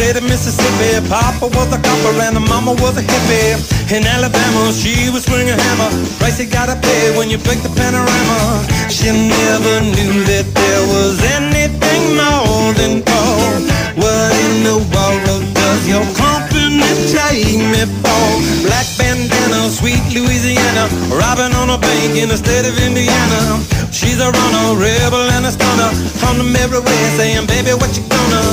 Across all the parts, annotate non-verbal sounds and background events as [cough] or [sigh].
state of Mississippi. Papa was a copper and the mama was a hippie. In Alabama, she was swinging a hammer. Price you gotta pay when you break the panorama. She never knew that there was anything more than gold. What in the world does your company take me for? Black bandana, sweet Louisiana. Robbing on a bank in the state of Indiana. She's a runner, rebel and a stunner. On the mirror way saying, baby, what you gonna?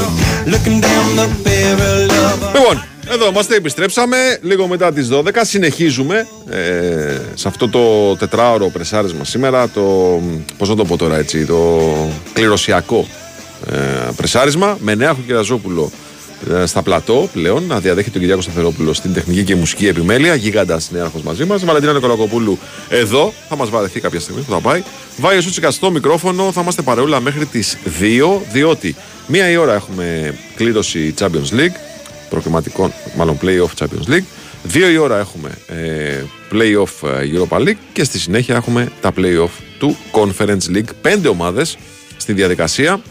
Looking down the barrel of a... Λοιπόν, εδώ είμαστε, επιστρέψαμε λίγο μετά τις 12. Συνεχίζουμε ε, σε αυτό το τετράωρο πρεσάρισμα σήμερα. Το, πώς να το πω τώρα έτσι, το κληρωσιακό ε, πρεσάρισμα με Νέα Κυραζόπουλο ε, στα πλατό πλέον, να διαδέχει τον Κυριάκο Σταθερόπουλο στην τεχνική και μουσική επιμέλεια. Γίγαντα νέαρχος μαζί μας. Βαλεντίνα Νικολακοπούλου εδώ, θα μας βαρεθεί κάποια στιγμή που θα πάει. Βάγιο Σούτσικα στο μικρόφωνο, θα είμαστε παρεούλα μέχρι τις 2, διότι μία η ώρα έχουμε κλήρωση Champions League, προκριματικών, μάλλον playoff Champions League. Δύο η ώρα έχουμε ε, playoff ε, Europa League και στη συνέχεια έχουμε τα playoff του Conference League. Πέντε ομάδες στη διαδικασία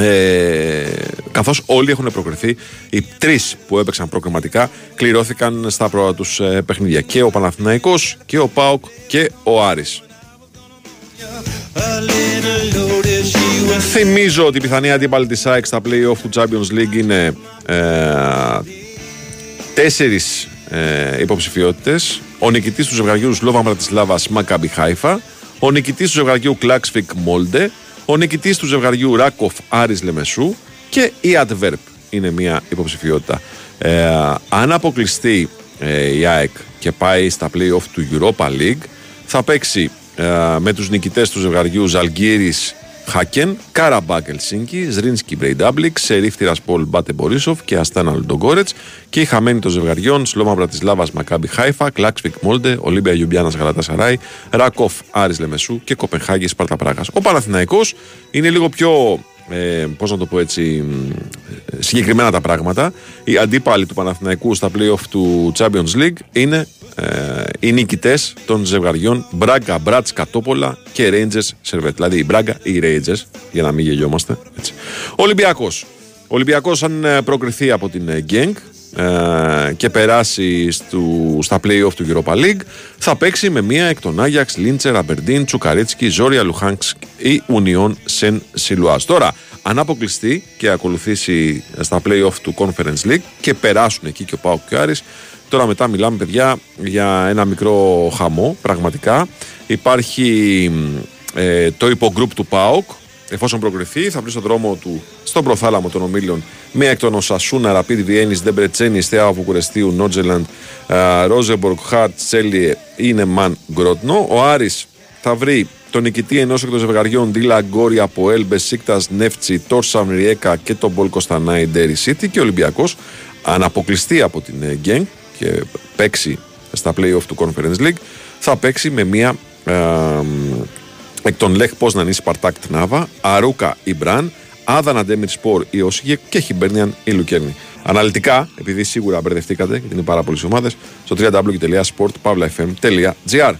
ε, καθώς όλοι έχουν προκριθεί οι τρεις που έπαιξαν προκριματικά κληρώθηκαν στα πρώτα τους ε, παιχνίδια. Και ο Παναθηναϊκός και ο ΠΑΟΚ και ο Άρης. Θυμίζω ότι η πιθανή αντίπαλη της ΑΕΚ στα play-off του Champions League είναι ε, τέσσερις ε, υποψηφιότητες. Ο νικητής του ζευγαριού Σλόβαν Μπρατισλάβας Μακάμπι Χάιφα. Ο νικητής του ζευγαριού Κλάκσβικ Μόλντε ο νικητής του ζευγαριού Ράκοφ Άρης Λεμεσού και η Αντβέρπ είναι μια υποψηφιότητα. Ε, αν αποκλειστεί ε, η ΑΕΚ και πάει στα play-off του Europa League θα παίξει ε, με τους νικητές του ζευγαριού Ζαλγκίρις Χάκεν, Καραμπάκ Ελσίνκι, Ζρίνσκι Μπρέινταμπλικ, Σερίφ Τιρασπόλ Μπάτε Μπορίσοφ και Αστάνα Λουντογκόρετς και οι χαμένοι των ζευγαριών Σλόβαν Μπρατισλάβα Μακάμπι Χάιφα, Κλάκσβικ Μόλντε, Ολίμπια Λιουμπλιάνα Γαλατασαράι, Ράκοφ Άρης Λεμεσού και Κοπενχάγη Σπάρτα Πράγας. Ο Παναθηναϊκός είναι λίγο πιο ε, πώς να το πω έτσι, συγκεκριμένα τα πράγματα. Οι αντίπαλοι του Παναθηναϊκού στα playoff του Champions League είναι ε, οι νικητές των ζευγαριών Μπράγκα, Μπράτς, Κατόπολα και Rangers Σερβέτ. Δηλαδή η Μπράγκα ή οι Rangers, για να μην γελιόμαστε. Έτσι. Ολυμπιακός. Ο Ολυμπιακός, αν ε, προκριθεί από την Γκένγκ ε, και περάσει στου, στα playoff του Europa League, θα παίξει με μία εκ των Άγιαξ, Λίντσερ, Αμπερντίν, Τσουκαρίτσκι, Ζόρια Λουχάνξ ή Ουνιόν Σεν Σιλουάς. Τώρα, αν αποκλειστεί και ακολουθήσει στα playoff του Conference League και περάσουν εκεί και ο Πάουκ και ο Άρης, Τώρα μετά μιλάμε παιδιά για ένα μικρό χαμό πραγματικά. Υπάρχει ε, το υπογκρουπ του ΠΑΟΚ. Εφόσον προκριθεί θα βρει στον δρόμο του στον προθάλαμο των ομίλων μία εκ των Οσασούνα, Ραπίδη Βιέννη, Ντεμπρετσένη, Στεάουα Βουκουρεστίου, Νόρτζελαντ, Ρόζενμποργκ, Χαρτς, Τσέλιε, Νέμαν Γκρόντνο. Ο Άρης θα βρει τον νικητή ενός εκ των ζευγαριών Ντίλα Γκόρι ΑΠΟΕΛ, Μπεσίκτας, Νέφτσι, Τόρσαβν Ριέκα και Τομπόλ Κοστανάι Ντέρι Σίτι και ο Ολυμπιακός αν αποκλειστεί από την Γκένγκ και παίξει στα play-off του Conference League, θα παίξει με μία ε, εκ των Λεχ Πόσναν η Σπαρτάκ Τνάβα, Αρούκα η Μπραν, Άδανα Ντέμιρ Σπορ η Όσιγε και Χιμπέρνιαν η Λουκέρνη. Αναλυτικά, επειδή σίγουρα μπερδευτήκατε, γιατί είναι πάρα πολλές ομάδες, στο www.sportpavlafm.gr.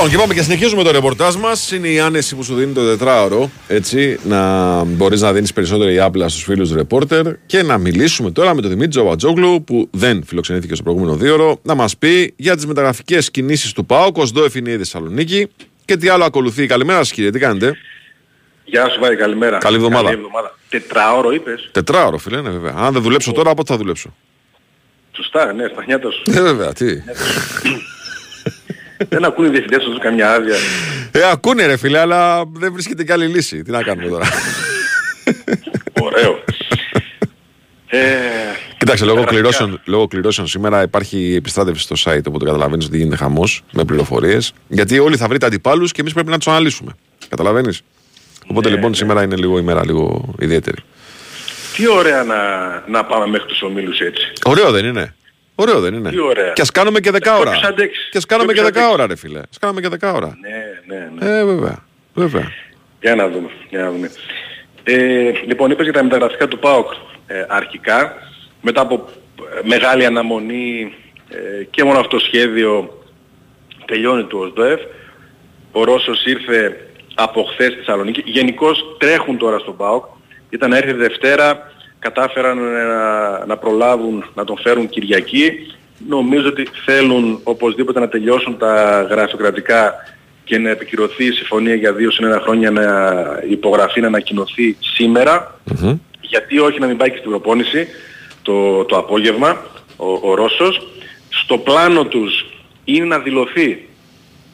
Λοιπόν, και πάμε και συνεχίζουμε το ρεπορτάζ μας. Είναι η άνεση που σου δίνει το τετράωρο. Έτσι, να μπορείς να δίνεις περισσότερη άπλα στους φίλους ρεπόρτερ και να μιλήσουμε τώρα με τον Δημήτρη Τζοβατζόγλου που δεν φιλοξενήθηκε στο προηγούμενο δίωρο να μας πει για τις μεταγραφικές κινήσεις του ΠΑΟ, Κοσδό Εφηνία Θεσσαλονίκη και τι άλλο ακολουθεί. Καλημέρα σας, κύριε, τι κάνετε; Γεια σου, Βάη, καλημέρα. Καλή εβδομάδα. Καλή εβδομάδα. Τετράωρο είπες; Τετράωρο, φίλε, ναι, βέβαια. Αν δεν δουλέψω τώρα, πότε θα δουλέψω. Σωστά, ναι, στα νιάτα σου. Ε, βέβαια, τι. Δεν ακούνε οι διευθυντές τους καμιά άδεια. Ε, ακούνε ρε φίλε, αλλά δεν βρίσκεται και άλλη λύση. Τι να κάνουμε τώρα. Ωραίο. Ε, Κοίταξε, λόγω κληρώσεων, λόγω κληρώσεων σήμερα υπάρχει επιστράτευση στο site, οπότε καταλαβαίνεις ότι γίνεται χαμός με πληροφορίες. Γιατί όλοι θα βρείτε αντιπάλους και εμείς πρέπει να τους αναλύσουμε. Καταλαβαίνεις; Οπότε Ναι, λοιπόν ναι. σήμερα είναι λίγο ημέρα λίγο ιδιαίτερη. Τι ωραία να, να πάμε μέχρι τους ομίλους έτσι. Ωραίο δεν είναι; Ωραίο δεν είναι. Τι ωραία. Και ας κάνουμε και 10 ώρα. ποιος αντέξει. Και ας κάνουμε και Ποιος 10 αντέξει. ώρα ρε φίλε. Ας κάνουμε και 10 ώρα. Ναι, ναι, ναι. Ε, βέβαια. Βέβαια. Για να δούμε. Για να δούμε. Ε, λοιπόν, είπες για τα μεταγραφικά του ΠΑΟΚ ε, αρχικά. Μετά από ε, μεγάλη αναμονή ε, και μόνο αυτό το σχέδιο τελειώνει του ΟΣΔΟΕΦ. Ο Ρώσος ήρθε από χθες στη Θεσσαλονίκη. Γενικώς τρέχουν τώρα στον ΠΑΟΚ. Ήταν να έρθει Δευτέρα, κατάφεραν ε, να, να προλάβουν να τον φέρουν Κυριακή. Νομίζω ότι θέλουν οπωσδήποτε να τελειώσουν τα γραφειοκρατικά και να επικυρωθεί η συμφωνία για δύο συν ένα χρόνια να υπογραφεί, να ανακοινωθεί σήμερα. Μμμ. Γιατί όχι να μην πάει και στην προπόνηση το, το απόγευμα ο, ο Ρώσος. Στο πλάνο τους είναι να δηλωθεί,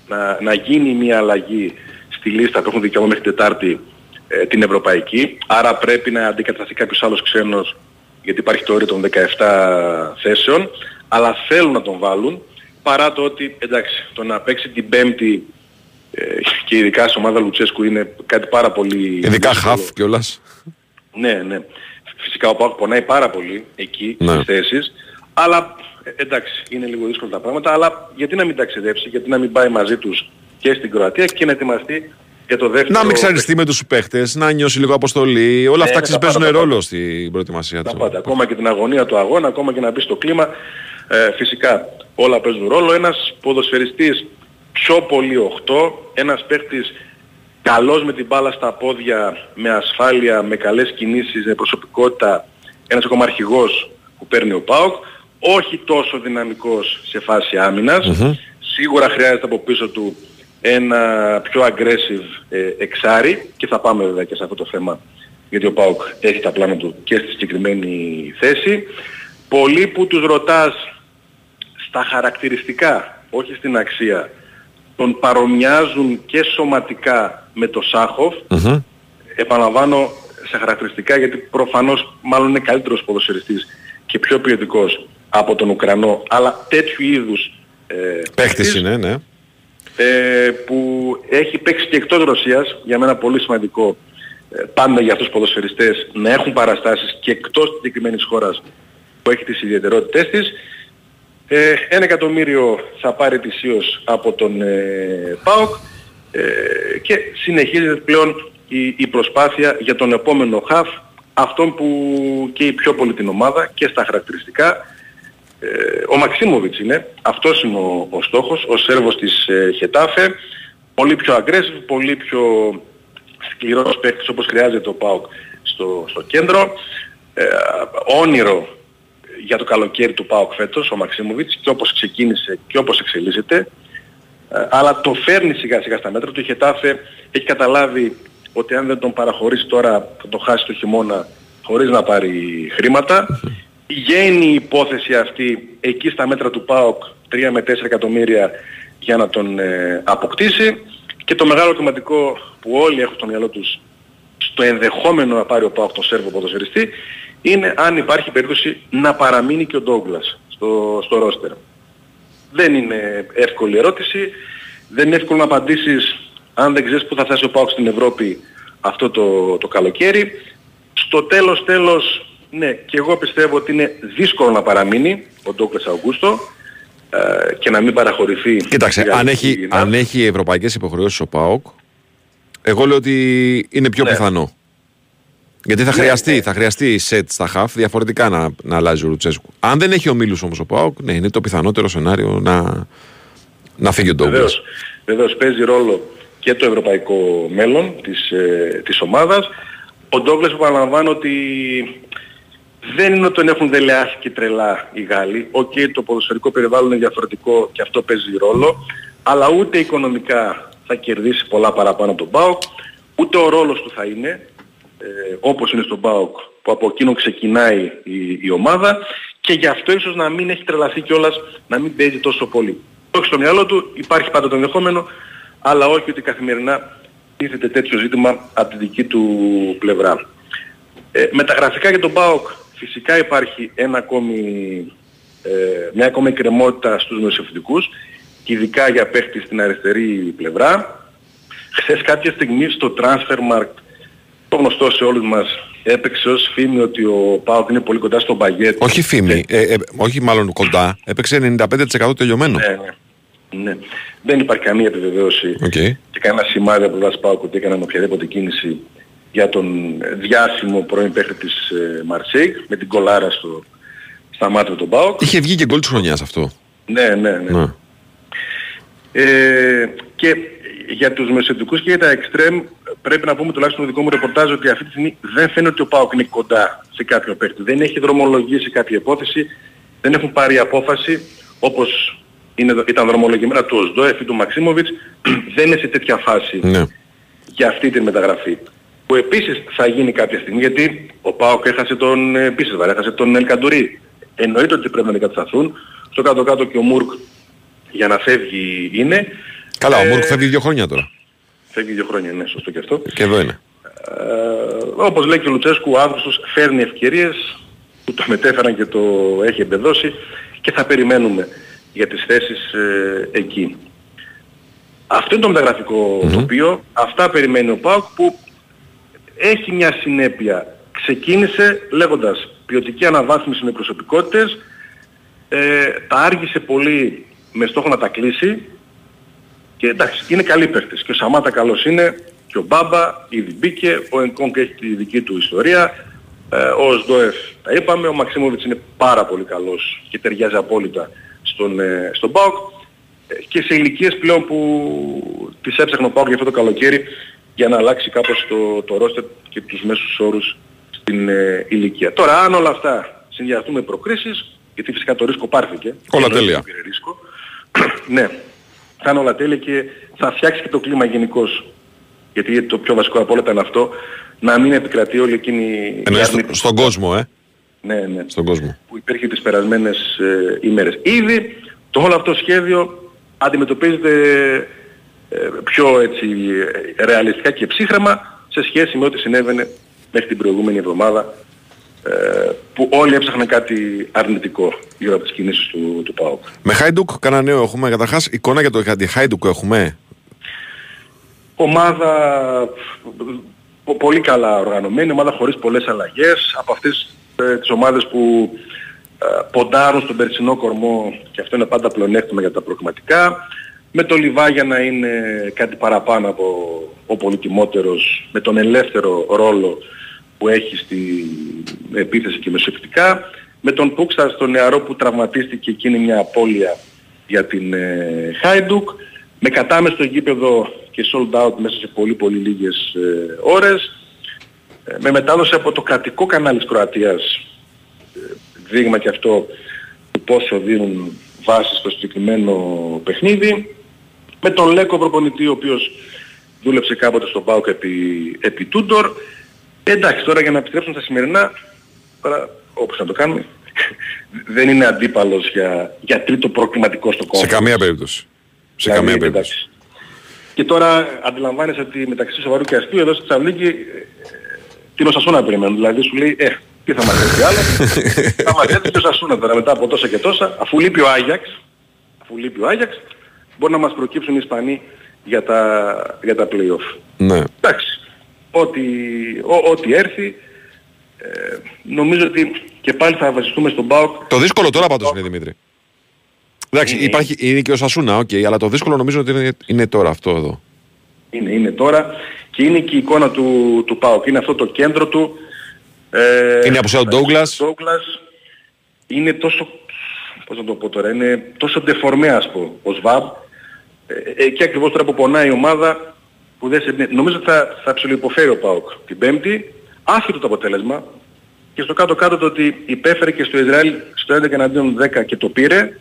να, να γίνει μια αλλαγή στη λίστα που έχουν δικαίωμα μέχρι την Τετάρτη ε, την Ευρωπαϊκή. Άρα πρέπει να αντικατασταθεί κάποιος άλλος ξένος γιατί υπάρχει το όριο των 17 θέσεων. Αλλά θέλουν να τον βάλουν παρά το ότι εντάξει το να παίξει την Πέμπτη ε, και ειδικά σε ομάδα Λουτσέσκου είναι κάτι πάρα πολύ Ειδικά δύσκολο. χαφ κιόλας. Ναι, ναι. Φυσικά ο Πάοκ πονάει πάρα πολύ εκεί Ναι. στις θέσεις. Αλλά ε, εντάξει, είναι λίγο δύσκολα τα πράγματα. Αλλά γιατί να μην ταξιδέψει, γιατί να μην πάει μαζί τους και στην Κροατία και να ετοιμαστεί για το δεύτερο... Να μιξαριστεί με τους παίχτες, να νιώσει λίγο αποστολή. Όλα Ναι, αυτά ναι, ξέρεις τα παίζουν πάντα, τα ρόλο στην προετοιμασία Τα τους. πάντα. Ακόμα και την αγωνία του αγώνα, ακόμα και να μπει στο κλίμα. Ε, φυσικά όλα παίζουν ρόλο. Ένας ποδοσφαιριστής πιο πολύ 8, ένας παίχτης καλός με την μπάλα στα πόδια, με ασφάλεια, με καλές κινήσεις, με προσωπικότητα, ένας ακόμα αρχηγός που παίρνει ο ΠΑΟΚ, όχι τόσο δυναμικός σε φάση άμυνας. Μμμ. Σίγουρα χρειάζεται από πίσω του ένα πιο aggressive ε, εξάρι και θα πάμε βέβαια και σε αυτό το θέμα γιατί ο ΠΑΟΚ έχει τα πλάνα του και στη συγκεκριμένη θέση. Πολλοί που τους ρωτάς στα χαρακτηριστικά, όχι στην αξία, τον παρομοιάζουν και σωματικά με το Σάχοφ. Μμμ. Επαναλαμβάνω σε χαρακτηριστικά γιατί προφανώς μάλλον είναι καλύτερος ποδοσφαιριστής και πιο ποιοτικός από τον Ουκρανό, αλλά τέτοιου είδους ε, Παίχτης παίκτης, είναι, ναι. Ε, που έχει παίξει και εκτός Ρωσίας, για μένα πολύ σημαντικό ε, πάντα για αυτούς τους ποδοσφαιριστές να έχουν παραστάσεις και εκτός της συγκεκριμένης χώρας που έχει τις ιδιαιτερότητές της. Ε, ένα εκατομμύριο θα πάρει ετησίως από τον ε, ΠΑΟΚ ε, και συνεχίζεται πλέον η, η προσπάθεια για τον επόμενο χαφ αυτόν που καίει πιο πολύ την ομάδα και στα χαρακτηριστικά ε, ο Μαξίμοβιτς είναι, αυτός είναι ο, ο στόχος, ο Σέρβος της ε, Χετάφε, πολύ πιο aggressive, πολύ πιο σκληρός παίκτης όπως χρειάζεται ο ΠΑΟΚ στο, στο κέντρο. Ε, όνειρο για το καλοκαίρι του ΠΑΟΚ φέτος, ο Μαξίμοβιτς, και όπως ξεκίνησε και όπως εξελίσσεται. Ε, αλλά το φέρνει σιγά σιγά στα μέτρα του. Η Χετάφε έχει καταλάβει ότι αν δεν τον παραχωρήσει τώρα θα το χάσει το χειμώνα χωρίς να πάρει χρήματα. Πηγαίνει η υπόθεση αυτή εκεί στα μέτρα του ΠΑΟΚ 3 με 4 εκατομμύρια για να τον ε, αποκτήσει και το μεγάλο ερωτηματικό που όλοι έχουν στο μυαλό τους στο ενδεχόμενο να πάρει ο ΠΑΟΚ τον Σέρβο ποδοσφαιριστή είναι αν υπάρχει περίπτωση να παραμείνει και ο Ντόγκλας στο, στο ρόστερ. Δεν είναι εύκολη ερώτηση, δεν είναι εύκολο να απαντήσεις αν δεν ξέρεις που θα φτάσει ο ΠΑΟΚ στην Ευρώπη αυτό το, το καλοκαίρι. Στο τέλος τέλος, ναι, και εγώ πιστεύω ότι είναι δύσκολο να παραμείνει ο Ντόγκλας Αουγκούστο ε, και να μην παραχωρηθεί. Κοίταξε, στη αν Γαλλική έχει, ΝΑΠ. αν έχει ευρωπαϊκές υποχρεώσεις ο ΠΑΟΚ, εγώ λέω ότι είναι πιο Ναι. πιθανό. Γιατί θα Ναι, χρειαστεί, ναι. θα χρειαστεί σετ στα χαφ διαφορετικά να, να αλλάζει ο Ρουτσέσκου. Αν δεν έχει ομίλους όμως ο ΠΑΟΚ, ναι, είναι το πιθανότερο σενάριο να, να φύγει ο Ντόγκλας. Βεβαίως, βεβαίως παίζει ρόλο και το ευρωπαϊκό μέλλον της, ε, της ομάδας. Ο Ντόγκλας που επαναλαμβάνω ότι δεν είναι ότι τον έχουν δελεάσει και τρελά οι Γάλλοι. Οκ, το ποδοσφαιρικό περιβάλλον είναι διαφορετικό και αυτό παίζει ρόλο. Αλλά ούτε οικονομικά θα κερδίσει πολλά παραπάνω από τον ΠΑΟΚ. Ούτε ο ρόλος του θα είναι, ε, όπως είναι στον ΠΑΟΚ, που από εκείνο ξεκινάει η, η ομάδα. Και γι' αυτό ίσως να μην έχει τρελαθεί κιόλας, να μην παίζει τόσο πολύ. Το έχει στο μυαλό του, υπάρχει πάντα το ενδεχόμενο, αλλά όχι ότι καθημερινά τίθεται τέτοιο ζήτημα από τη δική του πλευρά. Ε, με τα γραφικά για τον ΠΑΟΚ φυσικά υπάρχει ένα ακόμη, ε, μια ακόμη εκκρεμότητα στους νοσηλευτικούς και ειδικά για παίχτη στην αριστερή πλευρά. Χθες κάποια στιγμή στο Transfermarkt, το γνωστό σε όλους μας έπαιξε ως φήμη ότι ο Πάοκ είναι πολύ κοντά στον Παγιέτ. Όχι φήμη, ε, ε, όχι μάλλον κοντά. Έπαιξε 95% τελειωμένο. Ναι, ναι. Ναι. Δεν υπάρχει καμία επιβεβαίωση Okay. και κανένα σημάδι από το Πάοκ ότι έκαναν οποιαδήποτε κίνηση για τον διάσημο πρώην παίχτη της ε, Μαρσέιγ με την γκολάρα στο, στα μάτια του Πάοκ. Είχε βγει και γκολ της χρονιάς αυτό. Ναι, ναι, ναι. Ναι. Ε, και για τους μεσαιωτικούς και για τα εξτρέμ πρέπει να πούμε τουλάχιστον το δικό μου ρεπορτάζ ότι αυτή τη στιγμή δεν φαίνεται ότι ο Πάοκ είναι κοντά σε κάποιο παίκτη. Δεν έχει δρομολογήσει κάποια υπόθεση, δεν έχουν πάρει απόφαση όπως είναι, ήταν δρομολογημένα του Οσδόεφ ή του Μαξίμοβιτς, [clears throat] δεν είναι σε τέτοια φάση Ναι. για αυτή τη μεταγραφή. Που επίσης θα γίνει κάποια στιγμή γιατί ο Πάοκ έχασε τον ε, Πίσεσβαρ, έχασε τον Ελκαντουρί. Εννοείται ότι πρέπει να αντικατασταθούν. Στο κάτω-κάτω και ο Μουρκ για να φεύγει είναι. Καλά, ο Ε, Μούρκ φεύγει δύο χρόνια τώρα. Φεύγει δύο χρόνια, ναι, σωστό και αυτό. Και εδώ είναι. Ε, όπως λέει και ο Λουτσέσκου, ο Αύγουστος φέρνει ευκαιρίες που το μετέφεραν και το έχει εμπεδώσει και θα περιμένουμε για τις θέσεις ε, εκεί. Αυτό είναι το μεταγραφικό τοπίο. Αυτά περιμένει ο ΠΑΟΚ που έχει μια συνέπεια. Ξεκίνησε λέγοντας ποιοτική αναβάθμιση με προσωπικότητες, ε, τα άργησε πολύ με στόχο να τα κλείσει και εντάξει, είναι καλή παίχτες. Και ο Σαμάτα καλός είναι, και ο Μπάμπα ήδη μπήκε, ο Ενκόνκ έχει τη δική του ιστορία, ε, ο Σντόεφ τα είπαμε, ο Μαξίμοβιτς είναι πάρα πολύ καλός και ταιριάζει απόλυτα στον, ε, στον ΠΑΟΚ Ε, και σε ηλικίες πλέον που τις έψαχνε ο ΠΑΟΚ για αυτό το καλοκαίρι για να αλλάξει κάπως το, το ρόστερ και τους μέσους όρους στην ε, ηλικία. Τώρα αν όλα αυτά συνδυαστούν με προκρίσεις, γιατί φυσικά το ρίσκο πάρθηκε. Όλα Εννοείται τέλεια. ότι πήρε ρίσκο. [clears throat] ναι, θα είναι όλα τέλεια και θα φτιάξει και το κλίμα γενικώς. Γιατί το πιο βασικό από όλα ήταν αυτό, να μην επικρατεί όλη εκείνη η Εννοείς στο- αρνητική- στον κόσμο, ε. Ναι, ναι Στον κόσμο. που υπήρχε τις περασμένες ε, ημέρες. Ήδη το όλο αυτό σχέδιο αντιμετωπίζεται ε, πιο έτσι ε, ρεαλιστικά και ψύχρεμα σε σχέση με ό,τι συνέβαινε μέχρι την προηγούμενη εβδομάδα ε, που όλοι έψαχναν κάτι αρνητικό γύρω από τις κινήσεις του, του ΠΑΟΚ. Με Χάιντουκ, κανένα νέο έχουμε; Καταρχάς, εικόνα για το για τη Χάιντουκ έχουμε; Ομάδα πο- πολύ καλά οργανωμένη, ομάδα χωρίς πολλές αλλαγές, από αυτές ε, τις ομάδες που ε, ποντάρουν στον περσινό κορμό και αυτό είναι πάντα πλεονέκτημα για τα προγραμματικά. Με το Λιβάγια να είναι κάτι παραπάνω από ο πολυτιμότερος, με τον ελεύθερο ρόλο που έχει στη επίθεση και μεσοεπιτικά. Με τον Πούξα στο νεαρό που τραυματίστηκε και είναι μια απώλεια για την ε, Χάιντουκ. Με κατάμε στο γήπεδο και sold out μέσα σε πολύ πολύ λίγες ε, ώρες. Ε, με μετάδοση από το κρατικό κανάλι της Κροατίας ε, δείγμα και αυτό του πόσο δίνουν βάση στο συγκεκριμένο παιχνίδι. Με τον Λέκο προπονητή ο οποίος δούλεψε κάποτε στον ΠΑΟΚ επί, επί Τούντορ. Ε, εντάξει τώρα για να επιστρέψουμε στα σημερινά, τώρα όπως να το κάνουμε, [laughs] δεν είναι αντίπαλος για, για τρίτο προκληματικό στο κόμμα. Σε καμία περίπτωση. Σε Δηλαδή, καμία περίπτωση. εντάξει. Και τώρα αντιλαμβάνεσαι ότι μεταξύ σοβαρού και αστείου εδώ στη Τσαβλίκη ε, την Οσασούνα περιμένουν. Δηλαδή σου λέει, ε, τι θα μας έρθει άλλο. [laughs] θα μας έρθει και η Οσασούνα τώρα μετά από τόσα και τόσα. Αφού λείπει ο Άγιαξ, αφού λείπει ο Άγιαξ, μπορεί να μας προκύψουν οι Ισπανοί για τα, για τα play-off. Ναι. Εντάξει, ό,τι, ό, ό,τι έρθει, ε, νομίζω ότι και πάλι θα βασιστούμε στον ΠΑΟΚ. Το δύσκολο τώρα πάντως είναι Δημήτρη. Εντάξει, Είναι. υπάρχει, είναι και η Οσασούνα, οκ, αλλά το δύσκολο νομίζω ότι είναι, είναι τώρα αυτό εδώ. Είναι, είναι τώρα και είναι και η εικόνα του, του ΠΑΟΚ. Είναι αυτό το κέντρο του. Ε, Είναι από τον Douglas. Douglas. Είναι τόσο, πώς να το πω τώρα, είναι τόσο ντεφορμέ ας πω, ο ΣΒΑΜ. Ε, εκεί ακριβώς τώρα που πονάει η ομάδα που δεν σε... Νομίζω ότι θα, θα ψηλοϋποφέρει ο ΠΑΟΚ την Πέμπτη, άσχετο το αποτέλεσμα και στο κάτω-κάτω το ότι υπέφερε και στο Ισραήλ στο 11 εναντίον 10 και το πήρε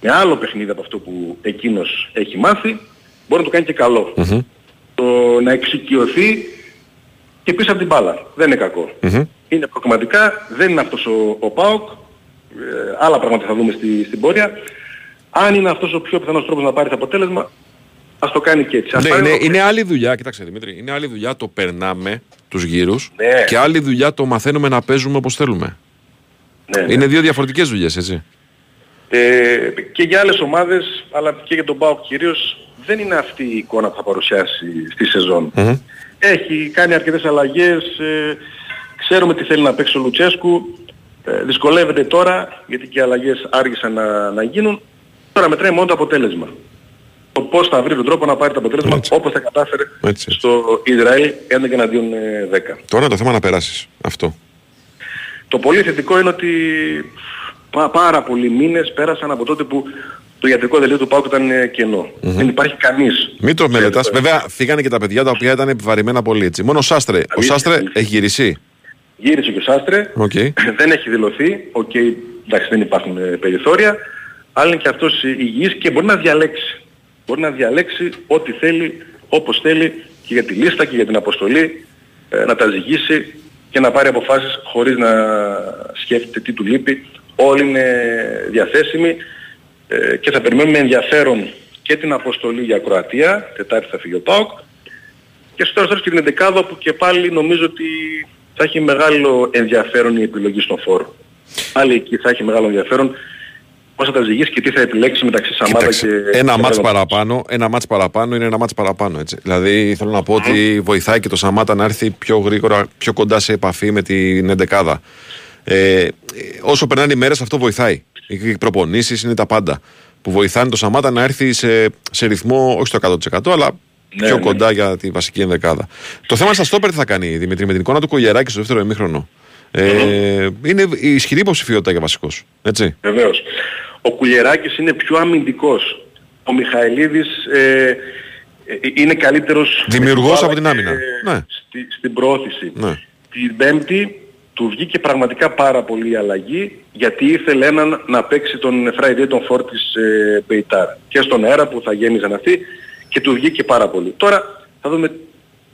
με άλλο παιχνίδι από αυτό που εκείνος έχει μάθει, μπορεί να το κάνει και καλό Μμμ. το να εξοικειωθεί και πίσω από την μπάλα. Δεν είναι κακό. Μμμ. Είναι προκριματικά, δεν είναι αυτός ο, ο ΠΑΟΚ, ε, άλλα πράγματα θα δούμε στη, στην πορεία. Αν είναι αυτός ο πιο πιθανός τρόπος να πάρει το αποτέλεσμα, ας το κάνει και έτσι. Ας Ναι, πάρει είναι, το- είναι άλλη δουλειά, κοιτάξτε Δημήτρη, είναι άλλη δουλειά το περνάμε τους γύρους Ναι. και άλλη δουλειά το μαθαίνουμε να παίζουμε όπως θέλουμε. ναι, ναι. Είναι δύο διαφορετικές δουλειές, έτσι. Ε, και για άλλες ομάδες, αλλά και για τον ΠΑΟΚ κυρίως, δεν είναι αυτή η εικόνα που θα παρουσιάσει στη σεζόν. Μμμ. Έχει κάνει αρκετές αλλαγές, ε, Ξέρουμε τι θέλει να παίξει ο Λουτσέσκου. Ε, δυσκολεύεται τώρα γιατί και οι αλλαγές άργησαν να, να γίνουν. Τώρα μετράει μόνο το αποτέλεσμα. Το πώς θα βρει τον τρόπο να πάρει το αποτέλεσμα Έτσι. όπως θα κατάφερε Έτσι. στο Ισραήλ 11 εναντίον ε, 10. Τώρα είναι το θέμα να περάσεις. Αυτό. Το πολύ θετικό είναι ότι πά- πάρα πολλοί μήνες πέρασαν από τότε που το ιατρικό δελτίο του ΠΑΟΚ ήταν ε, κενό. Δεν υπάρχει κανείς. Μην το μελετάς. Βέβαια, φύγανε και τα παιδιά τα οποία ήταν επιβαρυμένα πολύ. Έτσι. Μόνο ο Σάστρε. Ο Αλήθεια, Σάστρε αλήθεια. έχει γυρίσει. Γύρισε και ο Σάστρε. Οκ. [clears throat] δεν έχει δηλωθεί. Οκ, εντάξει δεν υπάρχουν ε, περιθώρια. Αλλά είναι και αυτός υγιής και μπορεί να διαλέξει. Μπορεί να διαλέξει ό,τι θέλει, όπως θέλει και για τη λίστα και για την αποστολή ε, να τα ζυγίσει και να πάρει αποφάσεις χωρίς να σκέφτεται τι του λείπει. Όλοι είναι διαθέσιμοι ε, και θα περιμένουμε με ενδιαφέρον και την αποστολή για Κροατία, Τετάρτη θα φύγει ο ΠΑΟΚ και στο τέλος και την 11 που και πάλι νομίζω ότι θα έχει μεγάλο ενδιαφέρον η επιλογή στον φόρο. Πάλι εκεί θα έχει μεγάλο ενδιαφέρον πώς θα τα ζυγίσει και τι θα επιλέξει μεταξύ Σαμάτα Κοίταξε, και... ένα και μάτς Ρέδο. παραπάνω, ένα μάτς παραπάνω είναι ένα μάτς παραπάνω. Έτσι. Δηλαδή θέλω να πω ότι βοηθάει και το Σαμάτα να έρθει πιο γρήγορα, πιο κοντά σε επαφή με την εντεκάδα. Ε, όσο περνάνε οι μέρες αυτό βοηθάει. Οι προπονήσεις είναι τα πάντα. Που βοηθάνε το Σαμάτα να έρθει σε, σε ρυθμό, όχι στο 100% αλλά Ναι, πιο ναι. κοντά για τη βασική ενδεκάδα. Το θέμα στα στόπερ τι θα κάνει Δημήτρη με την εικόνα του Κογεράκη στο δεύτερο ημίχρονο. Ε, είναι η ισχυρή υποψηφιότητα για βασικός. Έτσι. Βεβαίως. Ο Κουλιεράκης είναι πιο αμυντικός. Ο Μιχαηλίδης ε, ε, είναι καλύτερος... Δημιουργός με την από την μπάλα άμυνα. και Ναι. Στη, στην προώθηση. Ναι. Την Πέμπτη του βγήκε πραγματικά πάρα πολύ η αλλαγή γιατί ήθελε έναν να παίξει τον Friday τον φόρ της ε, Πεϊτάρ και στον αέρα που θα γέμιζαν αυτοί και του βγήκε πάρα πολύ. Τώρα θα δούμε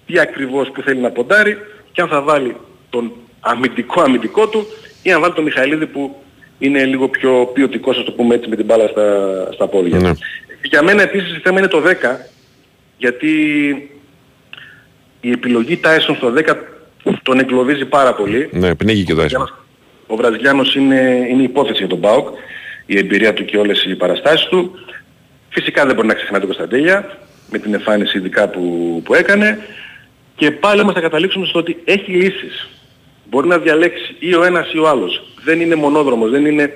τι ακριβώς που θέλει να ποντάρει και αν θα βάλει τον αμυντικό αμυντικό του ή αν βάλει τον Μιχαηλίδη που είναι λίγο πιο ποιοτικός, ας το πούμε έτσι, με την μπάλα στα, στα πόδια. Ναι. Για μένα επίσης το θέμα είναι το 10, γιατί η επιλογή Tyson στο 10 τον εγκλωβίζει πάρα πολύ. Ναι, πνίγει και το έσμα. Βραζιλιάνος- Ο Βραζιλιάνος είναι, είναι υπόθεση για τον ΠΑΟΚ, η εμπειρία του και όλες οι παραστάσεις του. Φυσικά δεν μπορεί να ξεχνά τον Κωνσταντέλια, με την εμφάνιση ειδικά που, που έκανε. Και πάλι όμως θα καταλήξουμε στο ότι έχει λύσεις. Μπορεί να διαλέξει ή ο ένας ή ο άλλος. Δεν είναι μονόδρομος, δεν είναι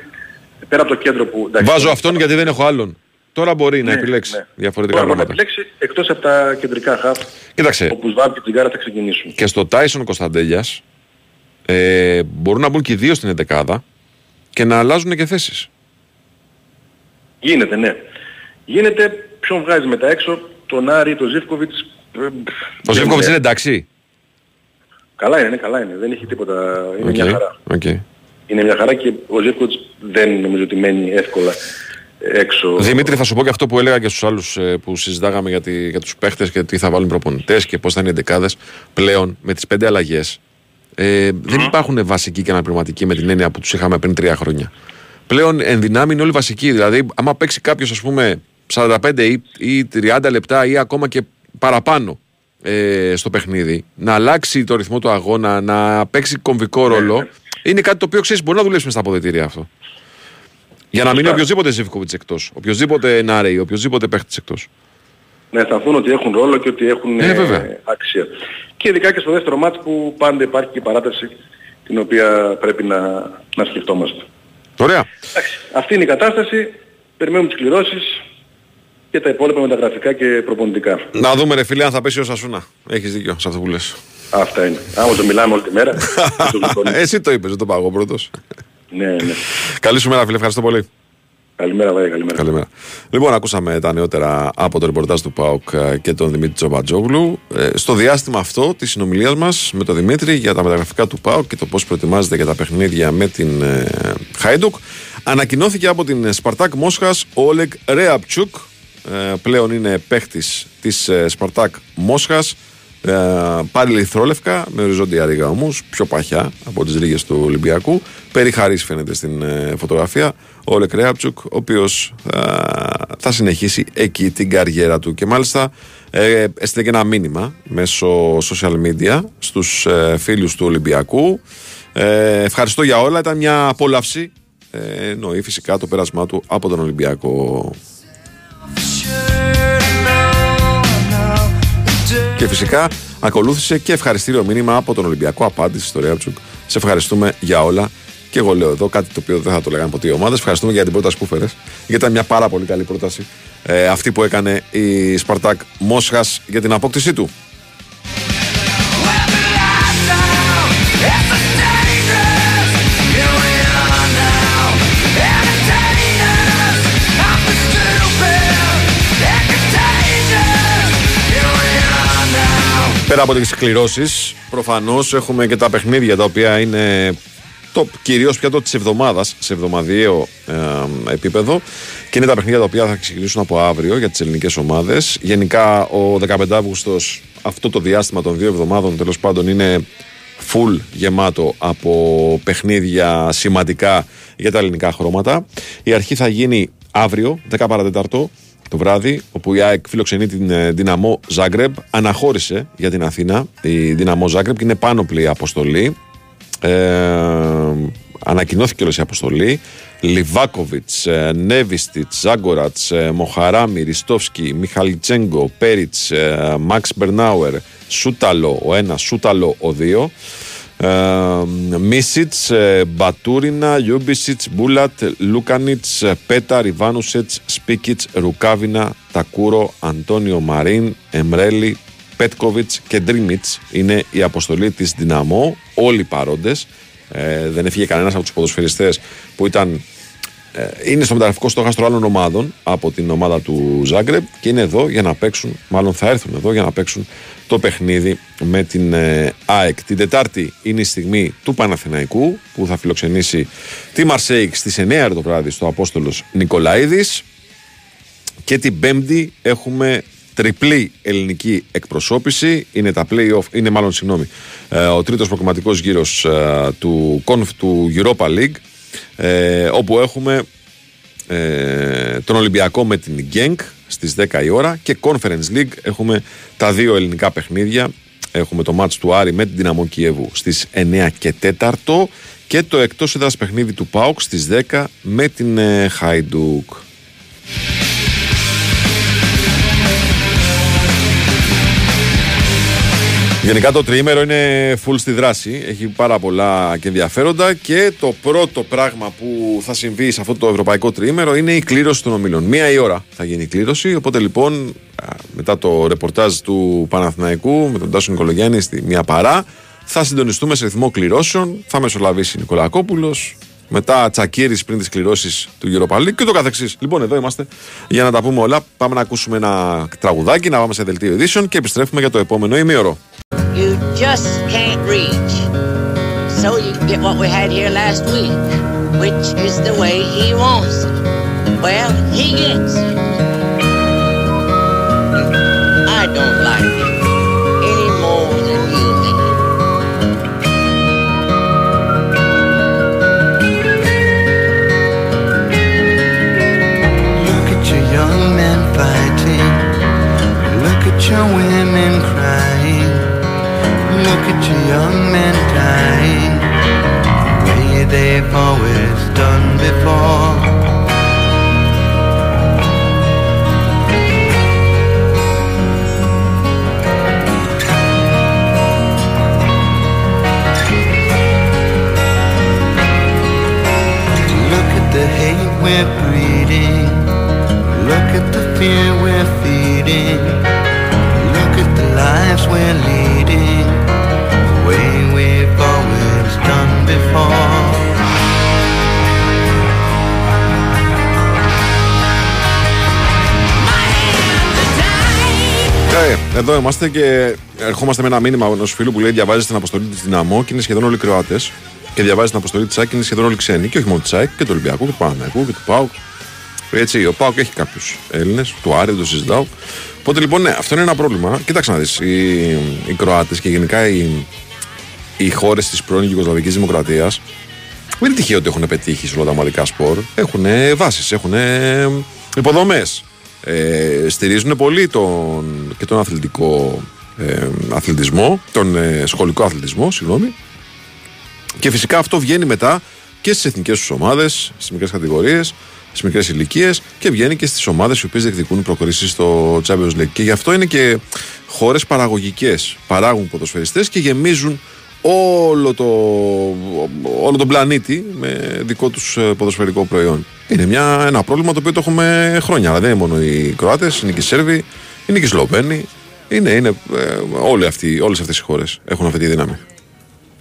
πέρα από το κέντρο που... εντάξει, Βάζω αυτόν γιατί δεν έχω άλλον. Τώρα μπορεί να ναι, επιλέξει ναι. διαφορετικά Μπορεί να πράγματα. επιλέξει εκτός από τα κεντρικά χαφ, Κοίταξε, όπου Σβάμπ και Τσιγκάρα θα ξεκινήσουν. και στο Τάισον Κωνσταντέλιας ε, μπορούν να μπουν και οι δύο στην 11 και να αλλάζουν και θέσεις. Γίνεται, ναι. Γίνεται, ποιον βγάζει μετά έξω, τον Άρη, τον Ζίβκοβιτς. ε, Ο Ζίβκοβιτς είναι εντάξει. Καλά είναι, ναι, καλά είναι. Δεν έχει τίποτα. Είναι Οκ, μια χαρά. οκ. Είναι μια χαρά και ο Ζίβκοβιτς δεν νομίζω ότι μένει εύκολα έξω. Δημήτρη, θα σου πω και αυτό που έλεγα και στους άλλους που συζητάγαμε για, τη, για τους παίχτες και τι θα βάλουν προπονητές και πώς θα είναι οι ενδεκάδες. Πλέον με τις πέντε αλλαγές ε, δεν υπάρχουν βασικοί και αναπληρωματικοί με την έννοια που τους είχαμε πριν τρία χρόνια. Πλέον εν δυνάμει είναι όλοι βασικοί. Δηλαδή, άμα παίξει κάποιος, ας πούμε, 45 ή, ή 30 λεπτά ή ακόμα και παραπάνω ε, στο παιχνίδι, να αλλάξει το ρυθμό του αγώνα, να παίξει κομβικό ρόλο, ναι. είναι κάτι το οποίο ξέρεις μπορεί να δουλέψει μες στα αποδετήρια αυτό. Για να μείνει Σωστά. οποιοδήποτε Ζήφκοβιτς εκτός, οποιοδήποτε Νάρεϊ, οποιοδήποτε παίχτης εκτός. Να αισθανθούν ότι έχουν ρόλο και ότι έχουν Ε, ε, βέβαια. αξία. Και ειδικά και στο δεύτερο μάτς που πάντα υπάρχει και η παράταση την οποία πρέπει να, να σκεφτόμαστε. Ωραία. Εντάξει, αυτή είναι η κατάσταση. Περιμένουμε τις κληρώσεις και τα υπόλοιπα με τα γραφικά και προπονητικά. Να δούμε, ρε φίλε, αν θα πέσει ο Σασούνα. Έχεις δίκιο σε αυτό που λες. Αυτά είναι. Άμα το μιλάμε όλη τη μέρα. [laughs] θα το γλυκώνει. Εσύ το είπες, δεν το πάω εγώ πρώτος. Ναι, ναι. Καλή σου μέρα, φίλε. Ευχαριστώ πολύ. Καλημέρα, Βάγια, καλημέρα. Καλημέρα. Λοιπόν, ακούσαμε τα νεότερα από το ρεπορτάζ του ΠΑΟΚ ε, και τον Δημήτρη Τσομπατζόγλου. Ε, στο διάστημα αυτό της συνομιλίας μας με τον Δημήτρη για τα μεταγραφικά του ΠΑΟΚ και το πώς προετοιμάζεται για τα παιχνίδια με την ε, Χάιντουκ, ανακοινώθηκε από την Σπαρτάκ Μόσχας ο Όλεγ Ρέαπτσουκ. Ε, πλέον είναι παίχτης της ε, Σπαρτάκ Μόσχας. Ε, πάλι λιθρόλευκα, με οριζόντια ρίγα όμως, πιο παχιά από τις ρίγες του Ολυμπιακού. Περιχαρή φαίνεται στην ε, φωτογραφία. Ο Όλεκ Ρέαπτσουκ, ο οποίος θα συνεχίσει εκεί την καριέρα του. Και μάλιστα ε, έστειλε και ένα μήνυμα μέσω social media στους ε, φίλους του Ολυμπιακού. Ε, ευχαριστώ για όλα. Ήταν μια απόλαυση. Ε, εννοεί φυσικά το πέρασμά του από τον Ολυμπιακό. Και Και φυσικά ακολούθησε και ευχαριστήριο μήνυμα από τον Ολυμπιακό απάντηση στο Ρέατσουκ. Σε ευχαριστούμε για όλα. Και εγώ λέω εδώ κάτι το οποίο δεν θα το λέγανε ποτέ οι ομάδες. Ευχαριστούμε για την πρόταση που φέρες. Γιατί ήταν μια πάρα πολύ καλή πρόταση ε, αυτή που έκανε η Σπαρτάκ Μόσχας για την απόκτησή του. Πέρα από τις κληρώσεις, προφανώς έχουμε και τα παιχνίδια τα οποία είναι το κυρίως πιάτο της εβδομάδας σε εβδομαδιαίο ε, επίπεδο και είναι τα παιχνίδια τα οποία θα ξεκινήσουν από αύριο για τις ελληνικές ομάδες. Γενικά, ο 15 Αύγουστος, αυτό το διάστημα των δύο εβδομάδων τέλος πάντων είναι full γεμάτο από παιχνίδια σημαντικά για τα ελληνικά χρώματα. Η αρχή θα γίνει αύριο, 10 παρατέταρτο, το βράδυ, όπου η ΑΕΚ φιλοξενεί την ε, Δυναμό Ζάγκρεπ. Αναχώρησε για την Αθήνα η Δυναμό Ζάγκρεπ και είναι πάνοπλη η αποστολή. Ε, ανακοινώθηκε όλη η αποστολή. Λιβάκοβιτς, ε, Νέβιστιτς, Ζάγκορατς, ε, Μοχαράμι, Ριστόφσκι, Μιχαηλιτσένκο, Πέριτς, Μαξ Μπερνάουερ, Σούταλο ο ένα, Σούταλο ο δύο. Μίσιτς, Μπατούρινα, Λιούμπισιτς, Μπούλατ, Λούκανιτς, Πέταρ, Ιβάνουσετς, Σπίκιτς, Ρουκάβινα, Τακούρο, Αντώνιο Μαρίν, Εμρέλη, Πέτκοβιτς και Ντρίμιτς είναι η αποστολή της Δυναμό. Όλοι παρόντες. Ε, δεν έφυγε κανένας από τους ποδοσφαιριστές που ήταν. Ε, είναι στο μεταγραφικό στόχαστρο άλλων ομάδων από την ομάδα του Ζάγκρεπ και είναι εδώ για να παίξουν, μάλλον θα έρθουν εδώ για να παίξουν το παιχνίδι με την ε, ΑΕΚ. Την Τετάρτη είναι η στιγμή του Παναθηναϊκού που θα φιλοξενήσει τη Μαρσέικ στις 9 το βράδυ στο Απόστολος Νικολαίδης. Και την Πέμπτη έχουμε τριπλή ελληνική εκπροσώπηση. Είναι τα play-off, είναι μάλλον συγγνώμη, ε, ο τρίτος προκριματικός γύρος ε, του, του Europa League ε, όπου έχουμε τον Ολυμπιακό με την Genk στις 10 η ώρα και Conference League έχουμε τα δύο ελληνικά παιχνίδια έχουμε το μάτς του Άρη με την Δυναμό Κιέβου στις 9 και 4 και το εκτός έδρας παιχνίδι του ΠΑΟΚ στις 10 με την Χάιντουκ. Γενικά το τριήμερο είναι full στη δράση. Έχει πάρα πολλά και ενδιαφέροντα. Και το πρώτο πράγμα που θα συμβεί σε αυτό το ευρωπαϊκό τριήμερο είναι η κλήρωση των ομίλων. Μία η ώρα θα γίνει η κλήρωση. Οπότε λοιπόν, μετά το ρεπορτάζ του Παναθηναϊκού με τον Τάσο Νικολογιάννη στη μία παρά, θα συντονιστούμε σε ρυθμό κληρώσεων. Θα μεσολαβήσει Νικολακόπουλο. Μετά τσακίρι πριν τις κληρώσεις του Europa και το καθεξής. Λοιπόν, εδώ είμαστε για να τα πούμε όλα. Πάμε να ακούσουμε ένα τραγουδάκι, να πάμε σε δελτίο edition και επιστρέφουμε για το επόμενο ημίωρο. You just can't reach. So you get what we had here last week, which is the way he wants it. Well, he gets it. I don't like it any more than you do. Look at your young men fighting. Look at your women crying. Look at your young men dying. The way they've always done before. Look at the hate we're breeding. Look at the fear we're feeding. Look at the lives we're leading. Before. Ε, εδώ είμαστε και ερχόμαστε με ένα μήνυμα ενός φίλου που λέει: Διαβάζει την αποστολή της Δυναμό και είναι σχεδόν όλοι Κροάτες. Και διαβάζει την αποστολή της ΑΕΚ και είναι σχεδόν όλοι ξένοι. Και όχι μόνο της ΑΕΚ και του Ολυμπιακού και του Παναναϊκού και του ΠΑΟΚ. Έτσι, ο ΠΑΟΚ έχει κάποιους Έλληνες, του Άρη, δεν το συζητάω. Οπότε λοιπόν, ναι, αυτό είναι ένα πρόβλημα. Κοίταξε να δεις. Οι, οι Κροάτες και γενικά οι, οι χώρες της πρώην Ιουγκοσλαβικής Δημοκρατίας δεν είναι τυχαίο ότι έχουν πετύχει σε όλα τα ομαδικά σπορ. Έχουν βάσεις, έχουν υποδομές. Ε, στηρίζουν πολύ τον, και τον αθλητικό ε, αθλητισμό, τον ε, σχολικό αθλητισμό, συγγνώμη. Και φυσικά αυτό βγαίνει μετά και στις εθνικές τους ομάδες, στις μικρές κατηγορίες, στις μικρές ηλικίες και βγαίνει και στις ομάδες οι οποίες διεκδικούν προκρίσεις στο Champions League. Και γι' αυτό είναι και χώρες παραγωγικές παράγουν ποδοσφαιριστές και γεμίζουν όλο, το, όλο τον πλανήτη με δικό τους ε, ποδοσφαιρικό προϊόν. Είναι μια, ένα πρόβλημα το οποίο το έχουμε χρόνια. Αλλά δεν είναι μόνο οι Κροάτες, είναι και οι Σέρβοι, είναι και οι Σλοβαίνοι. Είναι, είναι ε, όλοι αυτοί, όλες αυτές οι χώρες έχουν αυτή τη δύναμη.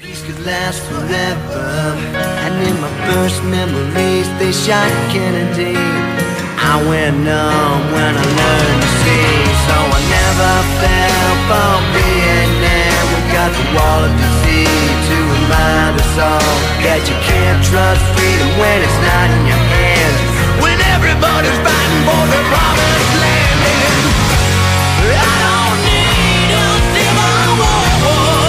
Peace could last forever. And in my first memories, they shot Kennedy. I went numb when I learned to see. So I never can't trust freedom when it's not in your hands. When everybody's fighting for the promised land. And I don't need a civil war.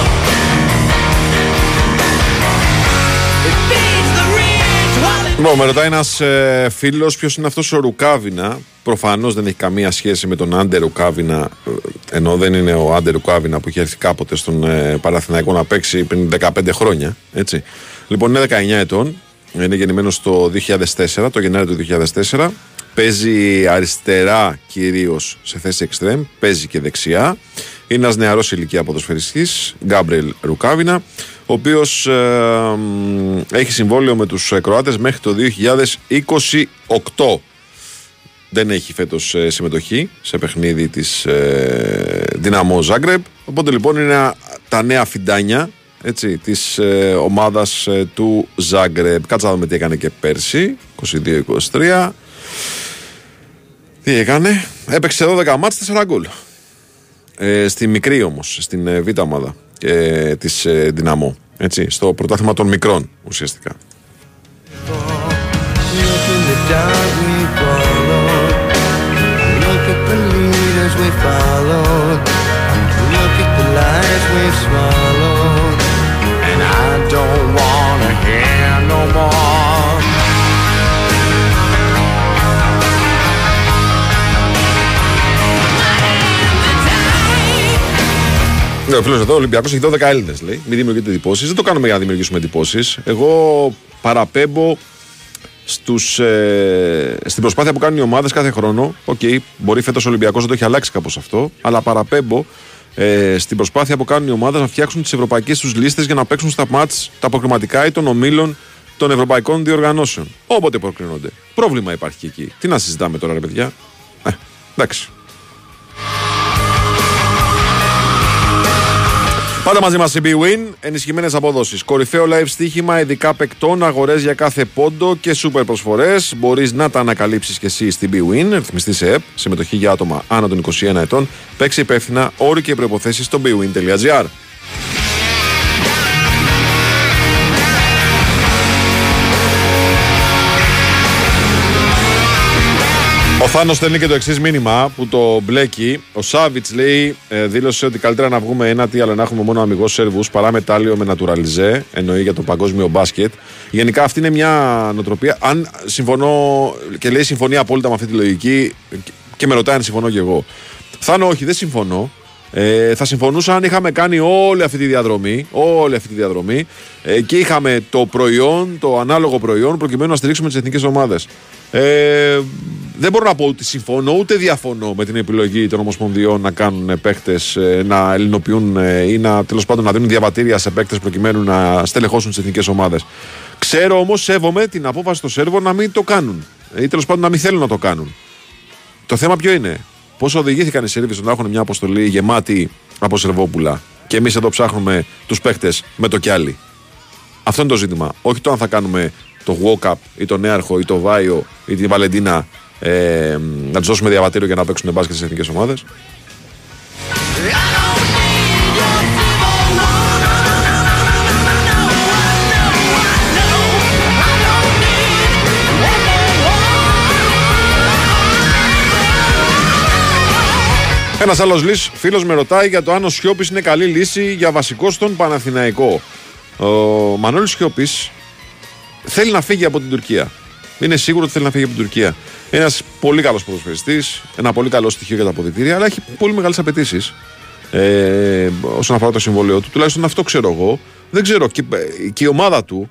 It feeds the rich while it Λοιπόν, με ρωτάει ένας ε, φίλος ποιος είναι αυτός ο Ρουκάβινα. Προφανώς δεν έχει καμία σχέση με τον Άντερ Ρουκάβινα, ε, ενώ δεν είναι ο Άντερ Ρουκάβινα που είχε έρθει κάποτε στον ε, Παναθηναϊκό να παίξει πριν 15 χρόνια. Έτσι. Λοιπόν, είναι 19 ετών. Είναι γεννημένο το 2004, το Γενάρη του 2004. Παίζει αριστερά κυρίως σε θέση εξτρέμ, παίζει και δεξιά. Είναι ένας νεαρός ηλικία ποδοσφαιριστής, Γκάμπριλ Ρουκάβινα, ο οποίος έχει συμβόλαιο με τους Κροάτες μέχρι το 2028. Δεν έχει φέτος συμμετοχή σε παιχνίδι της ε, Δυναμό Ζάγκρεπ. Οπότε λοιπόν είναι ένα- τα νέα φιντάνια έτσι, της ε, ομάδας ε, του Ζάγκρεπ. Κάτσε να δούμε τι έκανε και πέρσι, 22-23. Τι έκανε, έπαιξε 12 μάτς, 4 γκολ. Ε, στη μικρή όμως, στην ε, β' ομάδα ε, της ε, Δυναμό. Έτσι, στο πρωτάθλημα των μικρών ουσιαστικά. Look in the dark we followed. Look at the leaders we followed. Look at the lies we've swallowed. And I don't wanna hear no more. Ναι, ο φίλος εδώ, ο Ολυμπιακός έχει 12 Έλληνες, λέει. Μην δημιουργείτε εντυπώσεις. Δεν το κάνουμε για να δημιουργήσουμε εντυπώσεις. Εγώ παραπέμπω στους, ε, στην προσπάθεια που κάνουν οι ομάδες κάθε χρόνο. Οκ, μπορεί φέτος ο Ολυμπιακός να το έχει αλλάξει κάπως αυτό. Αλλά παραπέμπω ε, στην προσπάθεια που κάνουν οι ομάδες να φτιάξουν τις ευρωπαϊκές τους λίστες για να παίξουν στα ματς τα προκριματικά ή των ομίλων των ευρωπαϊκών διοργανώσεων. Όποτε προκρίνονται. Πρόβλημα υπάρχει και εκεί. Τι να συζητάμε τώρα, ρε παιδιά. Ε, εντάξει. Πάντα μαζί μας η BWIN, ενισχυμένες αποδόσεις. Κορυφαίο live στοίχημα, ειδικά παικτών, αγορές για κάθε πόντο και σούπερ προσφορές. Μπορείς να τα ανακαλύψεις και εσύ στην BWIN, ρυθμιστής ΕΕΕΠ, συμμετοχή για άτομα άνω των 21 ετών. Παίξει υπεύθυνα όροι και προποθέσει στο bwin.gr. Θάνο στέλνει και το εξής μήνυμα που το μπλέκει. Ο Σάβιτς λέει, ε, δήλωσε ότι καλύτερα να βγούμε ένατη, αλλά να έχουμε μόνο αμυγός Σέρβους παρά μετάλλιο με νατουραλιζέ. Εννοεί για το παγκόσμιο μπάσκετ. Γενικά αυτή είναι μια νοοτροπία. Αν συμφωνώ και λέει συμφωνεί απόλυτα με αυτή τη λογική και με ρωτάει αν συμφωνώ κι εγώ. Θάνο, όχι, δεν συμφωνώ. Ε, θα συμφωνούσα αν είχαμε κάνει όλη αυτή τη διαδρομή, όλη αυτή τη διαδρομή ε, και είχαμε το προϊόν, το ανάλογο προϊόν προκειμένου να στηρίξουμε τις εθνικές ομάδες. Ε, δεν μπορώ να πω ότι συμφωνώ ούτε διαφωνώ με την επιλογή των Ομοσπονδιών να κάνουν παίχτε, να ελληνοποιούν ε, ή να τέλος πάντων να δίνουν διαβατήρια σε παίχτε προκειμένου να στελεχώσουν τις εθνικές ομάδες. Ξέρω όμως, σέβομαι την απόφαση των Σέρβων να μην το κάνουν ή τέλος πάντων να μην θέλουν να το κάνουν. Το θέμα ποιο είναι, πώς οδηγήθηκαν οι Σέρβοι στο να έχουν μια αποστολή γεμάτη από Σερβόπουλα και εμείς εδώ ψάχνουμε τους παίχτε με το κιάλι; Αυτό είναι το ζήτημα. Όχι το αν θα κάνουμε το Walkup ή το Νέαρχο ή το Βάιο ή τη Βαλεντίνα ε, να τους δώσουμε διαβατήριο για να παίξουν μπάσκετ στις εθνικές ομάδες. Ένας άλλος φίλος με ρωτάει για το αν ο Σιώπης είναι καλή λύση για βασικό στον Παναθηναϊκό. Ο Μανώλης Σιώπης θέλει να φύγει από την Τουρκία. Είναι σίγουρο ότι θέλει να φύγει από την Τουρκία. Ένας πολύ καλός ποδοσφαιριστής, ένα πολύ καλό στοιχείο για τα αποδητήρια, αλλά έχει πολύ μεγάλες απαιτήσεις ε, όσον αφορά το συμβόλαιο του. Τουλάχιστον αυτό ξέρω εγώ. Δεν ξέρω. Και, και η ομάδα του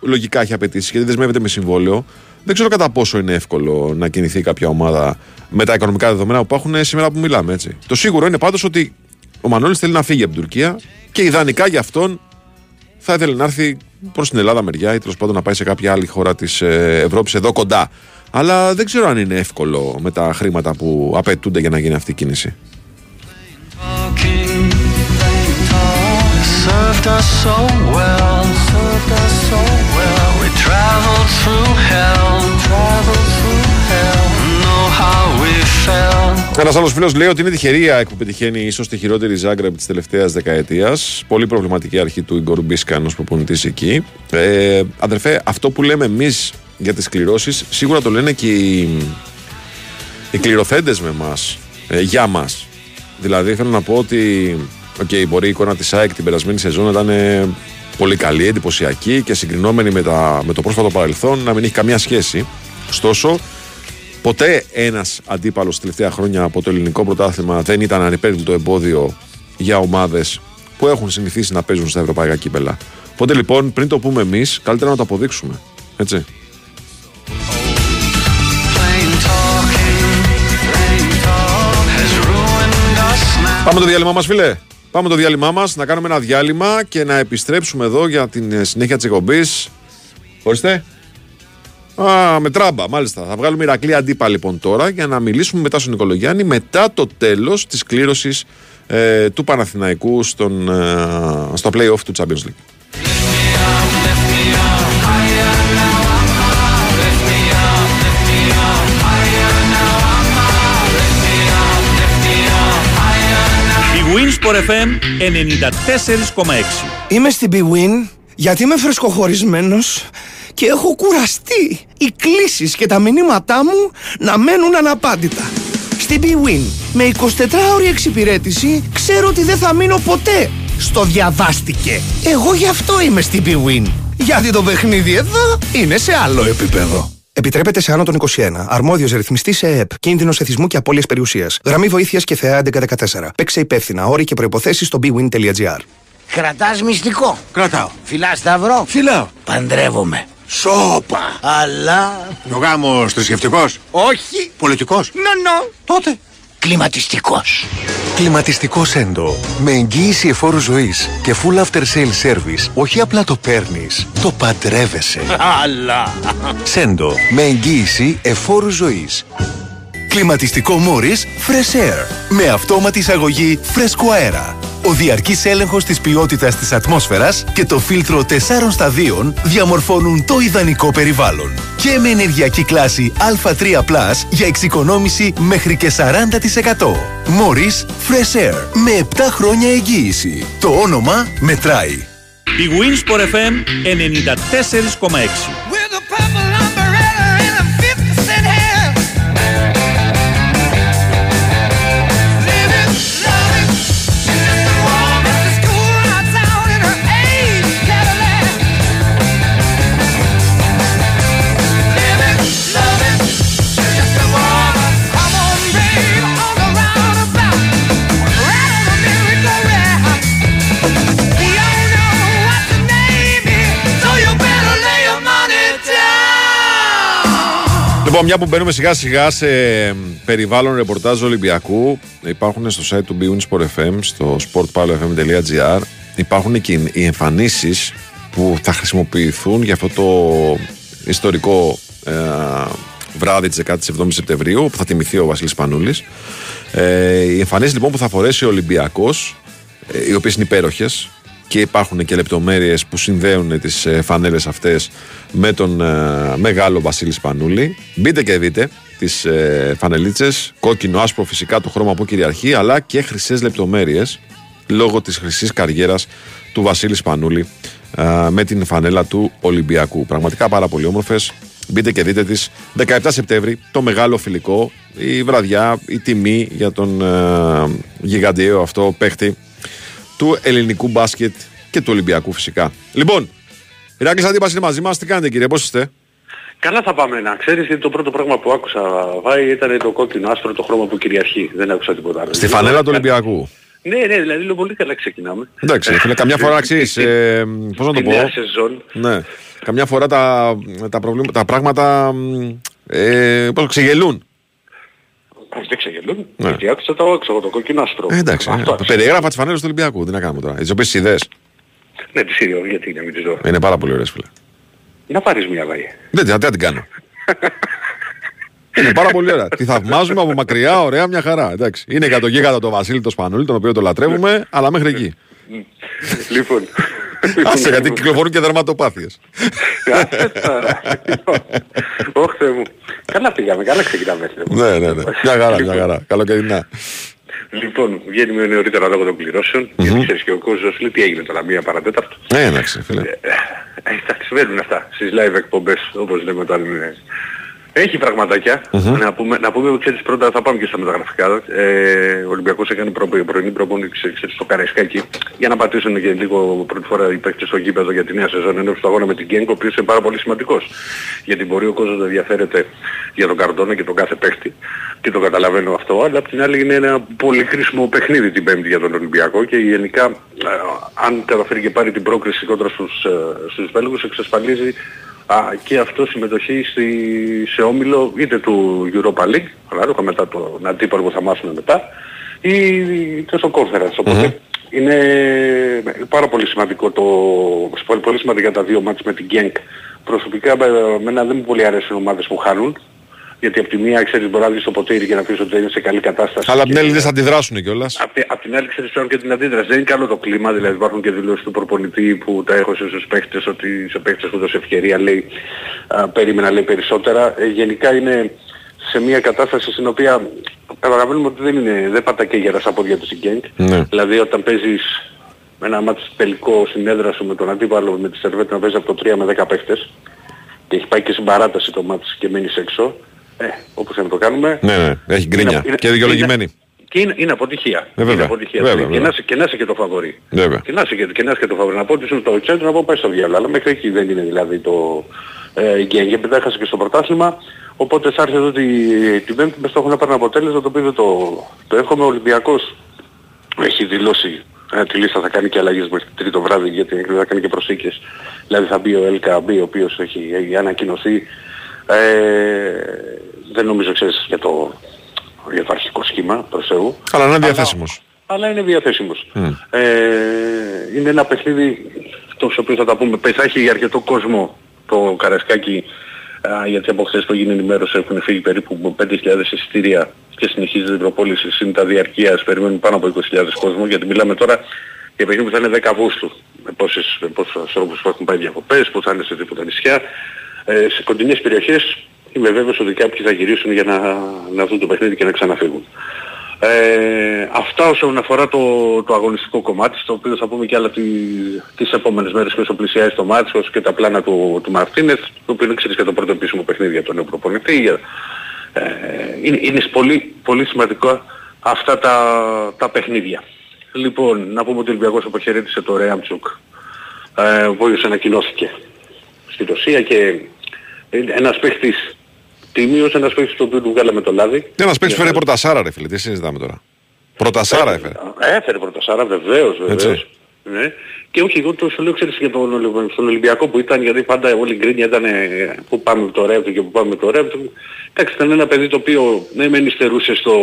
λογικά έχει απαιτήσεις γιατί δεσμεύεται με συμβόλαιο. Δεν ξέρω κατά πόσο είναι εύκολο να κινηθεί κάποια ομάδα με τα οικονομικά δεδομένα που υπάρχουν σήμερα που μιλάμε. Έτσι. Το σίγουρο είναι πάντως ότι ο Μανώλης θέλει να φύγει από την Τουρκία και ιδανικά για αυτόν θα ήθελε να έρθει προς την Ελλάδα μεριά ή τέλος πάντων να πάει σε κάποια άλλη χώρα της Ευρώπης εδώ κοντά. Αλλά δεν ξέρω αν είναι εύκολο με τα χρήματα που απαιτούνται για να γίνει αυτή η κίνηση. Talking, talk, served Ένας άλλος φίλος λέει ότι είναι τυχερή η ΑΕΚ που πετυχαίνει ίσως τη χειρότερη Ζάγκρεπ της τελευταίας δεκαετίας. Πολύ προβληματική αρχή του Ιγκορ Μπίσκα, ενό προπονητής εκεί. Ε, αδερφέ, αυτό που λέμε εμείς για τις κληρώσεις, σίγουρα το λένε και οι, οι κληροθέντες με εμά, ε, για μας. Δηλαδή θέλω να πω ότι okay, μπορεί η εικόνα της ΑΕΚ την περασμένη σεζόν να ήταν ε, πολύ καλή, εντυπωσιακή και συγκρινόμενη με, τα, με το πρόσφατο παρελθόν να μην έχει καμία σχέση. Ωστόσο, ποτέ ένας αντίπαλος τελευταία χρόνια από το ελληνικό πρωτάθλημα δεν ήταν ανυπέρβλητο εμπόδιο για ομάδες που έχουν συνηθίσει να παίζουν στα ευρωπαϊκά κύπελα. Οπότε λοιπόν, πριν το πούμε εμείς, καλύτερα να το αποδείξουμε. Έτσι. Plain talking, plain talk has ruined us now. Πάμε το διάλειμμα μας, φίλε. Πάμε το διάλειμμα μας, να κάνουμε ένα διάλειμμα και να επιστρέψουμε εδώ για την ε, συνέχεια της εκπομπής. Ορίστε. Α, με τράμπα, μάλιστα. Θα βγάλουμε Ηρακλή αντίπα λοιπόν τώρα για να μιλήσουμε μετά στον Νικολογιάννη μετά το τέλος της κλήρωσης ε, του Παναθηναϊκού στον, ε, στο play-off του Champions League. Η Winsport FM 94,6. Είμαι στην Bwin γιατί είμαι φρεσκοχωρισμένος και έχω κουραστεί οι κλήσεις και τα μηνύματά μου να μένουν αναπάντητα. Στην Bwin με 24ωρη εξυπηρέτηση ξέρω ότι δεν θα μείνω ποτέ στο διαβάστηκε. Εγώ γι' αυτό είμαι στην Bwin. Γιατί το παιχνίδι εδώ είναι σε άλλο επίπεδο. Επιτρέπεται σε άνω των 21. Αρμόδιος ρυθμιστής σε ΕΕΠ. Κίνδυνος εθισμού και απώλειας περιουσίας. Γραμμή βοήθειας και ΘΕΑ 1114. Παίξε υπεύθυνα. Όροι και προϋποθέσεις στο bwin.gr. Κρατάς μυστικό. Κρατάω. Φυλάς σταυρό. Φιλάω. Παντρεύομαι. Σόπα. Αλλά... Ο γάμος θρησκευτικός. Όχι. Πολιτικός. Νο, νο. Τότε. Κλιματιστικός. Κλιματιστικός Σέντο. Με εγγύηση εφόρου ζωής και full after sale service. Όχι απλά το παίρνεις, το παντρεύεσαι. [laughs] Αλλά... Σέντο. Με εγγύηση εφόρου ζωής. Κλιματιστικό Μόρις Fresh Air. Με αυτόματη εισαγωγή φρέσκου αέρα. Ο διαρκής έλεγχος της ποιότητας της ατμόσφαιρας και το φίλτρο 4 σταδίων διαμορφώνουν το ιδανικό περιβάλλον. Και με ενεργειακή κλάση Α3+, για εξοικονόμηση μέχρι και 40%. Μόρις Fresh Air. Με 7 χρόνια εγγύηση. Το όνομα μετράει. Η Winsport FM 94,6. Λοιπόν, μια που μπαίνουμε σιγά σιγά σε περιβάλλον ρεπορτάζ Ολυμπιακού, υπάρχουν στο site του Bwin Sport FM, στο sportpalofm.gr, υπάρχουν και οι εμφανίσεις που θα χρησιμοποιηθούν για αυτό το ιστορικό ε, βράδυ της 17ης Σεπτεμβρίου, που θα τιμηθεί ο Βασίλης Πανούλης. Ε, οι εμφανίσεις λοιπόν που θα φορέσει ο Ολυμπιακός, ε, οι οποίες είναι υπέροχες, και υπάρχουν και λεπτομέρειες που συνδέουν τις ε, φανέλες αυτές με τον ε, μεγάλο Βασίλη Σπανούλη. Μπείτε και δείτε τις ε, φανελίτσες, κόκκινο, άσπρο φυσικά το χρώμα που κυριαρχεί, αλλά και χρυσές λεπτομέρειες λόγω της χρυσής καριέρας του Βασίλη Σπανούλη ε, με την φανέλα του Ολυμπιακού. Πραγματικά πάρα πολύ όμορφες. Μπείτε και δείτε τις 17 Σεπτέμβρη, το μεγάλο φιλικό, η βραδιά, η τιμή για τον ε, γιγαντιαίο αυτό παίχτη του ελληνικού μπάσκετ και του Ολυμπιακού φυσικά. Λοιπόν, Ηράκλης Αντίπας είναι μαζί μας. Τι κάνετε κύριε, πώς είστε; Καλά θα πάμε να ξέρεις γιατί το πρώτο πράγμα που άκουσα Βάη ήταν το κόκκινο άσπρο το χρώμα που κυριαρχεί. Δεν άκουσα τίποτα άλλο. Στη φανέλα του Ολυμπιακού. Ναι, ναι, δηλαδή λέω πολύ καλά ξεκινάμε. Εντάξει, φίλε, καμιά φορά ξέρεις, ε, πώς να το Τη νέα πω; σεζόν. Ναι. Καμιά φορά τα, τα, προβλήματα, τα πράγματα ε, πώς, ξεγελούν. Α, δεν ξεγελούν. Ναι. Γιατί άκουσα το έξω από το κόκκινο άστρο. Ε, εντάξει, Αυτό ε, άκουσα. περιέγραφα τις φανέλες του Ολυμπιακού. Τι να κάνουμε τώρα. Τις οποίες ιδέε. Ναι, τις είδω, γιατί να μην τις δω. Είναι πάρα πολύ ωραίες, φίλε. Να πάρεις μια βάη. Δεν τι να την κάνω. Είναι πάρα πολύ ωραία. Τη θαυμάζουμε από μακριά, ωραία, μια χαρά. Εντάξει. Είναι εκατογίγαντα το Βασίλη το Σπανούλη, τον οποίο το λατρεύουμε, αλλά μέχρι εκεί. λοιπόν. Άσε, γιατί κυκλοφορούν και δερματοπάθειες. Όχι Θεέ μου. Καλά πήγαμε, καλά ξεκινάμε. Θεέ μου. ναι, ναι, ναι. Μια χαρά, μια χαρά. Καλοκαιρινά. Λοιπόν, βγαίνουμε νωρίτερα λόγω των κληρώσεων. Γιατί ξέρεις και ο κόσμος λέει τι έγινε τώρα, μία παρατέταρτο. Ναι, εντάξει, φίλε. Ε, Εντάξει, συμβαίνουν αυτά στις live εκπομπές, όπως λέμε όταν είναι. Έχει πραγματάκια. Να πούμε, να πούμε ξέρεις, πρώτα θα πάμε και στα μεταγραφικά. Ε, ο Ολυμπιακός έκανε προ, πρωινή προπόνηση ξέρεις, στο Καραϊσκάκι για να πατήσουν και λίγο πρώτη φορά οι παίκτες στο γήπεδο για τη νέα σεζόν ενώ στο αγώνα με την Γκένκ, ο οποίος είναι πάρα πολύ σημαντικός. Γιατί μπορεί ο κόσμος να ενδιαφέρεται για τον Καρντόνα και τον κάθε παίκτη και το καταλαβαίνω αυτό, αλλά απ' την άλλη είναι ένα πολύ κρίσιμο παιχνίδι την Πέμπτη για τον Ολυμπιακό και γενικά ε, αν καταφέρει και πάρει την πρόκριση κόντρα στους, ε, στους Βέλγους εξασφαλίζει α, και αυτό συμμετοχή στη, σε όμιλο είτε του Europa League, ανάλογα μετά τον αντίπαλο που θα μάθουμε μετά, ή και στο Conference. οποτε είναι πάρα πολύ σημαντικό το, πολύ, πολύ σημαντικά τα δύο μάτς με την Genk. Προσωπικά εμένα δεν μου πολύ αρέσουν ομάδες που χάνουν. Γιατί από τη μία ξέρεις μπορεί να δεις το ποτήρι και να πεις ότι δεν είναι σε καλή κατάσταση. Αλλά απ' την και- άλλη δεν θα αντιδράσουν κιόλας. Απ' τη- Απ' την άλλη ξέρεις τώρα και την αντίδραση. Δεν είναι καλό το κλίμα, δηλαδή υπάρχουν και δηλώσεις του προπονητή που τα έχω στους παίχτες ότι σε παίχτες που δώσε ευκαιρία λέει α, περίμενα λέει περισσότερα. Ε, γενικά είναι σε μια κατάσταση στην οποία καταλαβαίνουμε ότι δεν, είναι, δεν πατά και γέρα στα πόδια τους η Γκένκ. Ναι. Δηλαδή όταν παίζεις με ένα μάτς τελικό συνέδρα σου με τον αντίπαλο με τη Σερβέτη να παίζεις από το 3 με 10 παίχτες και έχει πάει και στην παράταση το μάτς και μείνεις έξω. Ε, όπως να το κάνουμε. Ναι, ναι, έχει γκρίνια. Είναι- είναι- Και δικαιολογημένη. Και είναι, είναι αποτυχία. Ε, βέβαια. Είναι αποτυχία. Βέβαια, Δηλαδή, βέβαια. Και, να, είσαι- και να είσαι και το φαβορή. Βέβαια. Και να είσαι και, και, να είσαι και το φαβορή. Να πω ότι είσαι το τσέντρο να πω πάει στο διάλογο. Αλλά μέχρι εκεί δεν είναι δηλαδή το ε, γκέν. Και μετά έχασε και στο πρωτάθλημα. Οπότε θα έρθει εδώ τη, την πέμπτη μες στόχο να πάρει ένα αποτέλεσμα το οποίο δεν το, το εύχομαι. Ο Ολυμπιακός έχει δηλώσει ε, τη λίστα θα κάνει και αλλαγές μέχρι τρίτο βράδυ γιατί θα κάνει και προσθήκες. Δηλαδή θα μπει ο LKB ο οποίος έχει, έχει ανακοινωθεί. Ε, δεν νομίζω ξέρεις για το, για το αρχικό σχήμα προς Θεού. Αλλά να είναι διαθέσιμος. Αλλά είναι διαθέσιμος. Μμ. Ε, είναι ένα παιχνίδι το οποίο θα τα πούμε. πες, Θα έχει αρκετό κόσμο το Καρασκάκι α, γιατί από χθες που γίνει ενημέρωση έχουν φύγει περίπου 5.000 εισιτήρια και συνεχίζεται η προπόληση συν τα διαρκείας περιμένουν πάνω από 20.000 κόσμο γιατί μιλάμε τώρα για παιχνίδι που θα είναι 10 Αυγούστου με πόσες, με πόσους ανθρώπους που έχουν πάει διακοπές, που θα είναι σε τίποτα νησιά. Ε, σε κοντινές περιοχές είμαι βέβαιος ότι κάποιοι θα γυρίσουν για να, να δουν το παιχνίδι και να ξαναφύγουν. Ε, αυτά όσον αφορά το, το αγωνιστικό κομμάτι, στο οποίο θα πούμε και άλλα τι, τις επόμενες μέρες και όσο πλησιάζει το μάτς, όσο και τα πλάνα του, του Μαρτίνεθ, το οποίο είναι ξέρεις και το πρώτο επίσημο παιχνίδι για τον νέο προπονητή. Για, ε, είναι, είναι πολύ, πολύ σημαντικό αυτά τα, τα παιχνίδια. Λοιπόν, να πούμε ότι ο Ολυμπιακός αποχαιρέτησε το Ρέαμτσουκ, ε, ο οποίος ανακοινώθηκε στη Ρωσία και είναι ένας παίχτης τίμιος, ένας παίχτης το οποίο του βγάλαμε το λάδι. Ένας παίκτης Για φέρε να- πρωτασάρα ρε φίλε, τι συζητάμε τώρα. Πρωτασάρα έφερε. Έφερε πρωτοσάρα βεβαίως, βεβαίως. Έτσι. Ναι. Και όχι, εγώ το σου λέω ξέρεις για τον, Ολυ- στον Ολυμπιακό που ήταν, γιατί πάντα όλη η γκρίνια ήταν ε, που πάμε με το ρεύμα του και που πάμε με το ρεύμα του. Εντάξει, ήταν ένα παιδί το οποίο ναι μεν υστερούσε στο,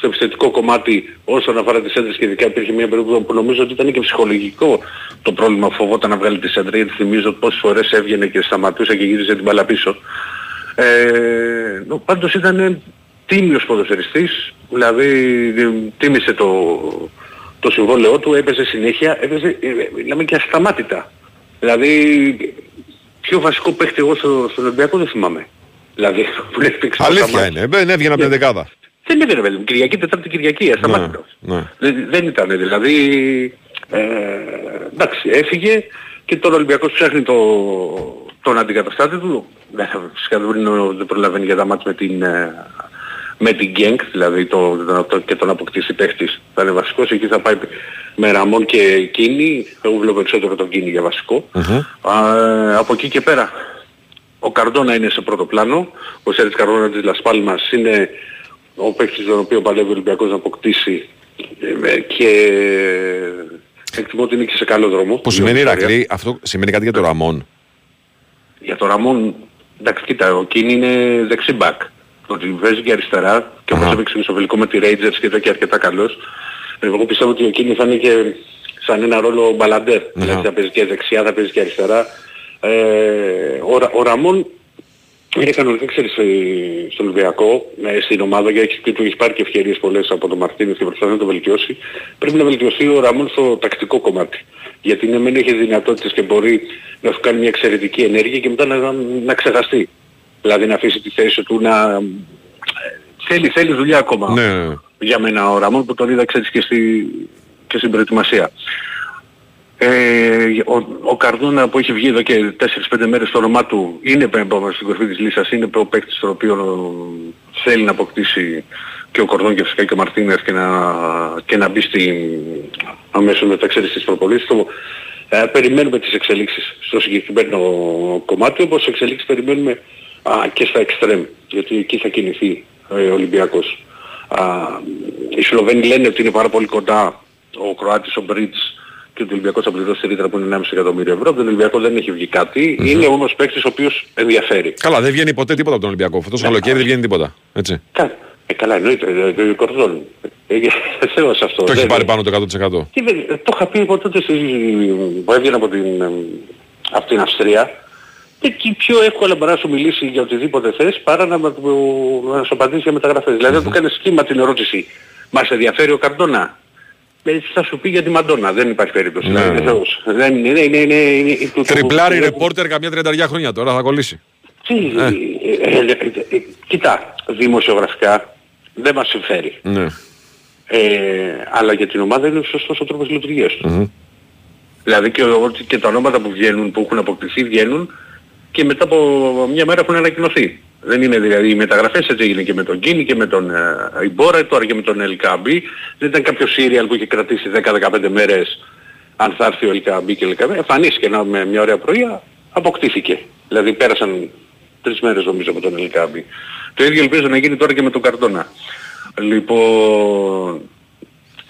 στο επιθετικό κομμάτι όσον αφορά τις έντρες και ειδικά υπήρχε μια περίοδο που νομίζω ότι ήταν και ψυχολογικό το πρόβλημα που φοβόταν να βγάλει τις έντρες γιατί θυμίζω πόσες φορές έβγαινε και σταματούσε και γύριζε την μπάλα πίσω. Ε, νο- πάντως ήταν τίμιος ποδοσφαιριστής, δηλαδή ε, τίμησε το, το συμβόλαιό του, έπαιζε συνέχεια, έπαιζε, ε, μιλάμε και ασταμάτητα. Δηλαδή, πιο βασικό παίχτη εγώ στο, στον Ολυμπιακό δεν θυμάμαι. Δηλαδή, [laughs] που έπαιξε Αλήθεια ασταμάτητα. είναι. Ε, Δεν έβγαινε από την δεκάδα. Δεν έβαινε παιδί μου, Κυριακή, Τετάρτη, Κυριακή, ασταμάτητα. Ναι. Δεν, δεν ήταν δηλαδή, ε, εντάξει, έφυγε και τώρα ο Ολυμπιακός ψάχνει το, τον αντικαταστάτη του. Δεν θα, φυσικά δεν, μπορεί- δεν προλαβαίνει για τα μάτια με την, ε, με την Γκένκ, δηλαδή το, το, το- και τον αποκτήσει παίχτης. Θα είναι βασικός, εκεί θα πάει με Ραμόν και Κίνη, εγώ βλέπω περισσότερο τον Κίνη για βασικό. Α, ε, από εκεί και πέρα ο Καρντόνα είναι σε πρώτο πλάνο. Ο Σέρις Καρντόνα της Λασπάλμας είναι ο παίκτης τον οποίο παλεύει ο Ολυμπιακός να αποκτήσει ε, και εκτιμώ ότι είναι και σε καλό δρόμο. Που σημαίνει Η ιστορία. Ηρακλή, αυτό σημαίνει κάτι για τον Ραμόν. Για τον Ραμόν, εντάξει κοίτα, ο Κίνη είναι δεξί μπακ. ότι παίζει και αριστερά και όπως έπαιξε στο φιλικό με τη Rangers και ήταν και αρκετά καλός. Εγώ πιστεύω ότι εκείνη θα είναι και σαν ένα ρόλο μπαλαντέρ. Δηλαδή θα παίζει και δεξιά, θα παίζει και αριστερά. Ε, ο, Ρα- ο Ραμόν είναι κανονικά ξέρεις ε, στον Ολυμπιακό, ε, στην ομάδα και έχεις, του έχει πάρει και ευκαιρίες πολλές από τον Μαρτίνες και προσπαθεί να το βελτιώσει. Πρέπει να βελτιωθεί ο Ραμόν στο τακτικό κομμάτι. Γιατί ναι μεν έχει δυνατότητες και μπορεί να σου κάνει μια εξαιρετική ενέργεια και μετά να, να ξεχαστεί. Δηλαδή να αφήσει τη θέση του να... ε, Θέλει, θέλει δουλειά ακόμα Ναι. για μένα ο Ραμόν που τον είδα ξέρεις και, στη, και στην προετοιμασία. Ε, ο, ο Καρδόνα που έχει βγει εδώ και 4-5 μέρες το όνομά του είναι πέμπα στην κορφή της λίστας, είναι ο παίκτης τον οποίο θέλει να αποκτήσει και ο Κορδόν και φυσικά και ο Μαρτίνες και να, και να μπει στη, αμέσως μετά ξέρεις στις προπολίσεις του. Ε, περιμένουμε τις εξελίξεις στο συγκεκριμένο κομμάτι, όπως εξελίξεις περιμένουμε α, και στα εξτρέμ, γιατί εκεί θα κινηθεί ε, ο Ολυμπιακός. Α, οι Σλοβαίνοι λένε ότι είναι πάρα πολύ κοντά ο Κροάτης, ο Μπρίτς και ο Ολυμπιακός θα πληρώσει τη ρήτρα που είναι 1,5 εκατομμύριο ευρώ. Από τον Ολυμπιακό δεν έχει βγει κάτι. Είναι όμως παίκτης ο οποίος ενδιαφέρει. Καλά, δεν βγαίνει ποτέ τίποτα από τον Ολυμπιακό. Αυτό το καλοκαίρι δεν βγαίνει τίποτα. Έτσι. Κα- Ε, καλά, εννοείται. Ε, ε, Κορδόν. Ε, ε, [laughs] Θεός αυτό. Το έχει Δεν- πάρει πάνω το 100%. Τι δεν- ε, το είχα πει από τότε στη- που έβγαινα από την, ε, από την Αυστρία. Εκεί πιο εύκολα μπορεί να σου μιλήσει για οτιδήποτε θες παρά να, να, να σου απαντήσει για μεταγραφές. Δηλαδή αν του κάνεις σχήμα την ερώτηση «Μας ενδιαφέρει ο Καρντόνα» ε, θα σου πει για τη Μαντόνα. Δεν υπάρχει περίπτωση. Ναι. Δηλαδή, είναι θεός. Δεν είναι, είναι, είναι, είναι, είναι, του- του- Τριπλάρι του- ρεπόρτερ καμιά τριανταριά χρόνια τώρα θα κολλήσει. Τι, ε, ε, ε, ε, ε, Κοίτα, δημοσιογραφικά δεν μας συμφέρει. Ναι. Ε, αλλά για την ομάδα είναι σωστός ο τρόπος λειτουργίας του. Δηλαδή και, ο- ότι και τα ονόματα που βγαίνουν, που έχουν αποκτηθεί βγαίνουν και μετά από μια μέρα έχουν ανακοινωθεί. Δεν είναι δηλαδή οι μεταγραφές έτσι έγινε και με τον Κίνη και με τον ε, Ιμπόρα, τώρα και με τον Ελκάμπη. Δεν ήταν κάποιο σύριαλ που είχε κρατήσει 10-15 μέρες αν θα έρθει ο Ελκάμπη και ο Ελκάμπη. Εμφανίστηκε ένα, με μια ωραία πρωία, αποκτήθηκε. Δηλαδή πέρασαν τρεις μέρες νομίζω από τον Ελκάμπη. Το ίδιο ελπίζω να γίνει τώρα και με τον Καρτόνα. Λοιπόν,